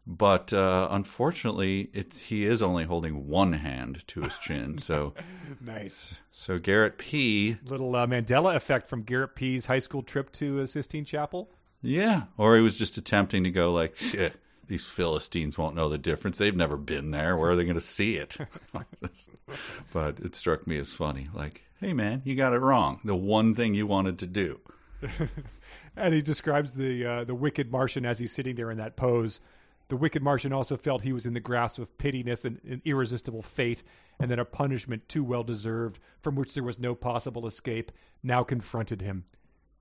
But uh, unfortunately, it's he is only holding one hand to his chin. So nice. so Garrett P. Little uh, Mandela effect from Garrett P's high school trip to uh, Sistine Chapel. Yeah, or he was just attempting to go like, shit, these Philistines won't know the difference. They've never been there. Where are they going to see it? but it struck me as funny. Like, hey man, you got it wrong. The one thing you wanted to do. And he describes the uh, the wicked Martian as he's sitting there in that pose. The wicked Martian also felt he was in the grasp of pitiless and, and irresistible fate, and that a punishment too well deserved, from which there was no possible escape, now confronted him.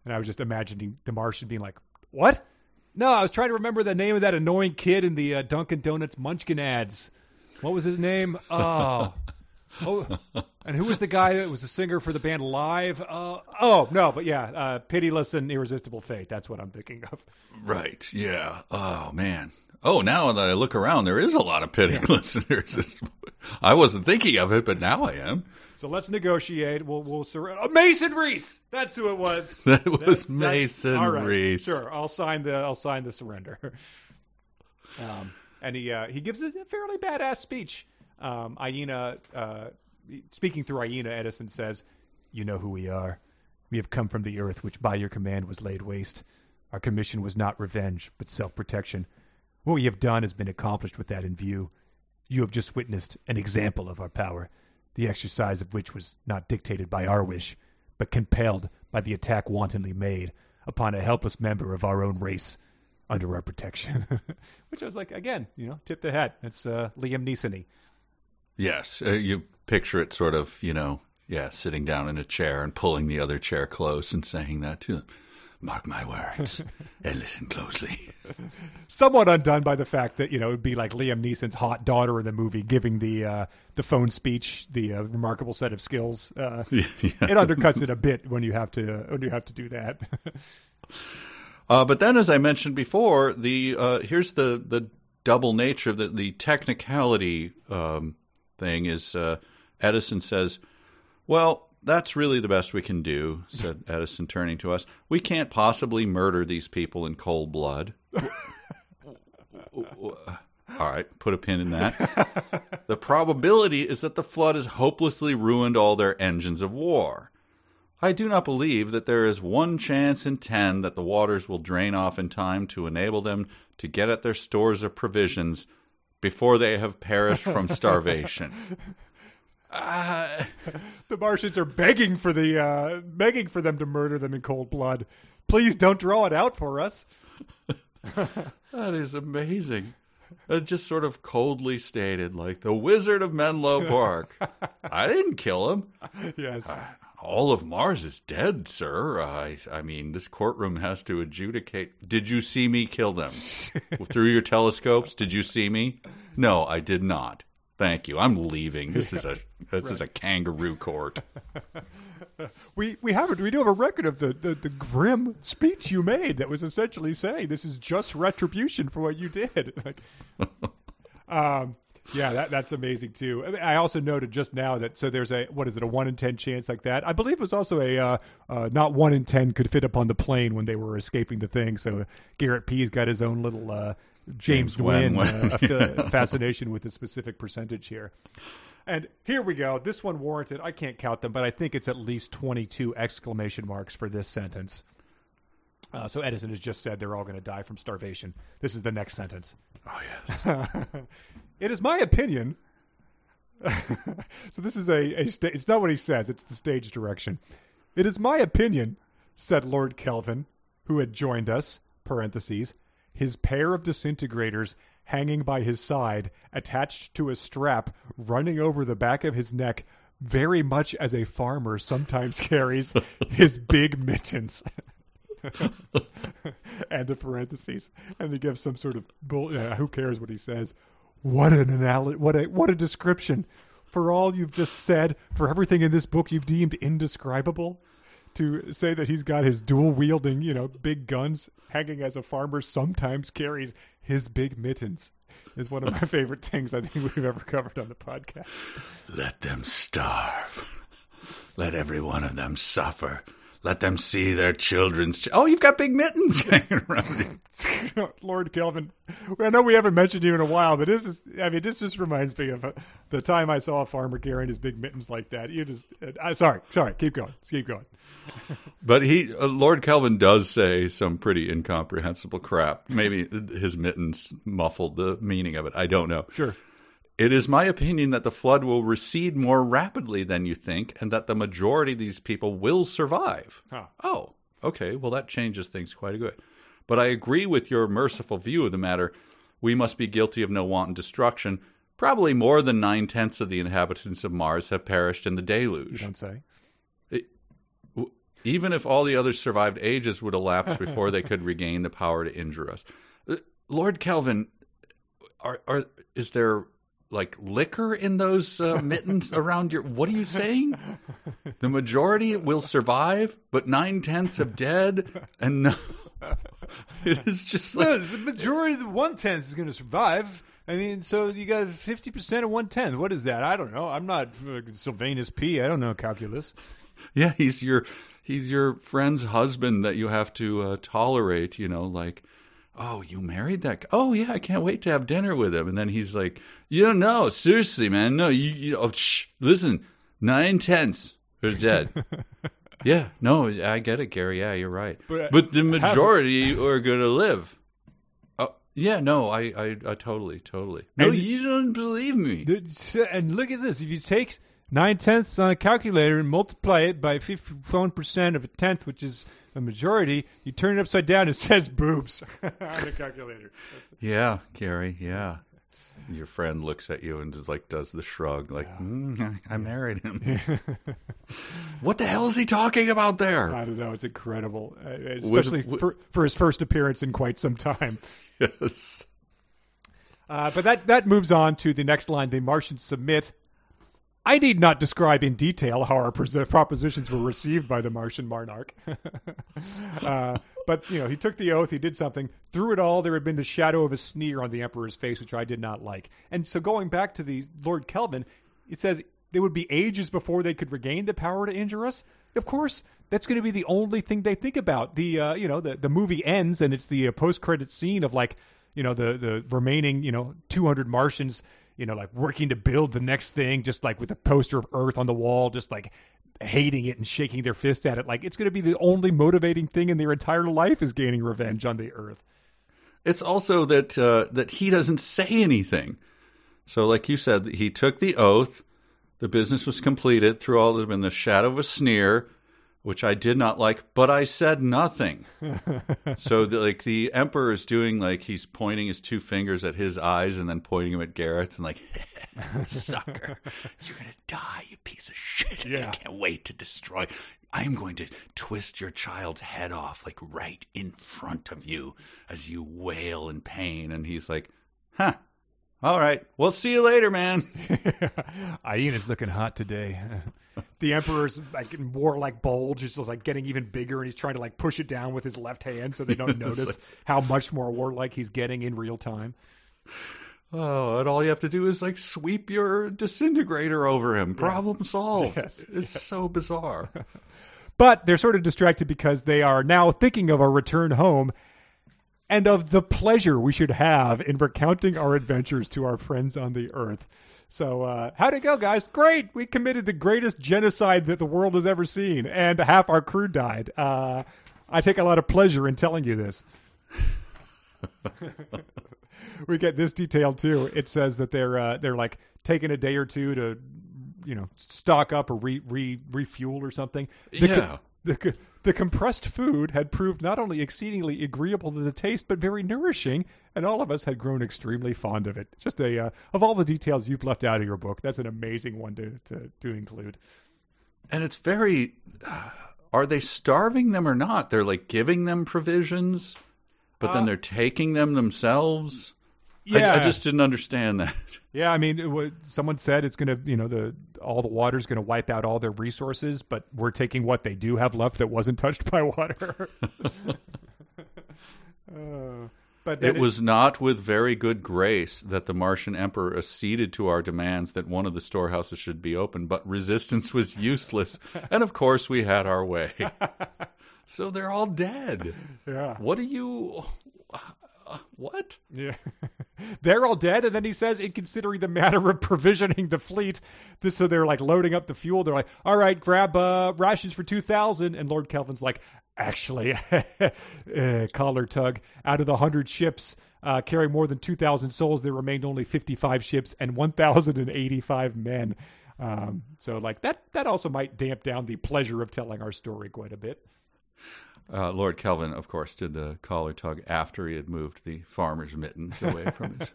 And I was just imagining the Martian being like, "What? No, I was trying to remember the name of that annoying kid in the uh, Dunkin' Donuts Munchkin ads. What was his name? Oh." Oh, and who was the guy that was the singer for the band Live? Uh, oh no, but yeah, uh, pitiless and irresistible fate. That's what I'm thinking of. Right. Yeah. Oh man. Oh, now that I look around, there is a lot of pitiless and irresistible. I wasn't thinking of it, but now I am. So let's negotiate. We'll we'll surrender. Oh, Mason Reese. That's who it was. That was That's- that's- Mason all right, Reese. Sure, I'll sign the I'll sign the surrender. um, and he uh, he gives a fairly badass speech. Um, Aina, uh, speaking through Aina, Edison says, "You know who we are. We have come from the earth, which by your command was laid waste. Our commission was not revenge, but self protection. What we have done has been accomplished with that in view. You have just witnessed an example of our power, the exercise of which was not dictated by our wish, but compelled by the attack wantonly made upon a helpless member of our own race. under our protection. Which I was like, again, you know, tip the hat. It's uh, Liam Neeson Yes, uh, you picture it sort of, you know, yeah, sitting down in a chair and pulling the other chair close and saying that to them. Mark my words and listen closely. Somewhat undone by the fact that you know it'd be like Liam Neeson's hot daughter in the movie giving the uh, the phone speech, the uh, remarkable set of skills. Uh, yeah. It undercuts it a bit when you have to when you have to do that. Uh, but then, as I mentioned before, the uh, here's the the double nature of the the technicality um, thing is uh, Edison says, "Well, that's really the best we can do," said Edison, turning to us. "We can't possibly murder these people in cold blood." All right, put a pin in that. the probability is that the flood has hopelessly ruined all their engines of war. I do not believe that there is one chance in ten that the waters will drain off in time to enable them to get at their stores of provisions before they have perished from starvation. Uh, the Martians are begging for the uh, begging for them to murder them in cold blood. Please don't draw it out for us. that is amazing. It just sort of coldly stated, like the Wizard of Menlo Park. I didn't kill him. Yes. Uh, all of Mars is dead, sir. I, I mean, this courtroom has to adjudicate. Did you see me kill them through your telescopes? Did you see me? No, I did not. Thank you. I'm leaving. This is a this right. is a kangaroo court. we we have we do have a record of the, the, the grim speech you made that was essentially saying this is just retribution for what you did. Like, um, yeah, that, that's amazing too. I, mean, I, also noted just now that so there's a what is it a one in ten chance like that. I believe it was also a uh, uh, not one in ten could fit upon the plane when they were escaping the thing. So Garrett P's got his own little uh, James, James Wynn, uh, fascination with a specific percentage here. And here we go. This one warranted. I can't count them, but I think it's at least 22 exclamation marks for this sentence. Uh, so Edison has just said they're all going to die from starvation. This is the next sentence. Oh yes. it is my opinion. so this is a, a sta- it's not what he says. It's the stage direction. It is my opinion, said Lord Kelvin, who had joined us. Parentheses his pair of disintegrators hanging by his side, attached to a strap running over the back of his neck, very much as a farmer sometimes carries his big mittens. and a parentheses, and he gives some sort of bull. Who cares what he says? What an analogy! What a what a description for all you've just said. For everything in this book you've deemed indescribable to say that he's got his dual wielding, you know, big guns hanging as a farmer sometimes carries his big mittens is one of my favorite things I think we've ever covered on the podcast. Let them starve. Let every one of them suffer. Let them see their children's. Ch- oh, you've got big mittens hanging around you. Lord Kelvin, I know we haven't mentioned you in a while, but this is, I mean, this just reminds me of uh, the time I saw a farmer carrying his big mittens like that. You just, uh, sorry, sorry, keep going, keep going. but he, uh, Lord Kelvin does say some pretty incomprehensible crap. Maybe his mittens muffled the meaning of it. I don't know. Sure. It is my opinion that the flood will recede more rapidly than you think, and that the majority of these people will survive. Huh. Oh, okay. Well, that changes things quite a bit. But I agree with your merciful view of the matter. We must be guilty of no wanton destruction. Probably more than nine tenths of the inhabitants of Mars have perished in the deluge. You don't say. It, even if all the others survived, ages would elapse before they could regain the power to injure us. Uh, Lord Kelvin, are, are is there like liquor in those uh, mittens around your. What are you saying? The majority will survive, but nine tenths of dead, and no, it is just like no, the majority of the one tenth is going to survive. I mean, so you got fifty percent of one tenth. What is that? I don't know. I'm not uh, Silvanus P. I don't know calculus. Yeah, he's your he's your friend's husband that you have to uh, tolerate. You know, like oh, you married that guy? Oh, yeah, I can't wait to have dinner with him. And then he's like, you don't know, seriously, man. No, you, you oh, shh, listen, nine tenths are dead. yeah, no, I get it, Gary. Yeah, you're right. But, but the majority are going to live. Oh, yeah, no, I, I, I totally, totally. No, and you don't believe me. And look at this. If you take nine tenths on a calculator and multiply it by 51% of a tenth, which is a majority, you turn it upside down, it says boobs on the calculator. Yeah, Gary. Yeah. Your friend looks at you and just like does the shrug, like mm, I married him. what the hell is he talking about there? I don't know. It's incredible, uh, especially would- for, for his first appearance in quite some time. Yes. Uh, but that, that moves on to the next line. The Martians submit. I need not describe in detail how our propositions were received by the Martian monarch. uh, but, you know, he took the oath, he did something. Through it all, there had been the shadow of a sneer on the Emperor's face, which I did not like. And so going back to the Lord Kelvin, it says there would be ages before they could regain the power to injure us. Of course, that's going to be the only thing they think about. The uh, you know the the movie ends and it's the uh, post credit scene of like you know the the remaining you know 200 Martians you know like working to build the next thing just like with a poster of Earth on the wall just like hating it and shaking their fist at it like it's going to be the only motivating thing in their entire life is gaining revenge on the Earth. It's also that uh, that he doesn't say anything. So, like you said, he took the oath. The business was completed through all of them in the shadow of a sneer, which I did not like, but I said nothing. so, the, like the emperor is doing like he's pointing his two fingers at his eyes and then pointing them at Garrett's and like, sucker, you're gonna die, you piece of shit. Yeah. I can't wait to destroy. I'm going to twist your child's head off, like right in front of you, as you wail in pain. And he's like, "Huh, all right, we'll see you later, man." Aina's looking hot today. the Emperor's like warlike bulge is just like getting even bigger, and he's trying to like push it down with his left hand so they don't notice how much more warlike he's getting in real time. Oh, and all you have to do is like sweep your disintegrator over him. Problem solved. Yes, it's so bizarre. But they're sort of distracted because they are now thinking of a return home and of the pleasure we should have in recounting our adventures to our friends on the earth. So, uh, how'd it go, guys? Great! We committed the greatest genocide that the world has ever seen, and half our crew died. Uh, I take a lot of pleasure in telling you this. we get this detail too. It says that they're uh, they're like taking a day or two to, you know, stock up or re, re refuel or something. The Yeah. co- the compressed food had proved not only exceedingly agreeable to the taste, but very nourishing, and all of us had grown extremely fond of it. Just a uh, of all the details you've left out of your book, that's an amazing one to to, to include. And it's very. Are they starving them or not? They're like giving them provisions, but then they're taking them themselves. I- I, just didn't understand that. Yeah, I mean, it wa- someone said it's going to, you know, the all the water's going to wipe out all their resources, but we're taking what they do have left that wasn't touched by water. Uh, but then It was not with very good grace that the Martian Emperor acceded to our demands that one of the storehouses should be open, but resistance was useless. and of course, we had our way. so they're all dead. yeah, What do you. What? yeah. they're all dead, and then he says, in considering the matter of provisioning the fleet, this so they're like loading up the fuel. They're like, all right, grab uh, rations for two thousand, and Lord Kelvin's like, actually, uh, collar tug out of the hundred ships. Uh, carrying more than 2,000 souls, there remained only 55 ships and 1,085 men. Um, so, like that, that also might damp down the pleasure of telling our story quite a bit. Uh, Lord Kelvin, of course, did the collar tug after he had moved the farmer's mittens away from his.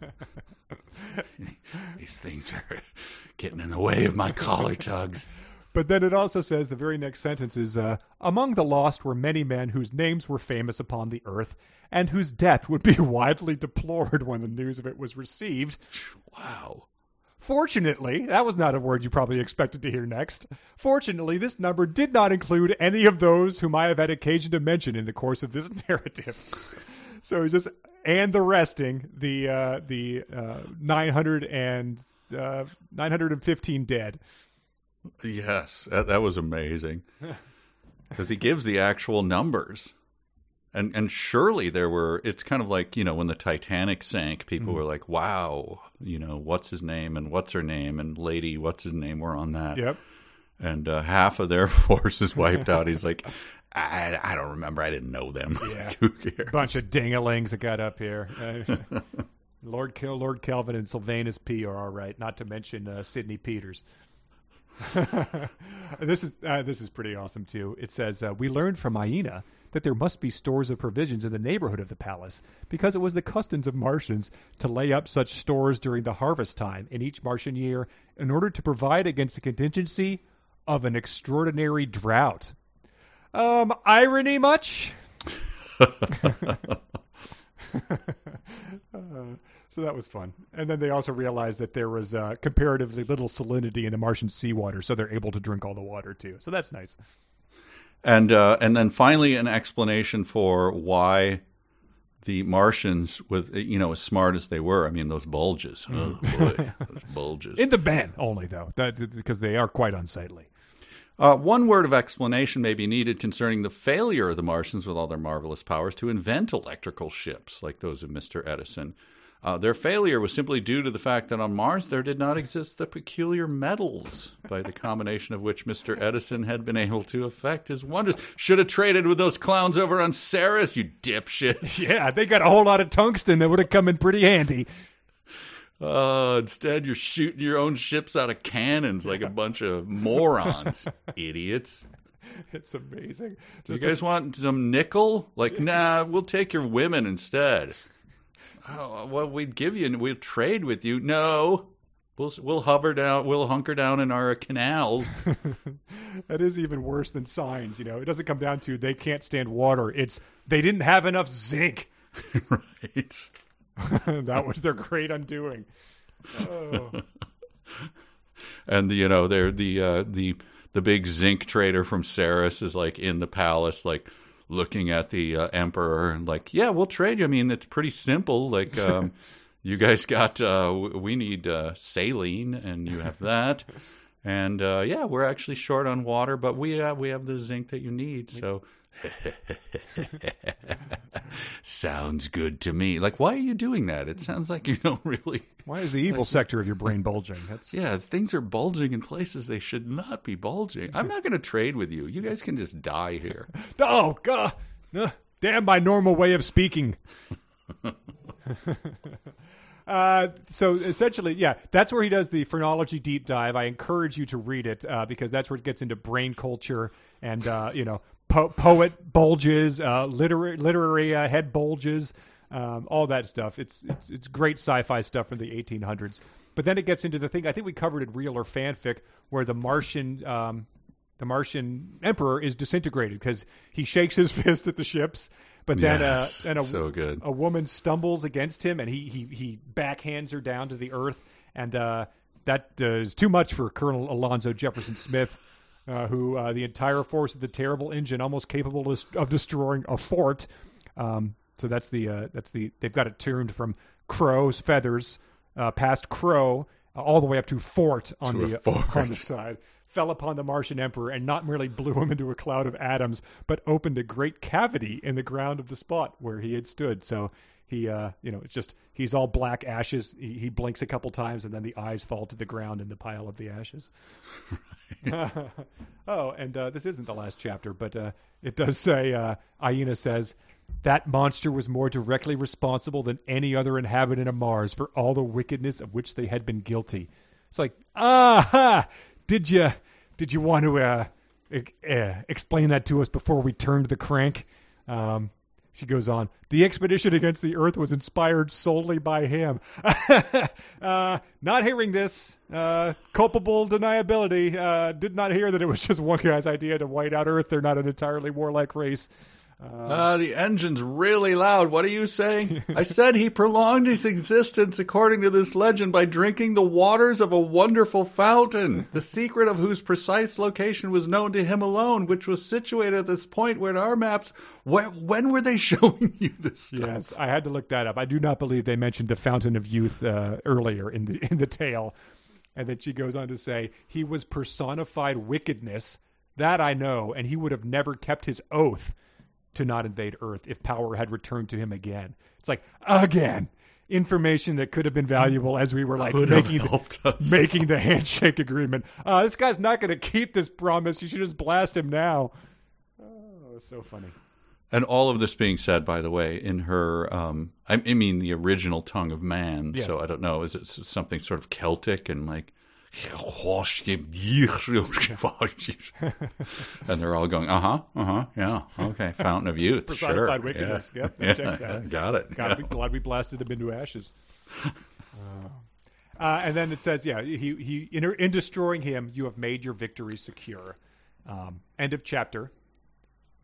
These things are getting in the way of my collar tugs. But then it also says the very next sentence is uh, Among the lost were many men whose names were famous upon the earth, and whose death would be widely deplored when the news of it was received. Wow. Fortunately, that was not a word you probably expected to hear next. Fortunately, this number did not include any of those whom I have had occasion to mention in the course of this narrative. so it's just and the resting the uh, the uh, 900 and uh, 915 dead. Yes, that, that was amazing. Because he gives the actual numbers. And and surely there were it's kind of like, you know, when the Titanic sank, people were like, Wow, you know, what's his name and what's her name and lady, what's his name, we're on that. Yep. And uh, half of their force is wiped out. He's like, I, I don't remember. I didn't know them. Yeah. Who cares? bunch of dingalings that got up here. Uh, Lord Kel- Lord Kelvin and Silvanus P are all right. Not to mention uh, Sidney Peters. this is uh, this is pretty awesome too. It says uh, we learned from Aina that there must be stores of provisions in the neighborhood of the palace because it was the customs of Martians to lay up such stores during the harvest time in each Martian year in order to provide against the contingency of an extraordinary drought. Um, irony much? Uh, so that was fun. And then they also realized that there was uh, comparatively little salinity in the Martian seawater, so they're able to drink all the water too. So that's nice. And uh, and then finally, an explanation for why the Martians, with you know, as smart as they were, I mean, those bulges, oh boy, those bulges. In the Ben only, though, that, because they are quite unsightly. Uh, one word of explanation may be needed concerning the failure of the Martians, with all their marvelous powers, to invent electrical ships like those of Mr. Edison. Uh, their failure was simply due to the fact that on Mars there did not exist the peculiar metals by the combination of which Mr. Edison had been able to effect his wonders. Should have traded with those clowns over on Ceres, you dipshits. Yeah, they got a whole lot of tungsten that would have come in pretty handy. Uh, instead, you're shooting your own ships out of cannons like a bunch of morons, idiots. It's amazing. Just you guys a- want some nickel? Like, nah, we'll take your women instead. Oh, well, we'd give you, and we'll trade with you. No, we'll we'll hover down, we'll hunker down in our canals. that is even worse than signs. You know, it doesn't come down to they can't stand water. It's they didn't have enough zinc. right. that was their great undoing. Oh. and you know, they're the uh, the the big zinc trader from Ceres is like in the palace, like looking at the uh, emperor and like, yeah, we'll trade you. I mean, it's pretty simple. Like, um, you guys got, uh, we need uh, saline, and you have that. And uh, yeah, we're actually short on water, but we have, we have the zinc that you need. So sounds good to me. Like, why are you doing that? It sounds like you don't really. Why is the evil like, sector of your brain bulging? That's yeah, things are bulging in places they should not be bulging. I'm not going to trade with you. You guys can just die here. oh God! damn my normal way of speaking. Uh, so essentially, yeah, that's where he does the phrenology deep dive. I encourage you to read it uh, because that's where it gets into brain culture and uh, you know po- poet bulges, uh, literary literary uh, head bulges, um, all that stuff. It's it's it's great sci-fi stuff from the 1800s. But then it gets into the thing I think we covered in real or fanfic where the Martian um, the Martian emperor is disintegrated because he shakes his fist at the ships. But then, uh, yes, uh, and a, so good. a woman stumbles against him, and he he he backhands her down to the earth, and uh, that is too much for Colonel Alonzo Jefferson Smith uh, who uh, the entire force of the terrible engine, almost capable of destroying a fort. Um, so that's the uh, that's the they've got it tuned from crow's feathers uh, past crow uh, all the way up to fort on to the fort. on the side. Fell upon the Martian emperor and not merely blew him into a cloud of atoms, but opened a great cavity in the ground of the spot where he had stood. So he, uh, you know, it's just he's all black ashes. He, he, blinks a couple times, and then the eyes fall to the ground in the pile of the ashes. oh, and uh, this isn't the last chapter, but uh, it does say uh, Aina says that monster was more directly responsible than any other inhabitant of Mars for all the wickedness of which they had been guilty. It's like, ah, did you did you want to uh, uh, explain that to us before we turned the crank? Um, she goes on, the expedition against the Earth was inspired solely by him. uh, not hearing this, uh, culpable deniability, uh, did not hear that it was just one guy's idea to white out Earth. They're not an entirely warlike race. Uh, the engine's really loud. What are you saying? I said he prolonged his existence according to this legend by drinking the waters of a wonderful fountain, the secret of whose precise location was known to him alone, which was situated at this point where in our maps, when, when were they showing you this stuff? Yes, I had to look that up. I do not believe they mentioned the Fountain of Youth uh, earlier in the in the tale. And then she goes on to say, he was personified wickedness. That I know, and he would have never kept his oath to not invade Earth if power had returned to him again. It's like again information that could have been valuable as we were like making the, making the handshake agreement. Uh, this guy's not going to keep this promise. You should just blast him now. Oh, so funny. And all of this being said, by the way, in her, um, I, mean, the original tongue of man. Yes. So I don't know, is it something sort of Celtic and like and they're all going, uh huh, uh huh, yeah, okay, Fountain of Youth, Personified sure, wickedness. yeah, Yep, that checks out. got it. God, we, glad we blasted him into ashes. Uh, uh, and then it says, yeah, he, he in, in destroying him, you have made your victory secure. Um, end of chapter.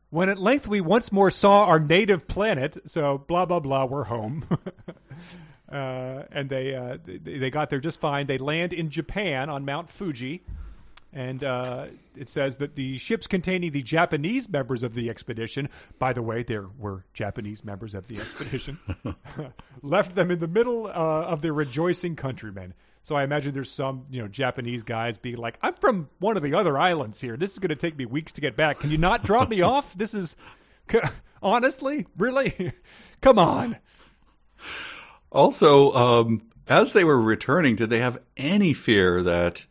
When at length we once more saw our native planet, so blah blah blah, we're home. uh, and they, uh, they they got there just fine. They land in Japan on Mount Fuji, and uh, it says that the ships containing the Japanese members of the expedition, by the way, there were Japanese members of the expedition, left them in the middle uh, of their rejoicing countrymen. So I imagine there's some, you know, Japanese guys being like, "I'm from one of the other islands here. This is going to take me weeks to get back. Can you not drop me off? This is honestly, really, come on." Also, um, as they were returning, did they have any fear that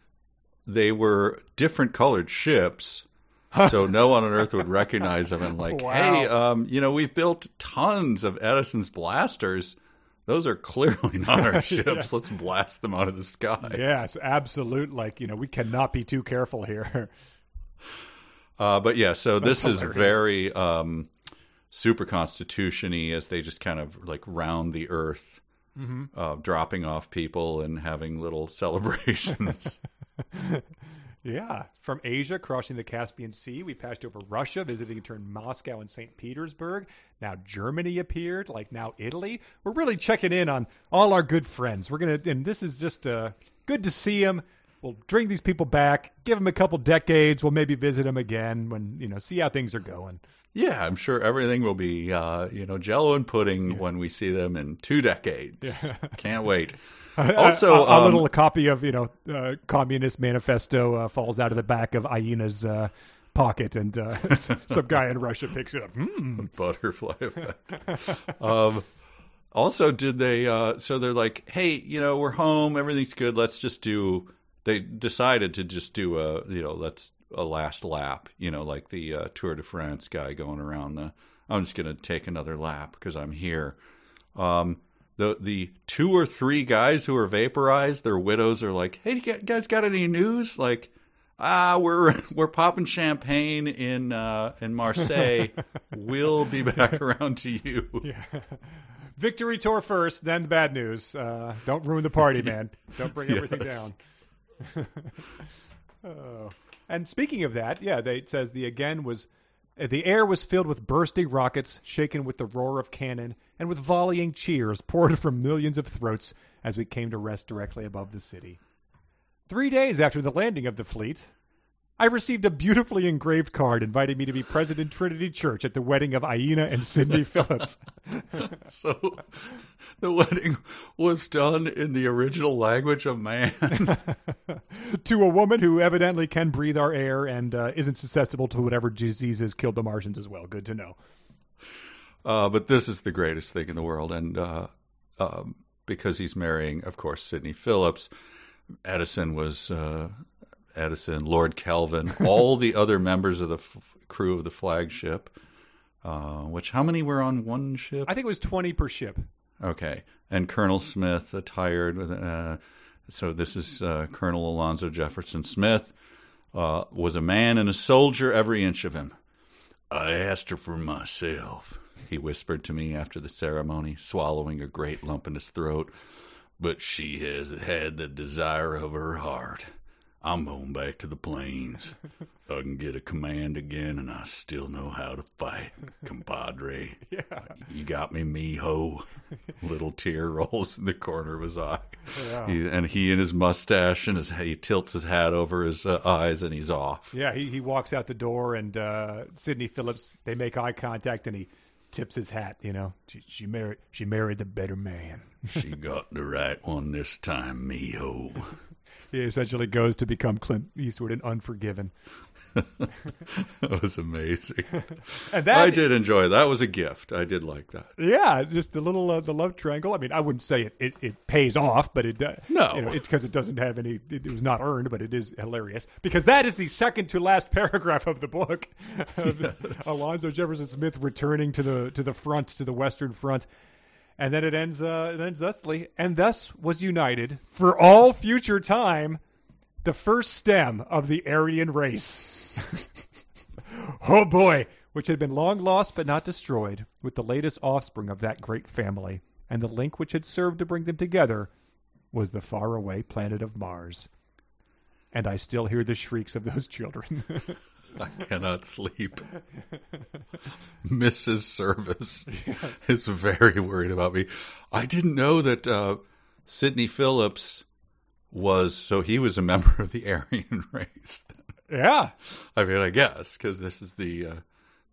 they were different colored ships? so no one on Earth would recognize them and like, Wow. hey, um, you know, we've built tons of Edison's blasters. Those are clearly not our ships. Yes. Let's blast them out of the sky. Yes, absolute. Like you know, we cannot be too careful here. Uh, but yeah, so this is very um, super constitution-y as they just kind of like round the Earth, Mm-hmm. uh, dropping off people and having little celebrations. Yeah, from Asia, crossing the Caspian Sea, we passed over Russia, visiting in turn Moscow and St. Petersburg. Now Germany appeared, like now Italy. We're really checking in on all our good friends. We're gonna, and this is just uh, good to see them. We'll bring these people back, give them a couple decades. We'll maybe visit them again when you know, see how things are going. Yeah, I'm sure everything will be, uh, you know, Jello and pudding when we see them in two decades. Can't wait. Also, a, a um, little copy of you know, uh, Communist Manifesto uh, falls out of the back of Aina's uh, pocket, and uh, some guy in Russia picks it up. Hmm. butterfly effect. um, also, did they? Uh, so they're like, hey, you know, we're home, everything's good. Let's just do. They decided to just do a, you know, let's a last lap. You know, like the uh, Tour de France guy going around. The, I'm just going to take another lap because I'm here. Um, the the two or three guys who are vaporized, their widows are like, hey, you guys got any news? Like. Ah, we're we're popping champagne in uh, in Marseille. we'll be back around to you. Victory tour first, then the bad news. Uh, don't ruin the party, man. Don't bring everything Yes. down. oh. And speaking of that, yeah, they, it says the again was uh, the air was filled with bursting rockets, shaken with the roar of cannon, and with volleying cheers poured from millions of throats as we came to rest directly above the city. Three days after the landing of the fleet, I received a beautifully engraved card inviting me to be present in Trinity Church at the wedding of Aina and Cindy Phillips. So the wedding was done in the original language of man. to a woman who evidently can breathe our air and uh, isn't susceptible to whatever diseases killed the Martians as well. Good to know. Uh, but this is the greatest thing in the world, and uh, um, because he's marrying, of course, Sidney Phillips. Edison was uh, Edison, Lord Kelvin, all the other members of the f- crew of the flagship. Uh, which how many were on one ship? I think it was 20 per ship. Okay, and Colonel Smith attired with. Uh, so this is uh, Colonel Alonzo Jefferson Smith. Uh, was a man and a soldier, every inch of him. I asked her for myself, he whispered to me after the ceremony, swallowing a great lump in his throat. But she has had the desire of her heart. I'm going back to the plains. I can get a command again, and I still know how to fight, compadre. Yeah. You got me, mijo. Little tear rolls in the corner of his eye. Yeah. He, and he and his mustache and his he tilts his hat over his uh, eyes and he's off. Yeah, he, he walks out the door and uh, Sidney Phillips, they make eye contact and he tips his hat, you know. She, she married she married the better man. she got the right one this time, mijo. He essentially goes to become Clint Eastwood in Unforgiven. That was amazing. And that I did enjoy. That was a gift. I did like that. Yeah, just the little uh, the love triangle. I mean, I wouldn't say it it, it pays off, but it does. No. you know, it's because it doesn't have any. It, it was not earned, but it is hilarious because that is the second to last paragraph of the book. of Alonzo Jefferson Smith returning to the to the front to the Western Front, and then it ends. Uh, it ends thusly, and thus was united for all future time the first stem of the Aryan race. oh boy, which had been long lost but not destroyed, with the latest offspring of that great family, and the link which had served to bring them together was the faraway planet of Mars. And I still hear the shrieks of those children. I cannot sleep. Mrs. Serviss is very worried about me. I didn't know that uh, Sidney Phillips was so he was a member of the Aryan race. yeah. I mean, I guess because this is the uh,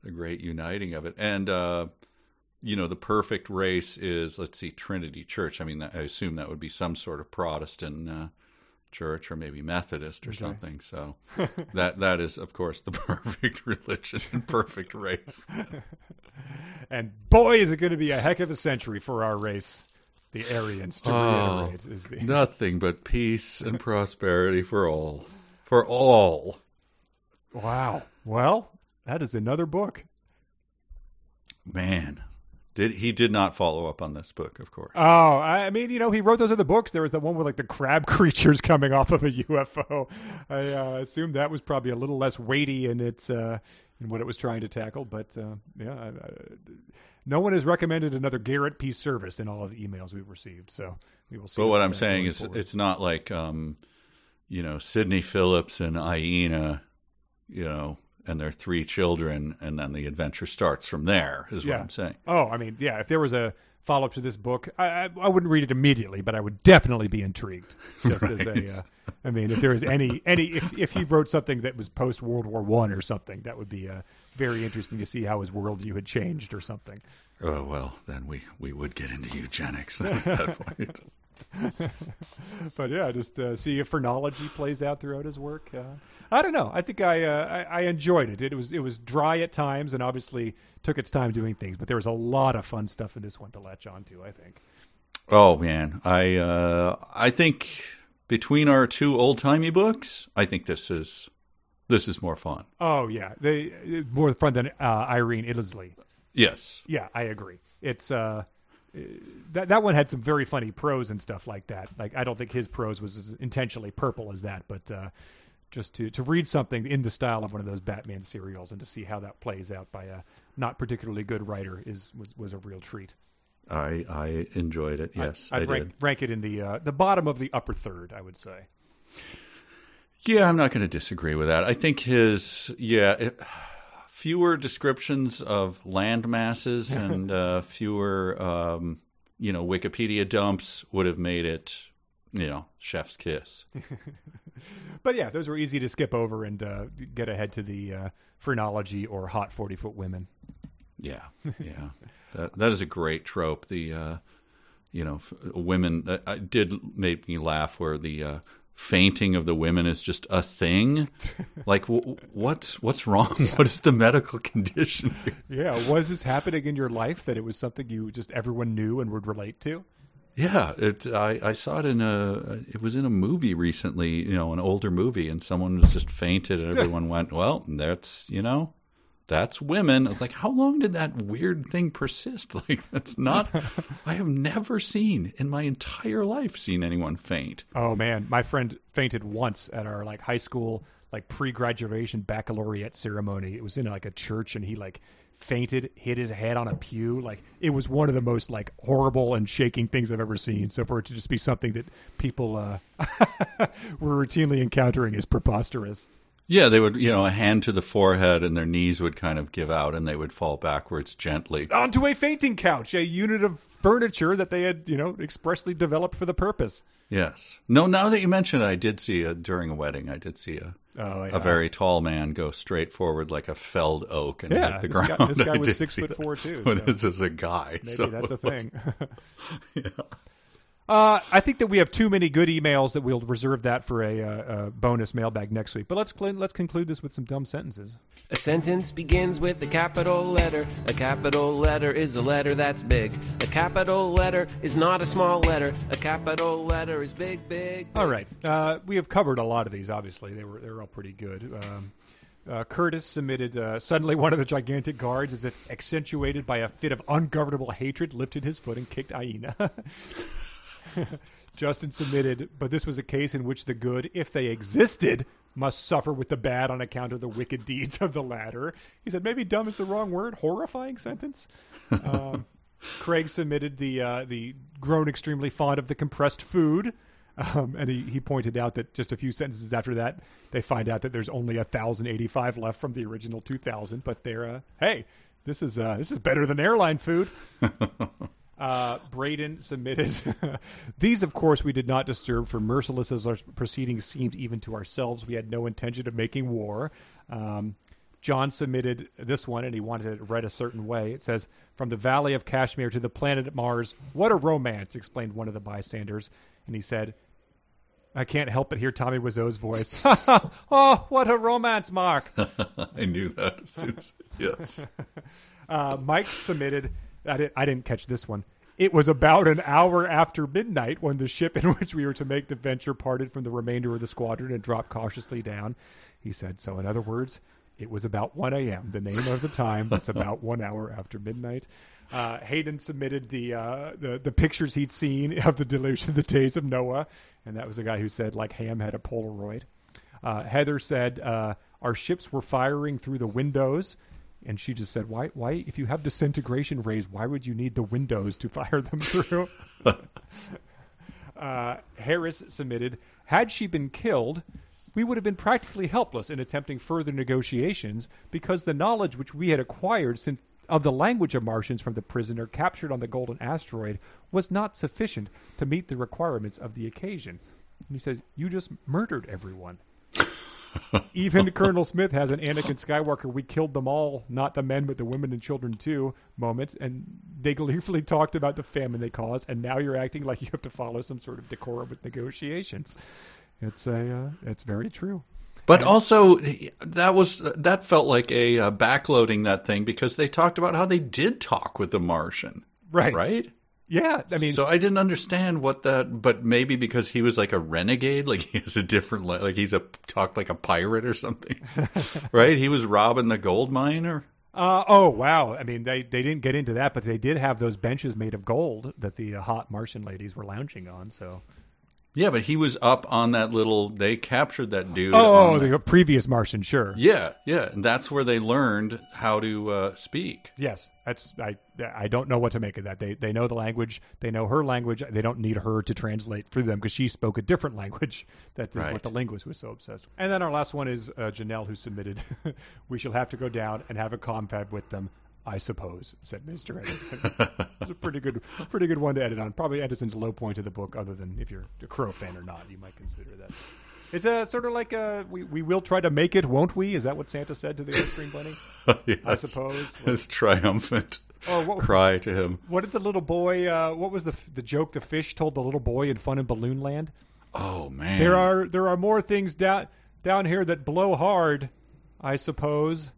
the great uniting of it, and uh, you know, the perfect race is let's see, Trinity Church. I mean, I assume that would be some sort of Protestant uh, church or maybe Methodist or something. So that that is, of course, the perfect religion and perfect race. And boy, is it going to be a heck of a century for our race, the Aryans, to Oh, reiterate. Is the, Nothing but peace and prosperity for all, for all. wow. Well, that is another book. Man, did he did not follow up on this book? Of course. Oh, I mean, you know, he wrote those other books. There was the one with like the crab creatures coming off of a UFO. I uh, assumed that was probably a little less weighty in its uh, in what it was trying to tackle. But uh, yeah, I, I, no one has recommended another Garrett P. Serviss in all of the emails we've received. So we will see. But what I'm saying is, forward. it's not like, um, you know, Sidney Phillips and Aina, you know, and their three children, and then the adventure starts from there. Is Yeah. what I'm saying. Oh, I mean, yeah. If there was a follow up to this book, I, I, I wouldn't read it immediately, but I would definitely be intrigued. Just as a, uh, I mean, if there was any any if if he wrote something that was post World War One or something, that would be uh, very interesting to see how his worldview had changed or something. Oh well, then we we would get into eugenics at that point. But yeah, just uh, see if phrenology plays out throughout his work. Uh, I don't know. I think I, uh, I I enjoyed it. It was it was dry at times, and obviously took its time doing things. But there was a lot of fun stuff in this one to latch on to. I think. Oh man, I uh, I think between our two old timey books, I think this is this is more fun. Oh yeah, they more fun than uh, Irene Iddesleigh. Yes. Yeah, I agree. It's uh, that that one had some very funny prose and stuff like that. Like I don't think his prose was as intentionally purple as that, but uh, just to to read something in the style of one of those Batman serials and to see how that plays out by a not particularly good writer is was, was a real treat. I I enjoyed it. Yes, I, I'd rank, did. rank it in the uh, the bottom of the upper third. I would say. Yeah, I'm not going to disagree with that. I think his yeah, it, fewer descriptions of land masses and uh, fewer um, you know Wikipedia dumps would have made it you know chef's kiss. But yeah, those were easy to skip over and uh, get ahead to the uh, phrenology or hot forty foot women. Yeah, yeah, that that is a great trope. The uh, you know f- women that I did make me laugh where the uh, fainting of the women is just a thing. like w- what's what's wrong? What is the medical condition? here? Yeah, was this happening in your life that it was something you just everyone knew and would relate to? Yeah, it. I, I saw it in a. It was in a movie recently. You know, an older movie, and someone was just fainted, and everyone went, "Well, that's you know, that's women." I was like, "How long did that weird thing persist?" Like, that's not. I have never seen in my entire life seen anyone faint. Oh man, my friend fainted once at our like high school like pre-graduation baccalaureate ceremony. It was in like a church and he like fainted, hit his head on a pew. Like it was one of the most like horrible and shaking things I've ever seen. So for it to just be something that people uh were routinely encountering is preposterous. Yeah, they would, you know, a hand to the forehead, and their knees would kind of give out, and they would fall backwards gently. Onto a fainting couch, a unit of furniture that they had, you know, expressly developed for the purpose. Yes. No, now that you mention it, I did see a, during a wedding. I did see a Oh, yeah. a very tall man go straight forward like a felled oak and Yeah, hit the this guy- ground. this guy I was six foot four, too, so- this is a guy. Maybe so that's a thing. Uh, I think that we have too many good emails that we'll reserve that for a, uh, uh bonus mailbag next week. But let's cl- let's conclude this with some dumb sentences. A sentence begins with a capital letter. A capital letter is a letter that's big. A capital letter is not a small letter. A capital letter is big, big. All right, uh, we have covered a lot of these. Obviously, they were they were all pretty good. Um, uh, Curtis submitted uh, suddenly one of the gigantic guards, as if accentuated by a fit of ungovernable hatred, lifted his foot and kicked Aina. Justin submitted, but this was a case in which the good, if they existed, must suffer with the bad on account of the wicked deeds of the latter. He said maybe dumb is the wrong word. Horrifying sentence. Um, Craig submitted the uh, the grown extremely fond of the compressed food. Um, and he, he pointed out that just a few sentences after that, they find out that there's only a thousand eighty five left from the original two thousand. But they're uh, hey, this is uh, this is better than airline food. Uh, Braden submitted. These, of course, we did not disturb, for merciless as our proceedings seemed even to ourselves, we had no intention of making war. Um, John submitted this one, and he wanted it read a certain way. It says, "From the Valley of Kashmir to the planet Mars, what a romance!" explained one of the bystanders, and he said, "I can't help but hear Tommy Wiseau's voice. oh, what a romance, Mark!" I knew that. As as, yes. Uh, Mike submitted. I didn't, I didn't catch this one. It was about an hour after midnight when the ship in which we were to make the venture parted from the remainder of the squadron and dropped cautiously down. He said, so in other words, it was about 1 a.m., the name of the time. That's about one hour after midnight. Uh, Hayden submitted the, uh, the the pictures he'd seen of the deluge of the days of Noah, and that was the guy who said like Ham had a Polaroid. Uh, Heather said uh, our ships were firing through the windows, and she just said, "Why? Why? If you have disintegration rays, why would you need the windows to fire them through?" uh, Harris submitted, "Had she been killed." We would have been practically helpless in attempting further negotiations because the knowledge which we had acquired since of the language of Martians from the prisoner captured on the Golden Asteroid was not sufficient to meet the requirements of the occasion. And he says, You just murdered everyone. Even Colonel Smith has an Anakin Skywalker, we killed them all, not the men, but the women and children too, moments. And they gleefully talked about the famine they caused, and now you're acting like you have to follow some sort of decorum with negotiations. It's a, uh, it's very true. But also, that was that felt like a uh, backloading that thing because they talked about how they did talk with the Martian, Right. right? Yeah. I mean, So I didn't understand what that, but maybe because he was like a renegade, like he has a different, like he's a talked like a pirate or something, right? He was robbing the gold mine, or Uh, oh wow! I mean, they they didn't get into that, but they did have those benches made of gold that the uh, hot Martian ladies were lounging on. So, yeah, but he was up on that little. They captured that dude. oh, on the previous Martian, sure. Yeah, yeah, and that's where they learned how to uh, speak. Yes, that's I. I don't know what to make of that. They they know the language. They know her language. They don't need her to translate for them because she spoke a different language. That is Right. what the linguist was so obsessed. with. And then our last one is uh, Janelle, who submitted. we shall have to go down and have a confab with them. I suppose," said Mister Edison. it's a pretty good, pretty good one to edit on. Probably Edison's low point of the book, other than if you're a Crow fan or not, you might consider that. It's a sort of like a we, we will try to make it, won't we? Is that what Santa said to the ice cream bunny? I Yes. suppose. His triumphant Or what, cry to him. what did the little boy? Uh, what was the the joke the fish told the little boy in Fun in Balloon Land? Oh man, There are there are more things down down here that blow hard, I suppose.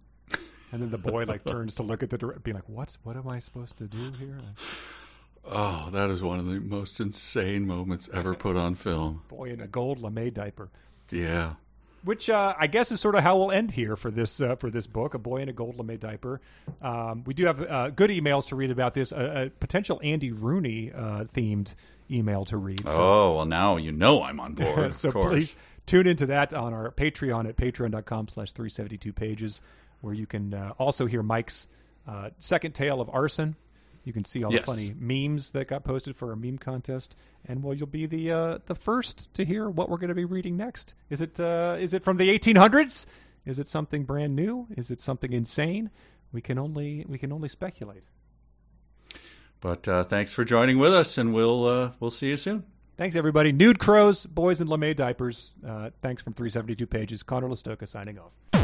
And then the boy like turns to look at the dir- being like, "What? What am I supposed to do here?" Oh, that is one of the most insane moments ever put on film. Boy in a gold lame diaper, Yeah. which uh, I guess is sort of how we'll end here for this uh, for this book, "A Boy in a Gold Lame Diaper." Um, we do have uh, good emails to read about this. A, a potential Andy Rooney uh, themed email to read. So Oh well, now you know I'm on board. so of course. please tune into that on our Patreon at patreon.com slash 372 pages, where you can uh, also hear Mike's uh, second tale of arson. You can see all Yes. the funny memes that got posted for our meme contest, and well, you'll be the uh, the first to hear what we're going to be reading next. Is it uh, is it from the 1800s? Is it something brand new? Is it something insane? We can only we can only speculate. But uh, thanks for joining with us, and we'll uh, we'll see you soon. Thanks everybody. Nude crows, boys in lame diapers. Uh, thanks from 372 pages. Conor Lastowka signing off.